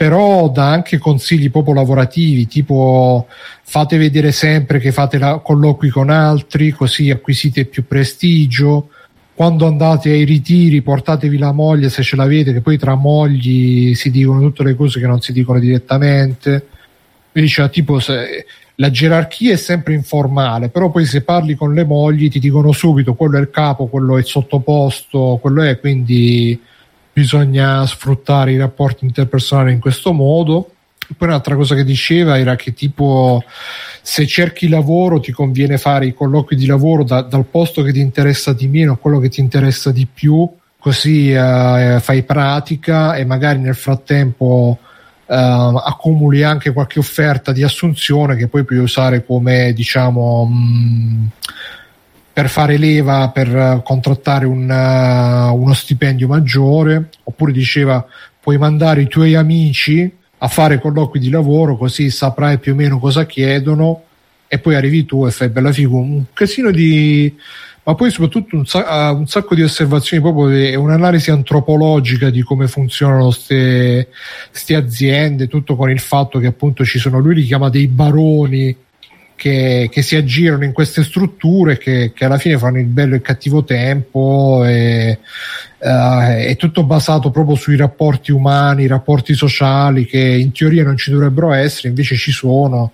[SPEAKER 1] però dà anche consigli proprio lavorativi, tipo fate vedere sempre che fate la, colloqui con altri, così acquisite più prestigio. Quando andate ai ritiri portatevi la moglie se ce l'avete, che poi tra mogli si dicono tutte le cose che non si dicono direttamente. Quindi diceva tipo se, la gerarchia è sempre informale, però poi se parli con le mogli ti dicono subito quello è il capo, quello è il sottoposto, quello è, quindi bisogna sfruttare i rapporti interpersonali in questo modo. Poi un'altra cosa che diceva era che tipo se cerchi lavoro ti conviene fare i colloqui di lavoro da, dal posto che ti interessa di meno a quello che ti interessa di più, così eh, fai pratica e magari nel frattempo eh, accumuli anche qualche offerta di assunzione che poi puoi usare come diciamo mh, per fare leva per eh, contrattare un, uh, uno stipendio maggiore, oppure diceva puoi mandare i tuoi amici a fare colloqui di lavoro così saprai più o meno cosa chiedono e poi arrivi tu e fai bella figura. Un casino di... ma poi soprattutto un, sa- un sacco di osservazioni proprio e un'analisi antropologica di come funzionano queste aziende, tutto con il fatto che appunto ci sono, lui li chiama dei baroni che, che, si aggirano in queste strutture che, che, alla fine fanno il bello e il cattivo tempo e, uh, è tutto basato proprio sui rapporti umani, rapporti sociali che in teoria non ci dovrebbero essere, invece ci sono.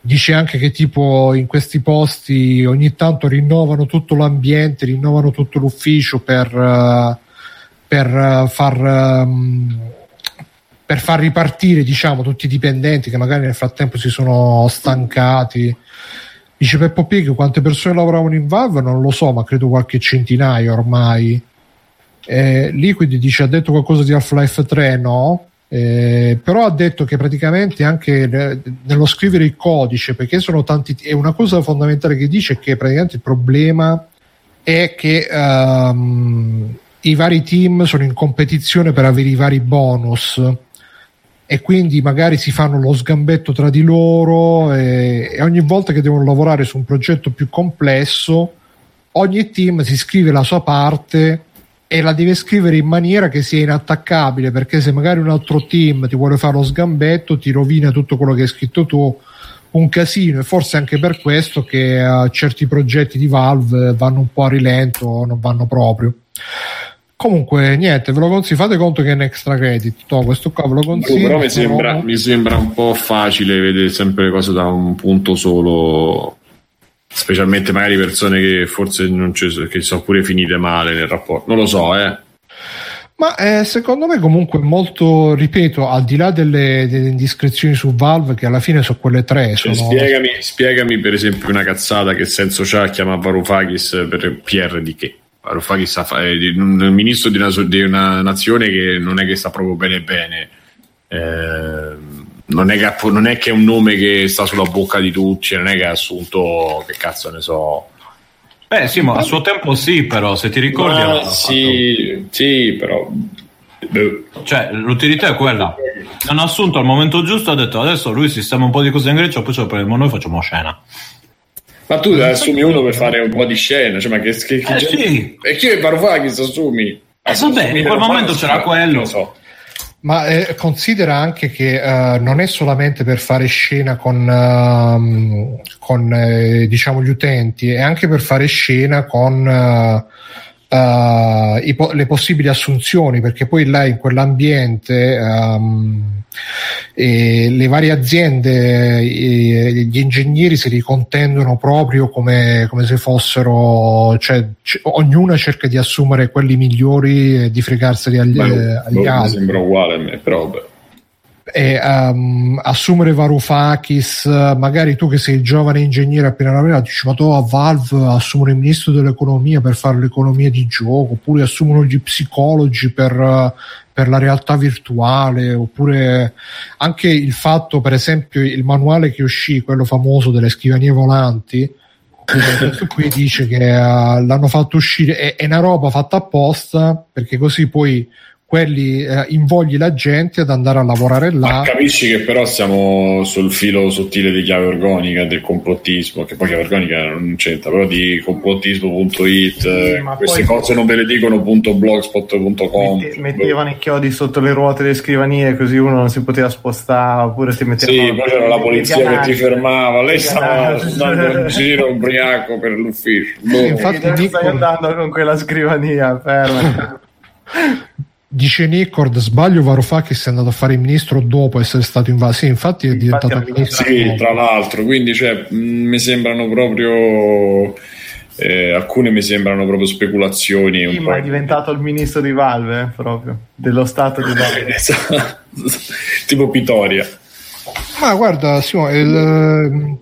[SPEAKER 1] Dice anche che tipo in questi posti ogni tanto rinnovano tutto l'ambiente, rinnovano tutto l'ufficio per, uh, per far um, per far ripartire diciamo, tutti i dipendenti che magari nel frattempo si sono stancati. Dice Peppo Pig quante persone lavoravano in Valve? Non lo so, ma credo qualche centinaio ormai. Eh, Liquid dice ha detto qualcosa di Half-Life 3? No. Eh, però ha detto che praticamente anche nello scrivere il codice, perché sono tanti, è una cosa fondamentale che dice è che praticamente il problema è che um, i vari team sono in competizione per avere i vari bonus e quindi magari si fanno lo sgambetto tra di loro e, e, ogni volta che devono lavorare su un progetto più complesso ogni team si scrive la sua parte e la deve scrivere in maniera che sia inattaccabile perché se magari un altro team ti vuole fare lo sgambetto ti rovina tutto quello che hai scritto tu. Un casino e forse anche per questo che uh, certi progetti di Valve vanno un po' a rilento non vanno proprio Comunque, niente, ve lo consiglio. Fate conto che è un extra credit. To, questo qua ve lo consiglio.
[SPEAKER 4] Però mi sembra, mi sembra, un po' facile vedere sempre le cose da un punto solo. Specialmente magari persone che forse non ci che sono pure finite male nel rapporto. Non lo so, eh.
[SPEAKER 1] Ma eh, secondo me comunque molto, ripeto, al di là delle, delle, indiscrezioni su Valve, che alla fine sono quelle tre. Cioè,
[SPEAKER 4] sono... spiegami, spiegami, per esempio una cazzata che senso c'ha a chiamare Varoufakis per PR di che? Varoufakis è un ministro di una, di una, nazione che non è che sta proprio bene bene. Eh, non, è che, non, è che, è un nome che sta sulla bocca di tutti, non è che ha assunto, che cazzo ne so.
[SPEAKER 5] Beh, sì, ma a suo tempo sì, però se ti ricordi.
[SPEAKER 4] Ma, sì, fatto... sì, però.
[SPEAKER 5] Cioè, l'utilità è quella. Hanno assunto al momento giusto, ha detto adesso lui sistema un po' di cose in Grecia, poi ce lo prendiamo noi e facciamo scena.
[SPEAKER 4] Ma tu assumi uno per fare un po' di scena, cioè, ma che, che, che
[SPEAKER 5] eh, sì.
[SPEAKER 4] E chi è Varoufakis assumi?
[SPEAKER 5] Eh, vabbè, in quel momento c'era quello. So.
[SPEAKER 1] Ma eh, considera anche che uh, non è solamente per fare scena con, uh, con eh, diciamo gli utenti, è anche per fare scena con uh, po- le possibili assunzioni, perché poi là in quell'ambiente um, e le varie aziende, gli ingegneri si ricontendono proprio come, come se fossero, cioè c- ognuna cerca di assumere quelli migliori e di fregarseli agli,
[SPEAKER 4] Beh,
[SPEAKER 1] agli altri.
[SPEAKER 4] Mi sembra uguale a me, però beh.
[SPEAKER 1] E, um, assumere Varoufakis, magari tu che sei giovane ingegnere appena laureato, dici ma tu a Valve assumono il ministro dell'economia per fare l'economia di gioco, oppure assumono gli psicologi per, per la realtà virtuale, oppure anche il fatto, per esempio, il manuale che uscì, quello famoso delle scrivanie volanti, qui dice che uh, l'hanno fatto uscire, è, è una roba fatta apposta perché così poi quelli eh, invogli la gente ad andare a lavorare là.
[SPEAKER 4] Ma capisci che però siamo sul filo sottile di chiave organica del complottismo, che poi chiave organica non c'entra, però di complottismo.it, sì, eh, queste cose non ve le dicono .blogspot.com.
[SPEAKER 3] Mette, mettevano i chiodi sotto le ruote delle scrivanie così uno non si poteva spostare, oppure si mettevano...
[SPEAKER 4] Sì, poi c'era la polizia che ti fermava, lei stava andando in giro ubriaco per l'ufficio.
[SPEAKER 3] Boh. Infatti, Nico... stai andando con quella scrivania, ferma.
[SPEAKER 1] Dice Nicord, sbaglio Varoufakis è andato a fare il ministro dopo essere stato invaso. Sì, infatti è diventato infatti, ministro.
[SPEAKER 4] Sì, tra l'altro, quindi cioè, mh, mi sembrano proprio. Eh, alcune mi sembrano proprio speculazioni.
[SPEAKER 3] Sì, ma è diventato il ministro di Valve, eh, proprio dello stato di Valve,
[SPEAKER 4] esatto. tipo Pitoria.
[SPEAKER 1] Ma guarda, Simone, il,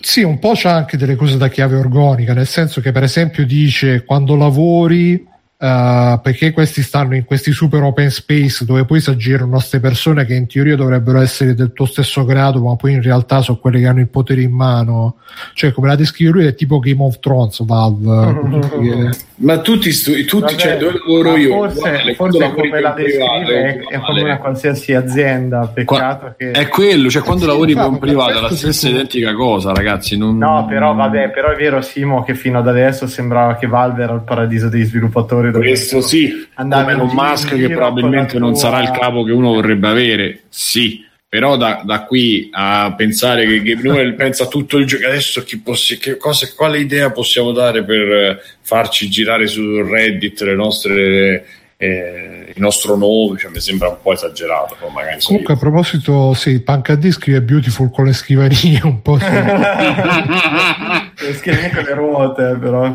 [SPEAKER 1] sì, un po' c'è anche delle cose da chiave organica, nel senso che, per esempio, dice quando lavori Uh, perché questi stanno in questi super open space dove poi si aggirano queste persone che in teoria dovrebbero essere del tuo stesso grado, ma poi in realtà sono quelle che hanno il potere in mano. Cioè, come la descrive lui, è tipo Game of Thrones, Valve.
[SPEAKER 4] ma tutti, stu- tutti cioè, dove lavoro io?
[SPEAKER 3] Forse, forse come la descrive è, come una qualsiasi azienda. Peccato Qua, che...
[SPEAKER 4] È quello, cioè quando lavori per un privato è la stessa identica cosa, ragazzi. Non...
[SPEAKER 3] No, però vabbè, però è vero, Simo, che fino ad adesso sembrava che Valve era il paradiso degli sviluppatori
[SPEAKER 4] questo sì, come Elon Musk che probabilmente non sarà il capo che uno vorrebbe avere, sì, però da, da qui a pensare che Gabe Newell pensa a tutto il gioco, adesso chi possi, che cosa, quale idea possiamo dare per farci girare su Reddit le nostre eh, il nostro nome, cioè, mi sembra un po' esagerato.
[SPEAKER 1] Comunque, a proposito, sì, Pancadì scrive Beautiful con le scrivanie, un po'.
[SPEAKER 3] Le scrivanie con le ruote, però.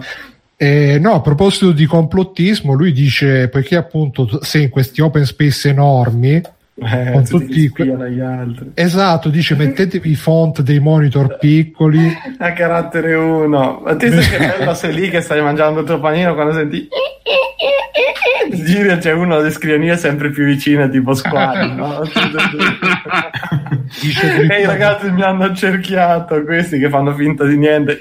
[SPEAKER 1] Eh, no, a proposito di complottismo, lui dice, perché appunto sei in questi open space enormi,
[SPEAKER 3] eh, con tutti que- altri.
[SPEAKER 1] Esatto, dice mettetevi i font dei monitor piccoli.
[SPEAKER 3] A carattere 1. Ma ti sai che bello sei lì che stai mangiando il tuo panino quando senti giri c'è uno delle scrivanie sempre più vicine tipo squadri no? e i ragazzi mi hanno cerchiato questi che fanno finta di niente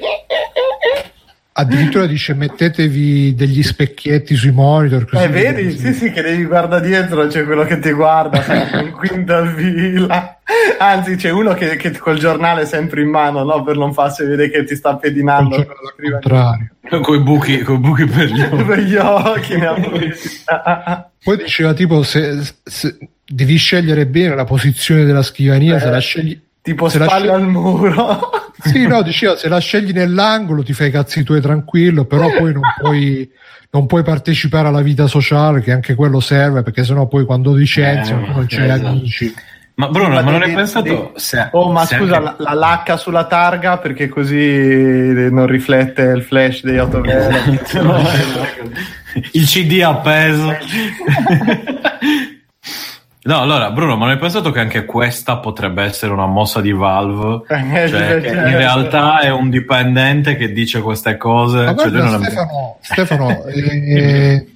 [SPEAKER 1] addirittura dice mettetevi degli specchietti sui monitor
[SPEAKER 3] così eh vedi? sì sì che devi guardare dietro c'è quello che ti guarda in quinta fila. Anzi c'è uno che, che col giornale sempre in mano no? per non farsi vedere che ti sta pedinando.
[SPEAKER 5] Con i buchi, buchi per gli occhi,
[SPEAKER 3] per gli occhi
[SPEAKER 1] poi diceva tipo se, se, devi scegliere bene la posizione della scrivania eh, se la scegli
[SPEAKER 3] tipo se spalle scegli... al muro
[SPEAKER 1] sì, no, diceva se la scegli nell'angolo ti fai i cazzi tuoi tranquillo, però poi non puoi, non puoi partecipare alla vita sociale, che anche quello serve, perché sennò poi quando licenziano eh, non c'è esatto. amici.
[SPEAKER 5] Ma Bruno, ma non hai pensato?
[SPEAKER 3] Se, oh, ma scusa, anche... la, la lacca sulla targa perché così non riflette il flash degli autoveloci.
[SPEAKER 5] il CD appeso. No, allora Bruno, ma non hai pensato che anche questa potrebbe essere una mossa di Valve? Eh, cioè, certo. in realtà è un dipendente che dice queste cose. Ma
[SPEAKER 1] cioè, guarda, Stefano, Stefano eh,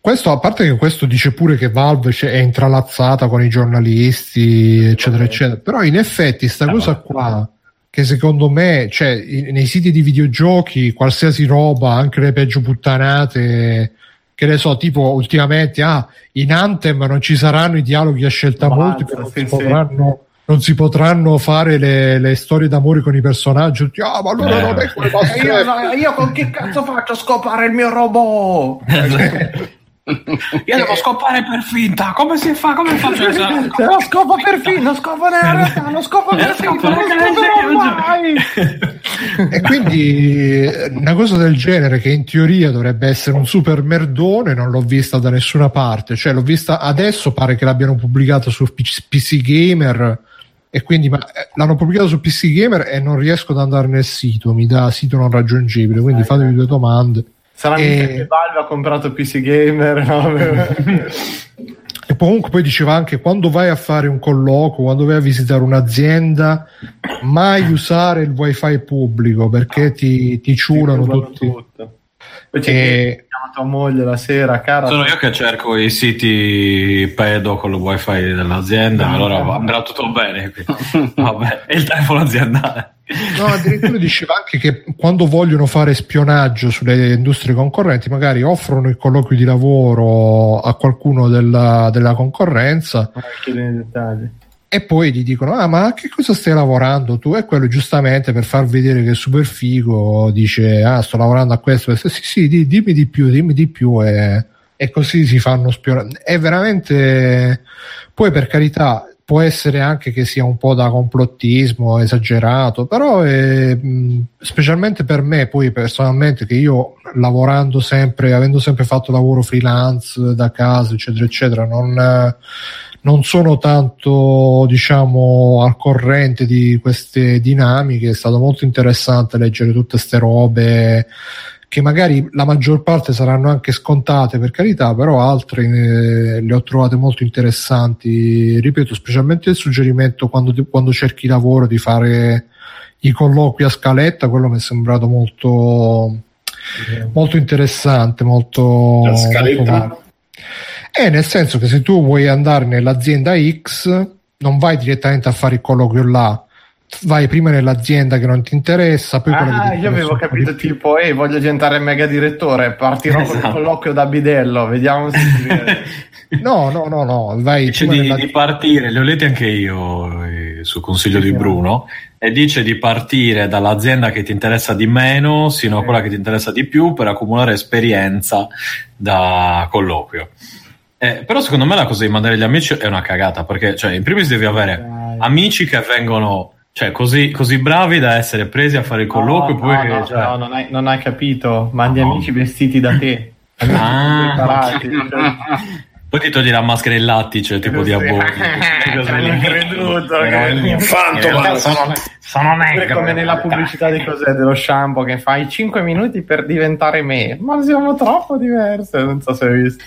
[SPEAKER 1] questo, a parte che questo dice pure che Valve è intralazzata con i giornalisti, eccetera, eccetera, però in effetti sta ah, cosa qua che secondo me, cioè, nei siti di videogiochi, qualsiasi roba, anche le peggio puttanate che ne so, tipo ultimamente ah, in Anthem non ci saranno i dialoghi a scelta multipla, non, si potranno, non si potranno fare le, le, storie d'amore con i personaggi. Ah, ma allora eh. non è quello.
[SPEAKER 3] io, io con che cazzo faccio scopare il mio robot?
[SPEAKER 5] Io devo scopare per finta. Come si fa? Come faccio?
[SPEAKER 3] Lo scopo per finta, non scopo nella realtà, lo scopo per finta, non
[SPEAKER 1] mai. E quindi una cosa del genere che in teoria dovrebbe essere un super merdone, non l'ho vista da nessuna parte. Cioè, l'ho vista adesso, pare che l'abbiano pubblicata su PC Gamer e quindi ma, eh, l'hanno pubblicato su PC Gamer e non riesco ad andare nel sito, mi dà sito non raggiungibile, quindi fatevi due domande.
[SPEAKER 3] Sarà e... che Valve ha comprato PC Gamer. No?
[SPEAKER 1] e comunque poi diceva anche quando vai a fare un colloquio, quando vai a visitare un'azienda, mai usare il wifi pubblico perché ti, ti ciulano tutti. Tutto.
[SPEAKER 3] Poi c'è e... tua moglie la sera, cara.
[SPEAKER 5] Sono io che cerco i siti pedo con il wifi dell'azienda, no, allora no. andrà tutto bene. Vabbè, è il telefono aziendale.
[SPEAKER 1] No, addirittura diceva anche che quando vogliono fare spionaggio sulle industrie concorrenti, magari offrono il colloquio di lavoro a qualcuno della, della concorrenza. E poi gli dicono: Ah, ma che cosa stai lavorando tu? E quello giustamente per far vedere che è super figo dice: Ah, sto lavorando a questo. Sì, sì, sì dimmi di più, dimmi di più. E, e così si fanno spionare. È veramente. Poi, per carità, può essere anche che sia un po' da complottismo esagerato, però è, specialmente per me, poi personalmente, che io lavorando sempre, avendo sempre fatto lavoro freelance da casa, eccetera, eccetera, non, non sono tanto, diciamo, al corrente di queste dinamiche. È stato molto interessante leggere tutte queste robe che magari la maggior parte saranno anche scontate per carità, però altre eh, le ho trovate molto interessanti. Ripeto, specialmente il suggerimento quando, quando cerchi lavoro di fare i colloqui a scaletta, quello mi è sembrato molto, molto interessante, molto... La scaletta? Molto eh, nel senso che se tu vuoi andare nell'azienda X, non vai direttamente a fare il colloquio là, vai prima nell'azienda che non ti interessa, poi
[SPEAKER 3] ah, io avevo capito tipo, ehi, voglio diventare mega direttore, partirò esatto. con il colloquio da bidello, vediamo se
[SPEAKER 1] No, no, no, no, vai
[SPEAKER 5] dice di, nella... di, partire, le ho lette anche io eh, su consiglio sì, di Bruno, e dice di partire dall'azienda che ti interessa di meno sino a quella che ti interessa di più per accumulare esperienza da colloquio. Eh, però secondo me la cosa di mandare gli amici è una cagata, perché cioè, in primis devi avere Dai. amici che vengono cioè, così, così, bravi da essere presi a fare il colloquio.
[SPEAKER 3] No,
[SPEAKER 5] poi
[SPEAKER 3] no, no, cioè... no non, hai, non, hai, capito. Mandi no. amici vestiti da te.
[SPEAKER 5] Ah, poi ti togli la maschera in lattice, tipo di abboni.
[SPEAKER 3] non creduto. Che... Sono, sono negro. come nella pubblicità di cos'è dello shampoo che fai 5 minuti per diventare me. Ma siamo troppo diverse. Non so se hai visto.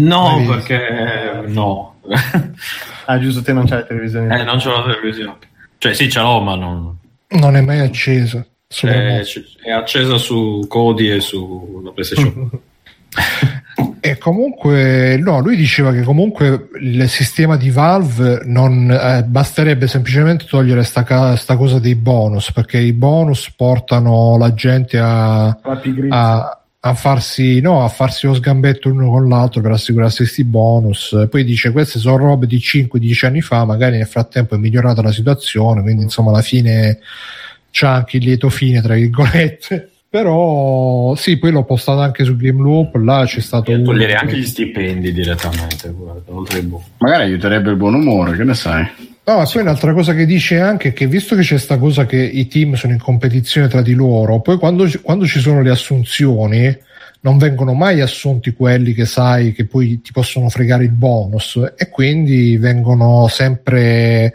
[SPEAKER 5] No, perché no.
[SPEAKER 3] ah, giusto, te non c'hai la televisione.
[SPEAKER 5] Eh, non c'ho la televisione. Cioè sì, ce l'ho, ma non...
[SPEAKER 1] Non è mai accesa.
[SPEAKER 5] È, è accesa su Cody e sulla PlayStation.
[SPEAKER 1] e comunque, no, lui diceva che comunque il sistema di Valve non eh, basterebbe semplicemente togliere sta, sta, cosa dei bonus, perché i bonus portano la gente a, a a farsi, no, a farsi lo sgambetto l'uno con l'altro per assicurarsi questi bonus. Poi dice: Queste sono robe di 5-10 anni fa, magari nel frattempo è migliorata la situazione. Quindi, insomma, alla fine c'è anche il lieto fine, tra virgolette. Però sì, poi l'ho postato anche su Game Loop. Là c'è stato.
[SPEAKER 5] E togliere anche gli stipendi direttamente. Guarda, oltre il buono.
[SPEAKER 2] Magari aiuterebbe il buon umore, che ne sai?
[SPEAKER 1] No, ma poi un'altra cosa che dice anche è che visto che c'è questa cosa che i team sono in competizione tra di loro, poi quando, quando ci sono le assunzioni non vengono mai assunti quelli che sai che poi ti possono fregare il bonus e quindi vengono sempre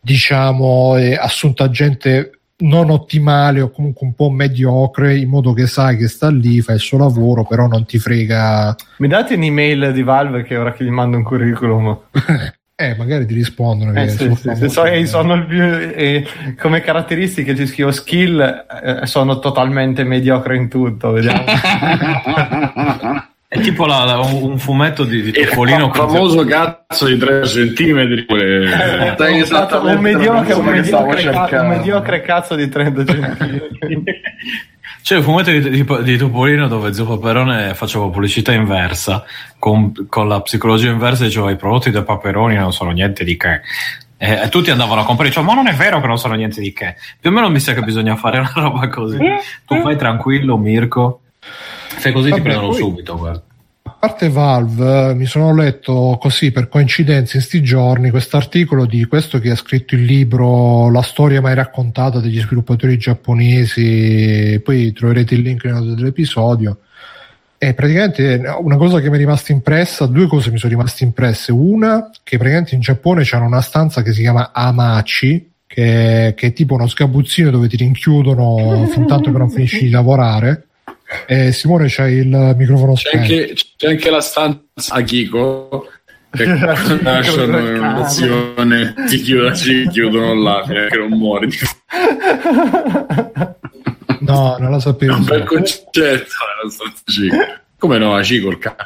[SPEAKER 1] diciamo eh, assunta gente non ottimale o comunque un po' mediocre in modo che sai che sta lì, fa il suo lavoro però non ti frega.
[SPEAKER 3] Mi date un'email di Valve che ora che gli mando un curriculum
[SPEAKER 1] Eh, magari ti rispondono.
[SPEAKER 3] Eh, sì, sì, sì. So, sono il più, eh, come caratteristiche ci scrivo skill, eh, sono totalmente mediocre in tutto. Vediamo.
[SPEAKER 5] È tipo la, la, un fumetto di, di Topolino.
[SPEAKER 2] Il famoso cazzo di 3 centimetri.
[SPEAKER 3] Eh, un, mediocre, un, mediocre, un mediocre cazzo di 30 centimetri.
[SPEAKER 5] C'è un fumetto di, di, di, Topolino dove Zio Paperone faceva pubblicità inversa con, con la psicologia inversa diceva i prodotti da Paperoni non sono niente di che. E, e tutti andavano a comprare dicevano ma non è vero che non sono niente di che. Più o meno mi sa che bisogna fare una roba così. Tu fai tranquillo Mirko. Fai così Vabbè, ti prendono poi... subito guarda
[SPEAKER 1] parte Valve, mi sono letto così per coincidenza in sti giorni questo articolo di questo che ha scritto il libro La storia mai raccontata degli sviluppatori giapponesi, poi troverete il link nella dell'episodio. E praticamente una cosa che mi è rimasta impressa, due cose mi sono rimaste impresse. Una, che praticamente in Giappone c'è una stanza che si chiama Amachi, che, che è tipo uno sgabuzzino dove ti rinchiudono fin tanto che non finisci di lavorare eh, Simone c'hai il microfono
[SPEAKER 2] c'è anche, c'è anche, la stanza a Kiko
[SPEAKER 4] che lasciano un'azione ti chiudono, ci chiudono là finché non muori.
[SPEAKER 1] No non la sapevo.
[SPEAKER 4] Un bel concetto come no Aci col cane.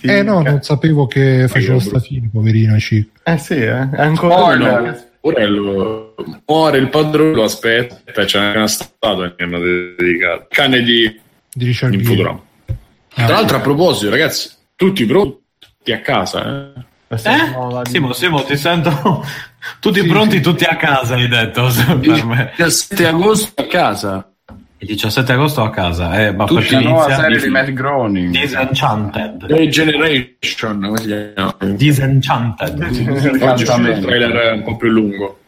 [SPEAKER 1] Eh no non sapevo che faceva sta fine poverino Aci
[SPEAKER 3] eh sì eh. è ancora
[SPEAKER 4] Spoiler. Orello muore il padrone lo aspetta c'è una statua che hanno dedicato. Cane di,
[SPEAKER 1] di Richard
[SPEAKER 4] in Futurama ah, tra l'altro a proposito ragazzi tutti pronti a casa eh?
[SPEAKER 5] Eh? Simo, Simo, ti sento tutti sì, pronti, sì. tutti a casa, hai detto. Per me.
[SPEAKER 4] Il 17 agosto a casa.
[SPEAKER 5] Il 17 agosto a casa, eh, ma
[SPEAKER 2] Tutti la nuova serie di Matt Groening.
[SPEAKER 5] Disenchanted.
[SPEAKER 4] Si
[SPEAKER 5] chiama? Disenchanted.
[SPEAKER 4] Oggi il trailer un po' più lungo.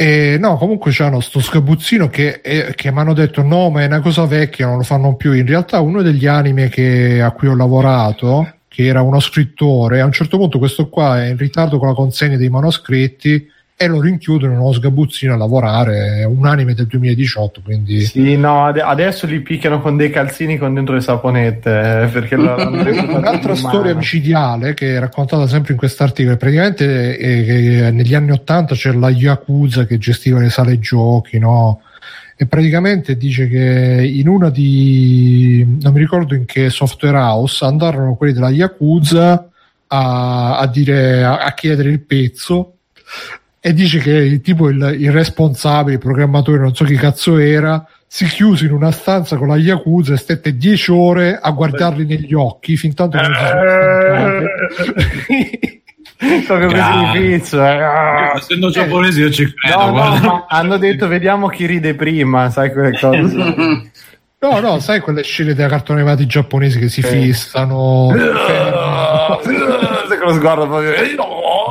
[SPEAKER 1] E no, comunque c'hanno sto scabuzzino che, eh, che mi hanno detto no, ma è una cosa vecchia, non lo fanno più. In realtà uno degli anime che, a cui ho lavorato, che era uno scrittore, a un certo punto questo qua è in ritardo con la consegna dei manoscritti e lo rinchiudono in uno sgabuzzino a lavorare, è un anime del 2018, quindi...
[SPEAKER 3] Sì, no, ad- adesso li picchiano con dei calzini con dentro le saponette, eh, perché
[SPEAKER 1] Un'altra storia micidiale che è raccontata sempre in quest'articolo, praticamente eh, eh, negli anni 80 c'era la Yakuza che gestiva le sale giochi, no? E praticamente dice che in una di... non mi ricordo in che software house andarono quelli della Yakuza a, a, dire, a, a chiedere il pezzo e dice che tipo il, il, responsabile, il programmatore, non so chi cazzo era, si chiuse in una stanza con la Yakuza e stette dieci ore a guardarli negli occhi fin tanto che non si
[SPEAKER 3] sono Proprio così pizzo, eh.
[SPEAKER 5] Essendo giapponesi io ci credo.
[SPEAKER 3] No, no, hanno detto vediamo chi ride prima, sai quelle cose.
[SPEAKER 1] No, no, sai quelle scene dei cartoni animati giapponesi che si sì. fissano.
[SPEAKER 3] con lo sguardo proprio.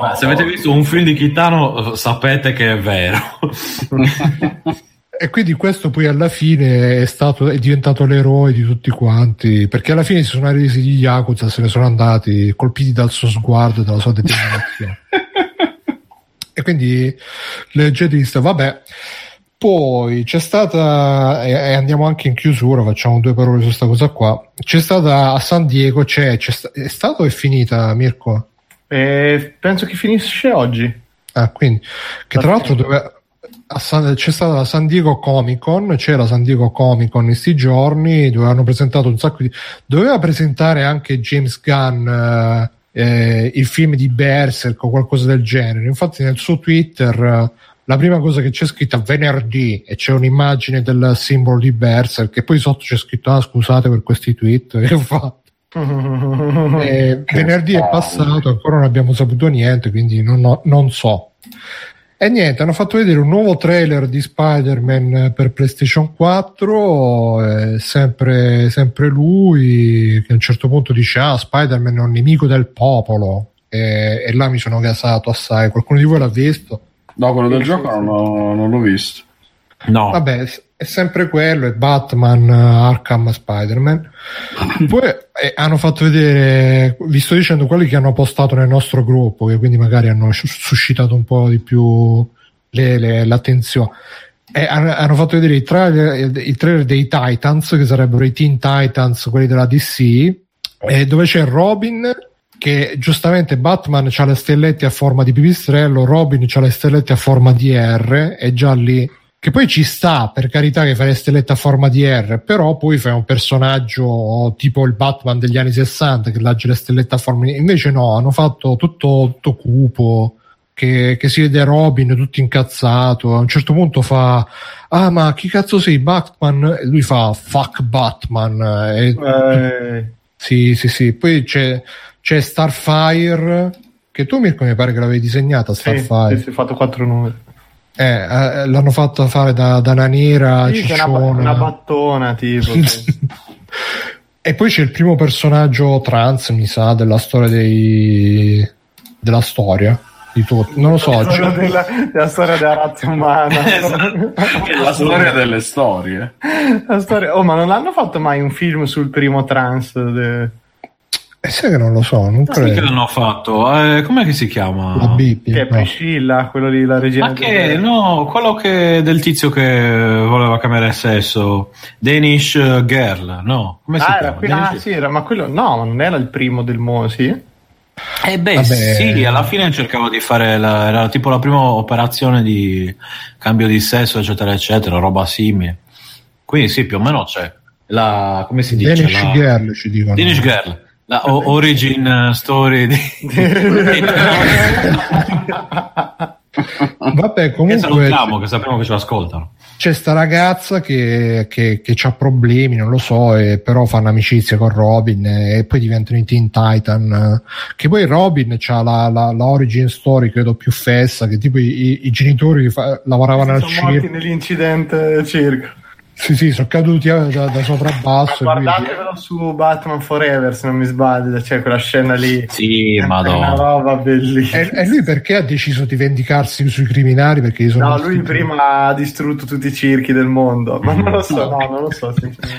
[SPEAKER 5] Ma se avete visto un film di Kitano sapete che è vero.
[SPEAKER 1] e quindi questo poi alla fine è, stato, è diventato l'eroe di tutti quanti perché alla fine si sono resi di Yakuza se ne sono andati colpiti dal suo sguardo e dalla sua determinazione e quindi leggerista vabbè poi c'è stata, e andiamo anche in chiusura, facciamo due parole su questa cosa qua. C'è stata a San Diego, c'è, c'è sta, è stato o è finita, Mirko?
[SPEAKER 3] Eh, penso che finisce oggi.
[SPEAKER 1] Ah, quindi, che tra l'altro dove, San, c'è stata la San Diego Comic Con, c'era la San Diego Comic Con in questi giorni, dove hanno presentato un sacco di... Doveva presentare anche James Gunn eh, eh, il film di Berserk o qualcosa del genere. Infatti nel suo Twitter la prima cosa che c'è scritta venerdì e c'è un'immagine del simbolo di Berserk e poi sotto c'è scritto ah scusate per questi tweet che ho fatto e venerdì è passato ancora non abbiamo saputo niente quindi non, ho, non so e niente, hanno fatto vedere un nuovo trailer di Spider-Man per PlayStation 4, eh, sempre, sempre, lui che a un certo punto dice ah Spider-Man è un nemico del popolo e, e là mi sono gasato assai, qualcuno di voi l'ha visto?
[SPEAKER 2] No, quello del gioco non, l'ho, non l'ho visto.
[SPEAKER 1] No. Vabbè, è sempre quello, è Batman, Arkham, Spider-Man. Poi eh, hanno fatto vedere, vi sto dicendo quelli che hanno postato nel nostro gruppo, che quindi magari hanno suscitato un po' di più le, le, l'attenzione. E hanno, fatto vedere i trailer, i trailer dei Titans, che sarebbero i Teen Titans, quelli della DC, dove c'è Robin che giustamente Batman ha le stellette a forma di pipistrello, Robin ha le stellette a forma di R, e già lì che poi ci sta per carità che fai le stellette a forma di R, però poi fai un personaggio tipo il Batman degli anni 60 che legge le stellette a forma di invece no, hanno fatto tutto, tutto cupo. Che, che, si vede Robin tutto incazzato. A un certo punto fa: Ah, ma chi cazzo sei Batman? E lui fa fuck Batman. E, eh. Sì, sì, sì. Poi c'è, c'è Starfire, che tu Mirko mi pare che l'avevi disegnata Starfire.
[SPEAKER 3] Sì, sì, sì, fatto quattro numeri.
[SPEAKER 1] Eh, eh, l'hanno fatto fare da, da naniera
[SPEAKER 3] sì, una, una, battona tipo.
[SPEAKER 1] e poi c'è il primo personaggio trans, mi sa, della storia dei... della storia di tutto. Non lo so.
[SPEAKER 3] Cioè... Della, della, storia della razza umana.
[SPEAKER 2] esatto. la storia delle storie.
[SPEAKER 3] La storia... Oh, ma non hanno fatto mai un film sul primo trans? De...
[SPEAKER 1] Eh, sai che non lo so, non credo.
[SPEAKER 5] che l'hanno fatto? Eh, com'è che si chiama?
[SPEAKER 1] La Bipi,
[SPEAKER 3] che è no. Priscilla, quello lì, la regina.
[SPEAKER 5] Ma che, no, quello che del tizio che voleva cambiare sesso, Danish Girl, no?
[SPEAKER 3] Come si ah, chiama? Era, ah, sì, era, ma quello, no, non era il primo del mondo, sì?
[SPEAKER 5] Eh beh, Vabbè. sì, alla fine cercavo di fare la, era tipo la prima operazione di cambio di sesso, eccetera, eccetera, roba simile. Quindi sì, più o meno c'è. La, come si dice?
[SPEAKER 1] Danish
[SPEAKER 5] la...
[SPEAKER 1] Girl ci dicono.
[SPEAKER 5] Danish Girl. La o- origin story di...
[SPEAKER 1] Vabbè, comunque... Che
[SPEAKER 5] salutiamo, che sappiamo che ci ascoltano
[SPEAKER 1] c'è sta ragazza che, che, che ha problemi, non lo so, e però fanno amicizia con Robin e poi diventano i Teen Titan. Che poi Robin ha la, la, la, origin story, credo più fessa, che tipo i, i genitori fa, lavoravano al
[SPEAKER 3] circo. Sono morti nell'incidente circo.
[SPEAKER 1] Sì, sì, sono caduti eh, da, da sopra a basso.
[SPEAKER 3] guardatevelo quindi... su Batman Forever, se non mi sbaglio, c'è quella scena lì.
[SPEAKER 5] Sì, ma
[SPEAKER 3] È una roba bellissima.
[SPEAKER 1] E, e, lui perché ha deciso di vendicarsi sui criminali? Perché
[SPEAKER 3] sono no, lui prima ha distrutto tutti i circhi del mondo, ma non lo so, no, non lo so.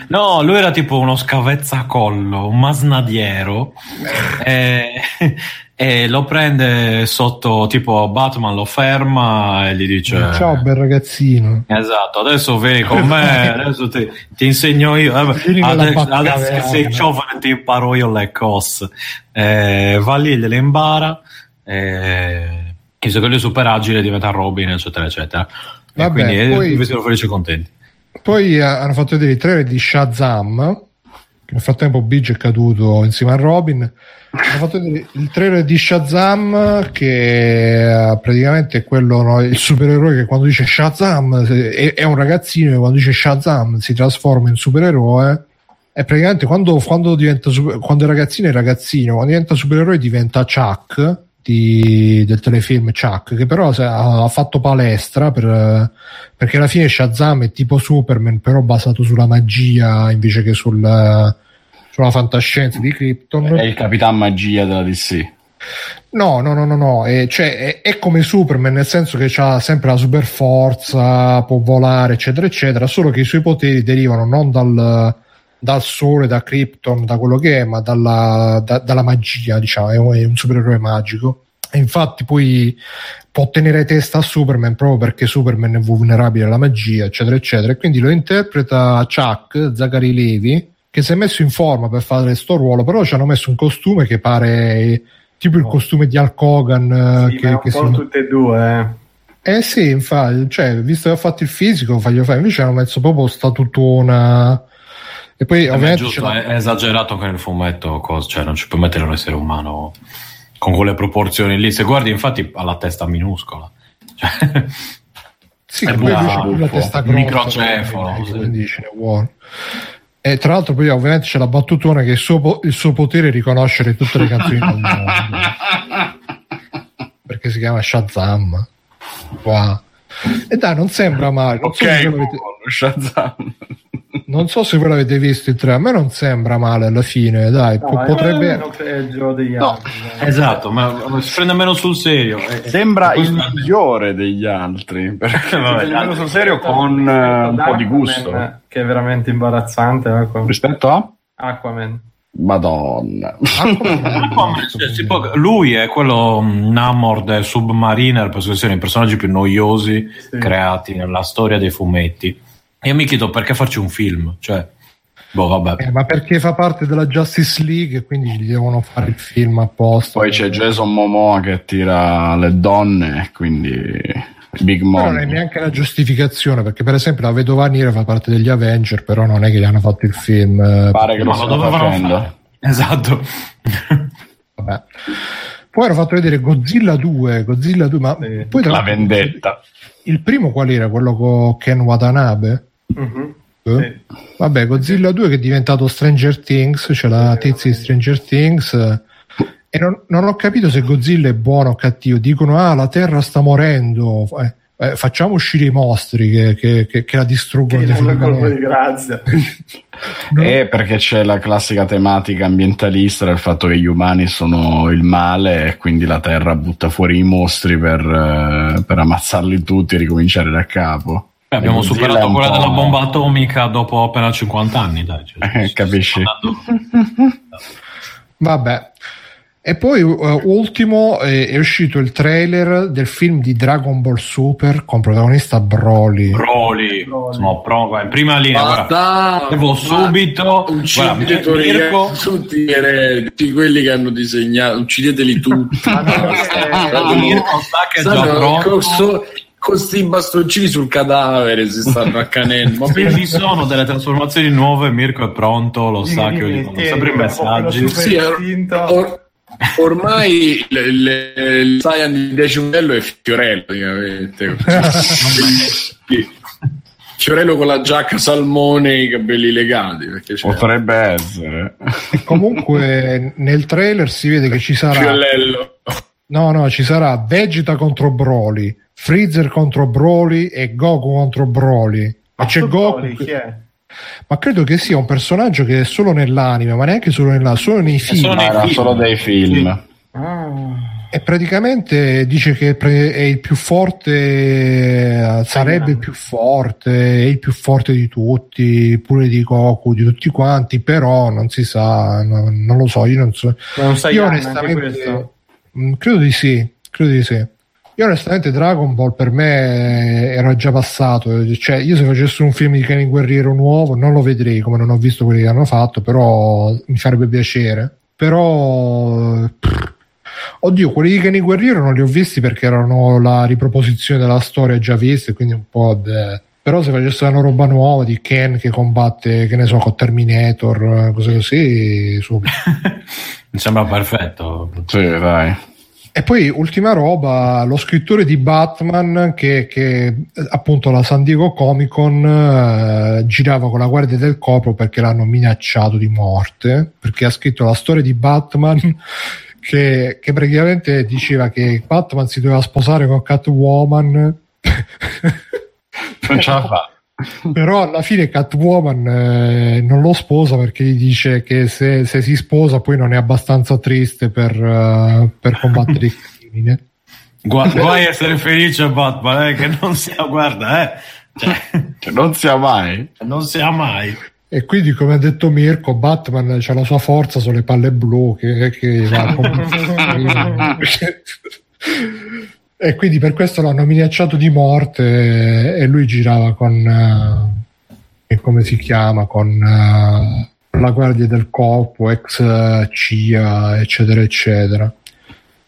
[SPEAKER 5] No, lui era tipo uno scavezzacollo, un masnadiero. eh, e lo prende sotto tipo Batman lo ferma e gli dice
[SPEAKER 1] ciao bel ragazzino.
[SPEAKER 5] Esatto adesso vieni con me adesso ti, ti insegno io. Eh, adesso, adesso che sei giovane ti imparo io le cose eh, va lì gliele impara eh, che lui è super agile diventa Robin eccetera eccetera. Vabbè, quindi eh, poi, sono felici e contenti.
[SPEAKER 1] Poi hanno fatto vedere i trailer di Shazam nel frattempo Big è caduto insieme a Robin. Hanno fatto il trailer di Shazam che praticamente è quello no, il supereroe che quando dice Shazam è, è, un ragazzino che quando dice Shazam si trasforma in supereroe. E praticamente quando, quando diventa quando è ragazzino è ragazzino quando diventa supereroe diventa Chuck di, del telefilm Chuck che però ha, fatto palestra per, perché alla fine Shazam è tipo Superman però basato sulla magia invece che sul sulla fantascienza di Krypton.
[SPEAKER 2] È il Capitan Magia della DC.
[SPEAKER 1] No, no, no, no, no. È, cioè, è, è, come Superman, nel senso che ha sempre la super forza, può volare, eccetera, eccetera, solo che i suoi poteri derivano non dal, dal sole, da Krypton, da quello che è, ma dalla, da, dalla magia, diciamo, è un, supereroe magico. E infatti poi può tenere testa a Superman proprio perché Superman è vulnerabile alla magia, eccetera, eccetera. E quindi lo interpreta Chuck, Zachary Levi, che si è messo in forma per fare questo ruolo, però ci hanno messo un costume che pare tipo il costume di Hulk Hogan.
[SPEAKER 3] Sì, che, un che po' si... tutte e due,
[SPEAKER 1] eh. Eh sì, infatti, cioè, visto che ha fatto il fisico, faglio fare. Invece hanno messo proprio statutona. E poi
[SPEAKER 5] eh ovviamente giusto, è esagerato anche nel fumetto, cosa, cioè non ci puoi mettere un essere umano con quelle proporzioni lì. Se guardi, infatti, ha la testa minuscola. Cioè,
[SPEAKER 1] sì, è poi la
[SPEAKER 5] testa grossa, microcefalo.
[SPEAKER 1] Quindi. E tra l'altro poi ovviamente c'è la battutona che il suo, il suo potere è riconoscere tutte le canzoni del mondo. Perché si chiama Shazam. Wow. E dai, non sembra male. Non
[SPEAKER 2] ok, so Shazam.
[SPEAKER 1] Non so se voi l'avete visto il 3, a me non sembra male alla fine, dai, no, potrebbe...
[SPEAKER 3] Meno peggio degli no, altri.
[SPEAKER 5] Esatto, ma si prende meno sul serio.
[SPEAKER 2] Sembra il migliore degli altri, perché Vabbè, meno sul serio con uh, un po' di gusto.
[SPEAKER 3] Che è veramente imbarazzante.
[SPEAKER 2] Rispetto a?
[SPEAKER 3] Aquaman.
[SPEAKER 2] Madonna.
[SPEAKER 5] lui è quello mm, Namor del Submariner, penso che siano i personaggi più noiosi sì. creati nella storia dei fumetti. Io mi chiedo perché farci un film, cioè, boh, vabbè.
[SPEAKER 1] Eh, ma perché fa parte della Justice League, quindi gli devono fare il film apposta.
[SPEAKER 2] Poi c'è Jason Momoa che attira le donne, quindi Big Mom.
[SPEAKER 1] non è neanche la giustificazione, perché per esempio la vedova nera fa parte degli Avenger, però non è che gli hanno fatto il film.
[SPEAKER 2] Eh, Pare che lo stiano facendo.
[SPEAKER 5] Esatto.
[SPEAKER 1] Vabbè. Poi hanno fatto vedere Godzilla 2, Godzilla 2 ma
[SPEAKER 2] sì. poi la vendetta.
[SPEAKER 1] Il primo qual era? Quello con Ken Watanabe? Uh-huh. Eh? Sì. Vabbè, Godzilla 2 che è diventato Stranger Things, c'è cioè la tizia di Stranger Things e non, non, ho capito se Godzilla è buono o cattivo. Dicono: Ah, la Terra sta morendo. Eh, eh, facciamo uscire i mostri che, che, che, che la distruggono. Che
[SPEAKER 3] non di grazia.
[SPEAKER 2] no? Eh, perché c'è la classica tematica ambientalista del fatto che gli umani sono il male e quindi la Terra butta fuori i mostri per, eh, per ammazzarli tutti e ricominciare da capo.
[SPEAKER 5] Eh, abbiamo superato quella della bomba atomica dopo appena 50 anni, dai.
[SPEAKER 2] Cioè, eh, capisci?
[SPEAKER 1] Vabbè, E poi uh, ultimo è, è, uscito il trailer del film di Dragon Ball Super con protagonista Broly.
[SPEAKER 5] Broly, Broly. no, pro, in prima linea. Guarda, devo subito
[SPEAKER 4] uccidete Mirko... tutti gli eredi, quelli che hanno disegnato, uccideteli tutti.
[SPEAKER 5] Mirko sa che è già pronto.
[SPEAKER 4] con questi bastoncini sul cadavere si stanno accanendo.
[SPEAKER 5] Ma se ci sono delle trasformazioni nuove, Mirko è pronto, lo sa che gli sempre i messaggi.
[SPEAKER 4] Sì, or, Ormai il, il Saiyan di decimello è Fiorello, praticamente. Fiorello con la giacca salmone e i capelli legati.
[SPEAKER 2] Potrebbe essere.
[SPEAKER 1] Comunque nel trailer si vede che ci sarà.
[SPEAKER 4] Fiorello.
[SPEAKER 1] No, no, ci sarà Vegeta contro Broly, Freezer contro Broly e Goku contro Broly. Ma c'è Goku. Broly, chi è? Ma credo che sia un personaggio che è solo nell'anime, ma neanche solo, nella, solo nei film. Solo,
[SPEAKER 2] nei film. solo dei film.
[SPEAKER 1] Ah. E praticamente dice che è il più forte, sarebbe il più forte, è il più forte di tutti, pure di Goku, di tutti quanti, però non si sa, no, non lo so, io non so.
[SPEAKER 3] Non sai io onestamente
[SPEAKER 1] mm, credo di sì, credo di sì. Io onestamente Dragon Ball per me era già passato, cioè io se facessi un film di Kenny Guerriero nuovo non lo vedrei come non ho visto quelli che hanno fatto, però mi farebbe piacere. Però pff, oddio, quelli di Kenny Guerriero non li ho visti perché erano la riproposizione della storia già vista, quindi un po' de... però se facessero una roba nuova di Ken che combatte, che ne so, con Terminator, cose così, subito.
[SPEAKER 5] mi sembra perfetto.
[SPEAKER 2] Sì, dai.
[SPEAKER 1] E poi, ultima roba, lo scrittore di Batman che, che appunto la San Diego Comic Con eh, girava con la guardia del corpo perché l'hanno minacciato di morte, perché ha scritto la storia di Batman che, che praticamente diceva che Batman si doveva sposare con Catwoman.
[SPEAKER 2] non ce la fa
[SPEAKER 1] però alla fine Catwoman eh, non lo sposa perché gli dice che se, se, si sposa poi non è abbastanza triste per, uh, per combattere il crimine.
[SPEAKER 5] Gu- guai essere felice Batman eh, che non sia guarda eh.
[SPEAKER 2] cioè, cioè, non sia mai.
[SPEAKER 5] non sia mai.
[SPEAKER 1] E quindi come ha detto Mirko Batman ha la sua forza sulle palle blu che, che va E quindi per questo l'hanno minacciato di morte e lui girava con, uh, come si chiama, con uh, la guardia del corpo, ex uh, CIA, eccetera, eccetera.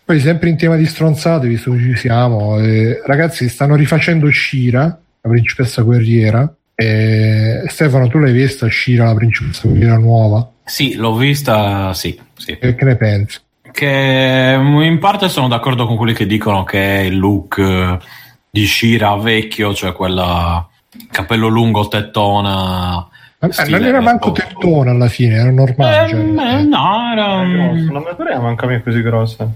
[SPEAKER 1] Poi sempre in tema di stronzate, visto che ci siamo, eh, ragazzi stanno rifacendo Shira, la principessa guerriera. E Stefano, tu l'hai vista Shira, la principessa guerriera nuova?
[SPEAKER 5] Sì, l'ho vista, sì. sì.
[SPEAKER 1] E che ne pensi?
[SPEAKER 5] Che mm, in parte sono d'accordo con quelli che dicono che è il look eh, di Shira vecchio, cioè quella capello lungo, tettona.
[SPEAKER 1] Eh, non era manco tettona alla fine, era normale.
[SPEAKER 5] Eh, cioè, eh, no, era.
[SPEAKER 3] L'armatura era manca me così grossa.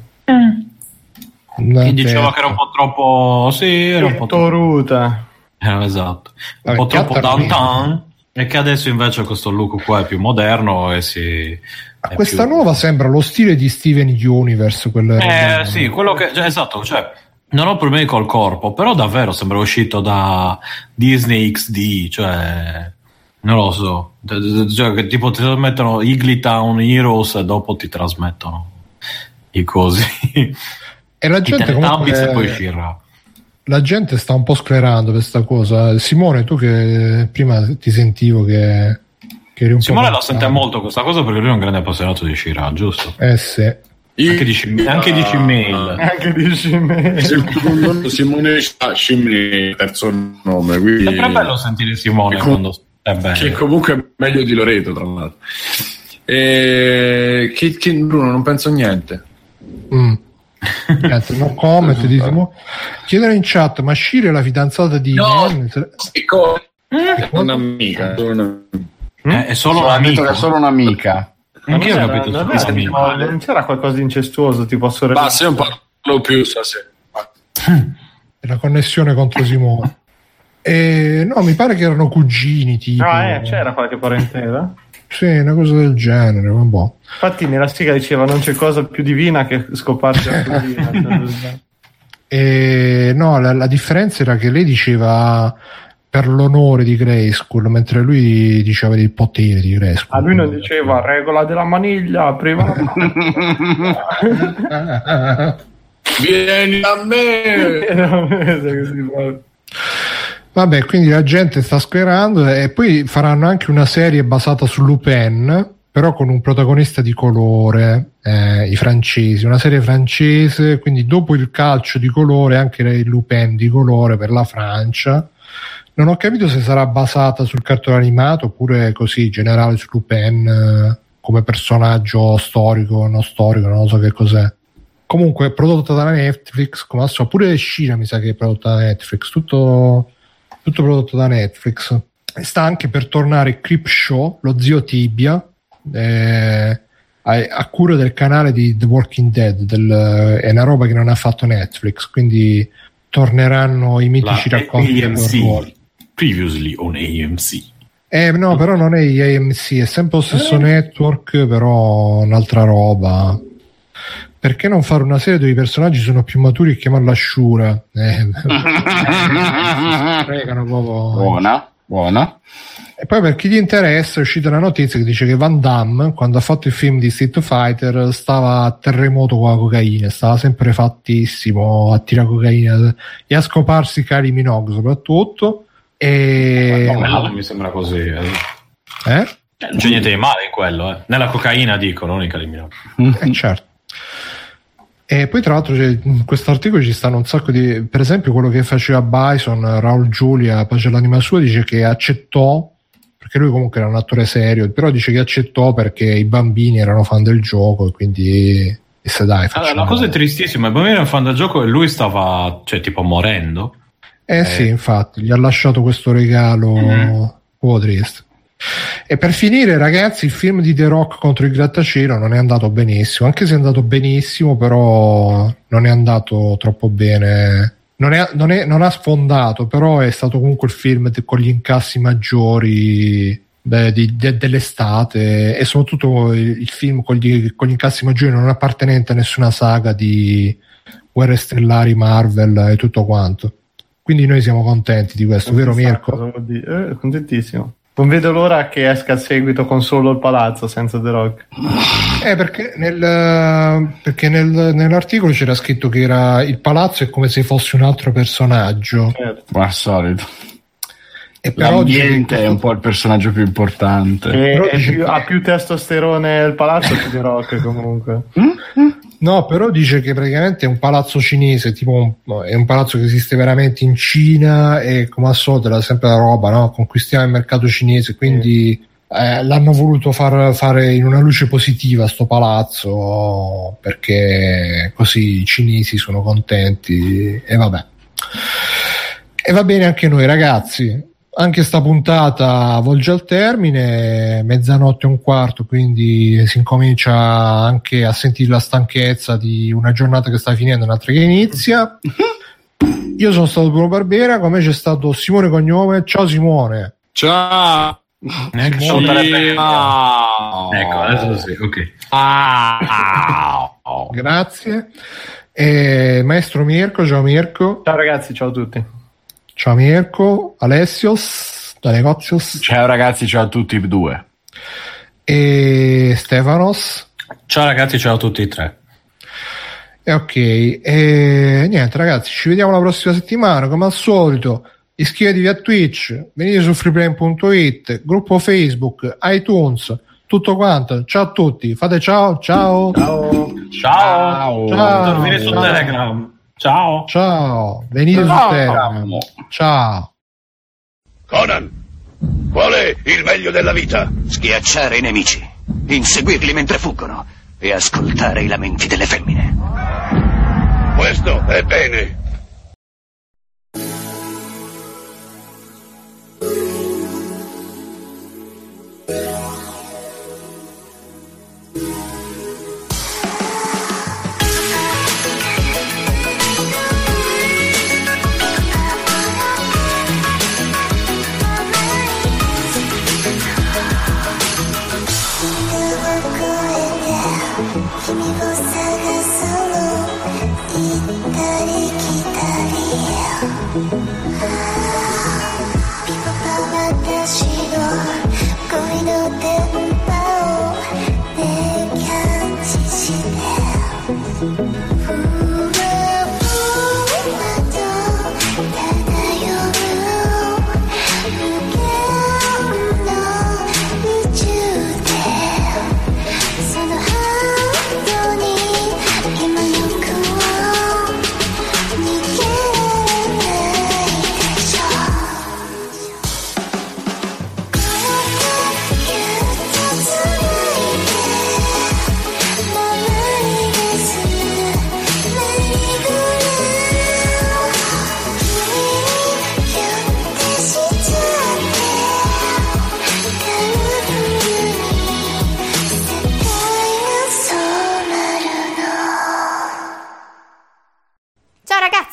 [SPEAKER 5] Chi diceva che era un po' troppo. Sì, era un po'
[SPEAKER 3] toruta.
[SPEAKER 5] Eh, esatto. Un po' troppo downtown. E che adesso invece questo look qua è più moderno e si
[SPEAKER 1] questa più... nuova sembra lo stile di Steven Universe.
[SPEAKER 5] Eh, sì, quello che. Cioè, esatto, cioè, non ho problemi col corpo, però davvero sembra uscito da Disney XD, cioè. Non lo so, cioè, che tipo ti trasmettono Igly Town Heroes e dopo ti trasmettono i cosi.
[SPEAKER 1] E la gente comunque...
[SPEAKER 5] e poi Shira.
[SPEAKER 1] La gente sta un po' sclerando questa cosa. Simone, tu che prima ti sentivo che
[SPEAKER 5] Simone la sente molto questa cosa perché lui è un grande appassionato di Shira, giusto?
[SPEAKER 1] Eh sì.
[SPEAKER 5] Anche di, anche di Gmail.
[SPEAKER 3] Anche di Gmail.
[SPEAKER 4] Simone Shimei, terzo nome. Quindi...
[SPEAKER 5] È bello sentire Simone com- quando è bene.
[SPEAKER 4] Che comunque è meglio di Loreto, tra l'altro. E... Che, che Bruno, non penso niente.
[SPEAKER 1] Mm. Niente, no comment di Simone. Chiedere in chat, ma Shire è la fidanzata di
[SPEAKER 4] no, Man? Sì, co- è un'amica. Una...
[SPEAKER 5] Mm? Eh, è solo un'amica.
[SPEAKER 2] Detto che è solo un'amica.
[SPEAKER 5] Anche io ho capito non,
[SPEAKER 3] era, non c'era qualcosa di incestuoso, tipo sorella.
[SPEAKER 4] Ma se non parlo più stasera.
[SPEAKER 1] La connessione contro Simone. E, no, mi pare che erano cugini. Tipo.
[SPEAKER 3] Ah, eh, c'era qualche parentela?
[SPEAKER 1] Sì, una cosa del genere. Vabbè.
[SPEAKER 3] Infatti, nella stiga diceva: Non c'è cosa più divina che scoparsi la cugina.
[SPEAKER 1] e, no, la, la differenza era che lei diceva per l'onore di Grayskull, mentre lui diceva il potere di Grayskull.
[SPEAKER 3] A ah, lui non diceva regola della maniglia, prima
[SPEAKER 4] Vieni a me!
[SPEAKER 1] Vabbè, quindi la gente sta sperando e poi faranno anche una serie basata su Lupin, però con un protagonista di colore, eh, i francesi, una serie francese, quindi dopo il calcio di colore anche il Lupin di colore per la Francia. Non ho capito se sarà basata sul cartone animato oppure così generale su Lupin eh, come personaggio storico, non storico, non so che cos'è. Comunque prodotta da Netflix, come al solito, pure Scina mi sa che è prodotta da Netflix, tutto tutto prodotto da Netflix. Sta anche per tornare Creep Show, lo zio Tibia, eh, a, a, cura del canale di The Walking Dead, del, è una roba che non ha fatto Netflix, quindi torneranno i mitici La racconti
[SPEAKER 5] AMC, previously on AMC.
[SPEAKER 1] Eh, no, però non è AMC, è sempre lo stesso eh. network, però un'altra roba perché non fare una serie dove i personaggi sono più maturi e chiamarla Shura? Eh,
[SPEAKER 2] pregano proprio. Buona, buona.
[SPEAKER 1] E poi per chi gli interessa è uscita una notizia che dice che Van Damme, quando ha fatto il film di Street Fighter, stava a terremoto con la cocaina, stava sempre fattissimo a tirare cocaina e a scoparsi Kylie Minogue soprattutto. E...
[SPEAKER 5] No, mi sembra così. Eh? eh? Non c'è niente di male in quello, eh. Nella cocaina dico, non in Kylie Minogue.
[SPEAKER 1] Eh, certo. E poi tra l'altro in questo articolo ci stanno un sacco di... Per esempio quello che faceva Bison, Raul Giulia, poi c'è l'anima sua, dice che accettò, perché lui comunque era un attore serio, però dice che accettò perché i bambini erano fan del gioco e quindi... E se dai,
[SPEAKER 5] allora, la cosa è tristissima, i bambini erano fan del gioco e lui stava, cioè, tipo morendo.
[SPEAKER 1] Eh, eh. sì, infatti, gli ha lasciato questo regalo mm-hmm. un po' triste. E per finire, ragazzi, il film di The Rock contro il grattacielo non è andato benissimo, anche se è andato benissimo, però non è andato troppo bene. Non, è, non, è, non ha sfondato, però è stato comunque il film con gli incassi maggiori beh, di, de, dell'estate e soprattutto il, il film con gli, con gli, incassi maggiori non appartenente a nessuna saga di guerre stellari, Marvel e tutto quanto. Quindi noi siamo contenti di questo, vero Mirko?
[SPEAKER 3] Eh, contentissimo. Non vedo l'ora che esca il seguito con solo il palazzo senza The Rock.
[SPEAKER 1] Eh, perché, nel, perché nel, nell'articolo c'era scritto che era il palazzo è come se fosse un altro personaggio.
[SPEAKER 2] Certo. Ma al solito. E però L'ambiente è un po' il personaggio più importante.
[SPEAKER 3] E, più, ha più testosterone il palazzo che The Rock comunque.
[SPEAKER 1] No, però dice che praticamente è un palazzo cinese, tipo un, è un palazzo che esiste veramente in Cina e come al solito era sempre la roba, no? conquistiamo il mercato cinese, quindi mm. eh, l'hanno voluto far fare in una luce positiva sto palazzo perché così i cinesi sono contenti e vabbè. E va bene anche noi ragazzi, anche sta puntata volge al termine, mezzanotte e un quarto, quindi si incomincia anche a sentire la stanchezza di una giornata che sta finendo e un'altra che inizia. Io sono stato Bruno Barbera, con me c'è stato Simone Cognome. Ciao Simone.
[SPEAKER 4] Ciao.
[SPEAKER 5] Simone. Ah. Ecco, adesso sì, ok.
[SPEAKER 1] Ah. Grazie. E maestro Mirko, ciao Mirko.
[SPEAKER 3] Ciao ragazzi, ciao a tutti.
[SPEAKER 1] Ciao Mirko, Alessios, da Negozios.
[SPEAKER 2] Ciao ragazzi, ciao a tutti e due.
[SPEAKER 1] E Stefanos.
[SPEAKER 5] Ciao ragazzi, ciao a tutti e tre.
[SPEAKER 1] E ok, e niente ragazzi, ci vediamo la prossima settimana, come al solito. Iscrivetevi a Twitch, venite su freeplane.it, gruppo Facebook, iTunes, tutto quanto. Ciao a tutti, fate ciao, ciao.
[SPEAKER 5] Ciao. Ciao. Ciao. ciao. su Telegram. Ciao.
[SPEAKER 1] Ciao. Venite Ciao. su Telegram. Ciao.
[SPEAKER 6] Conan, qual è il meglio della vita? Schiacciare i nemici, inseguirli mentre fuggono e ascoltare i lamenti delle femmine. Questo è bene.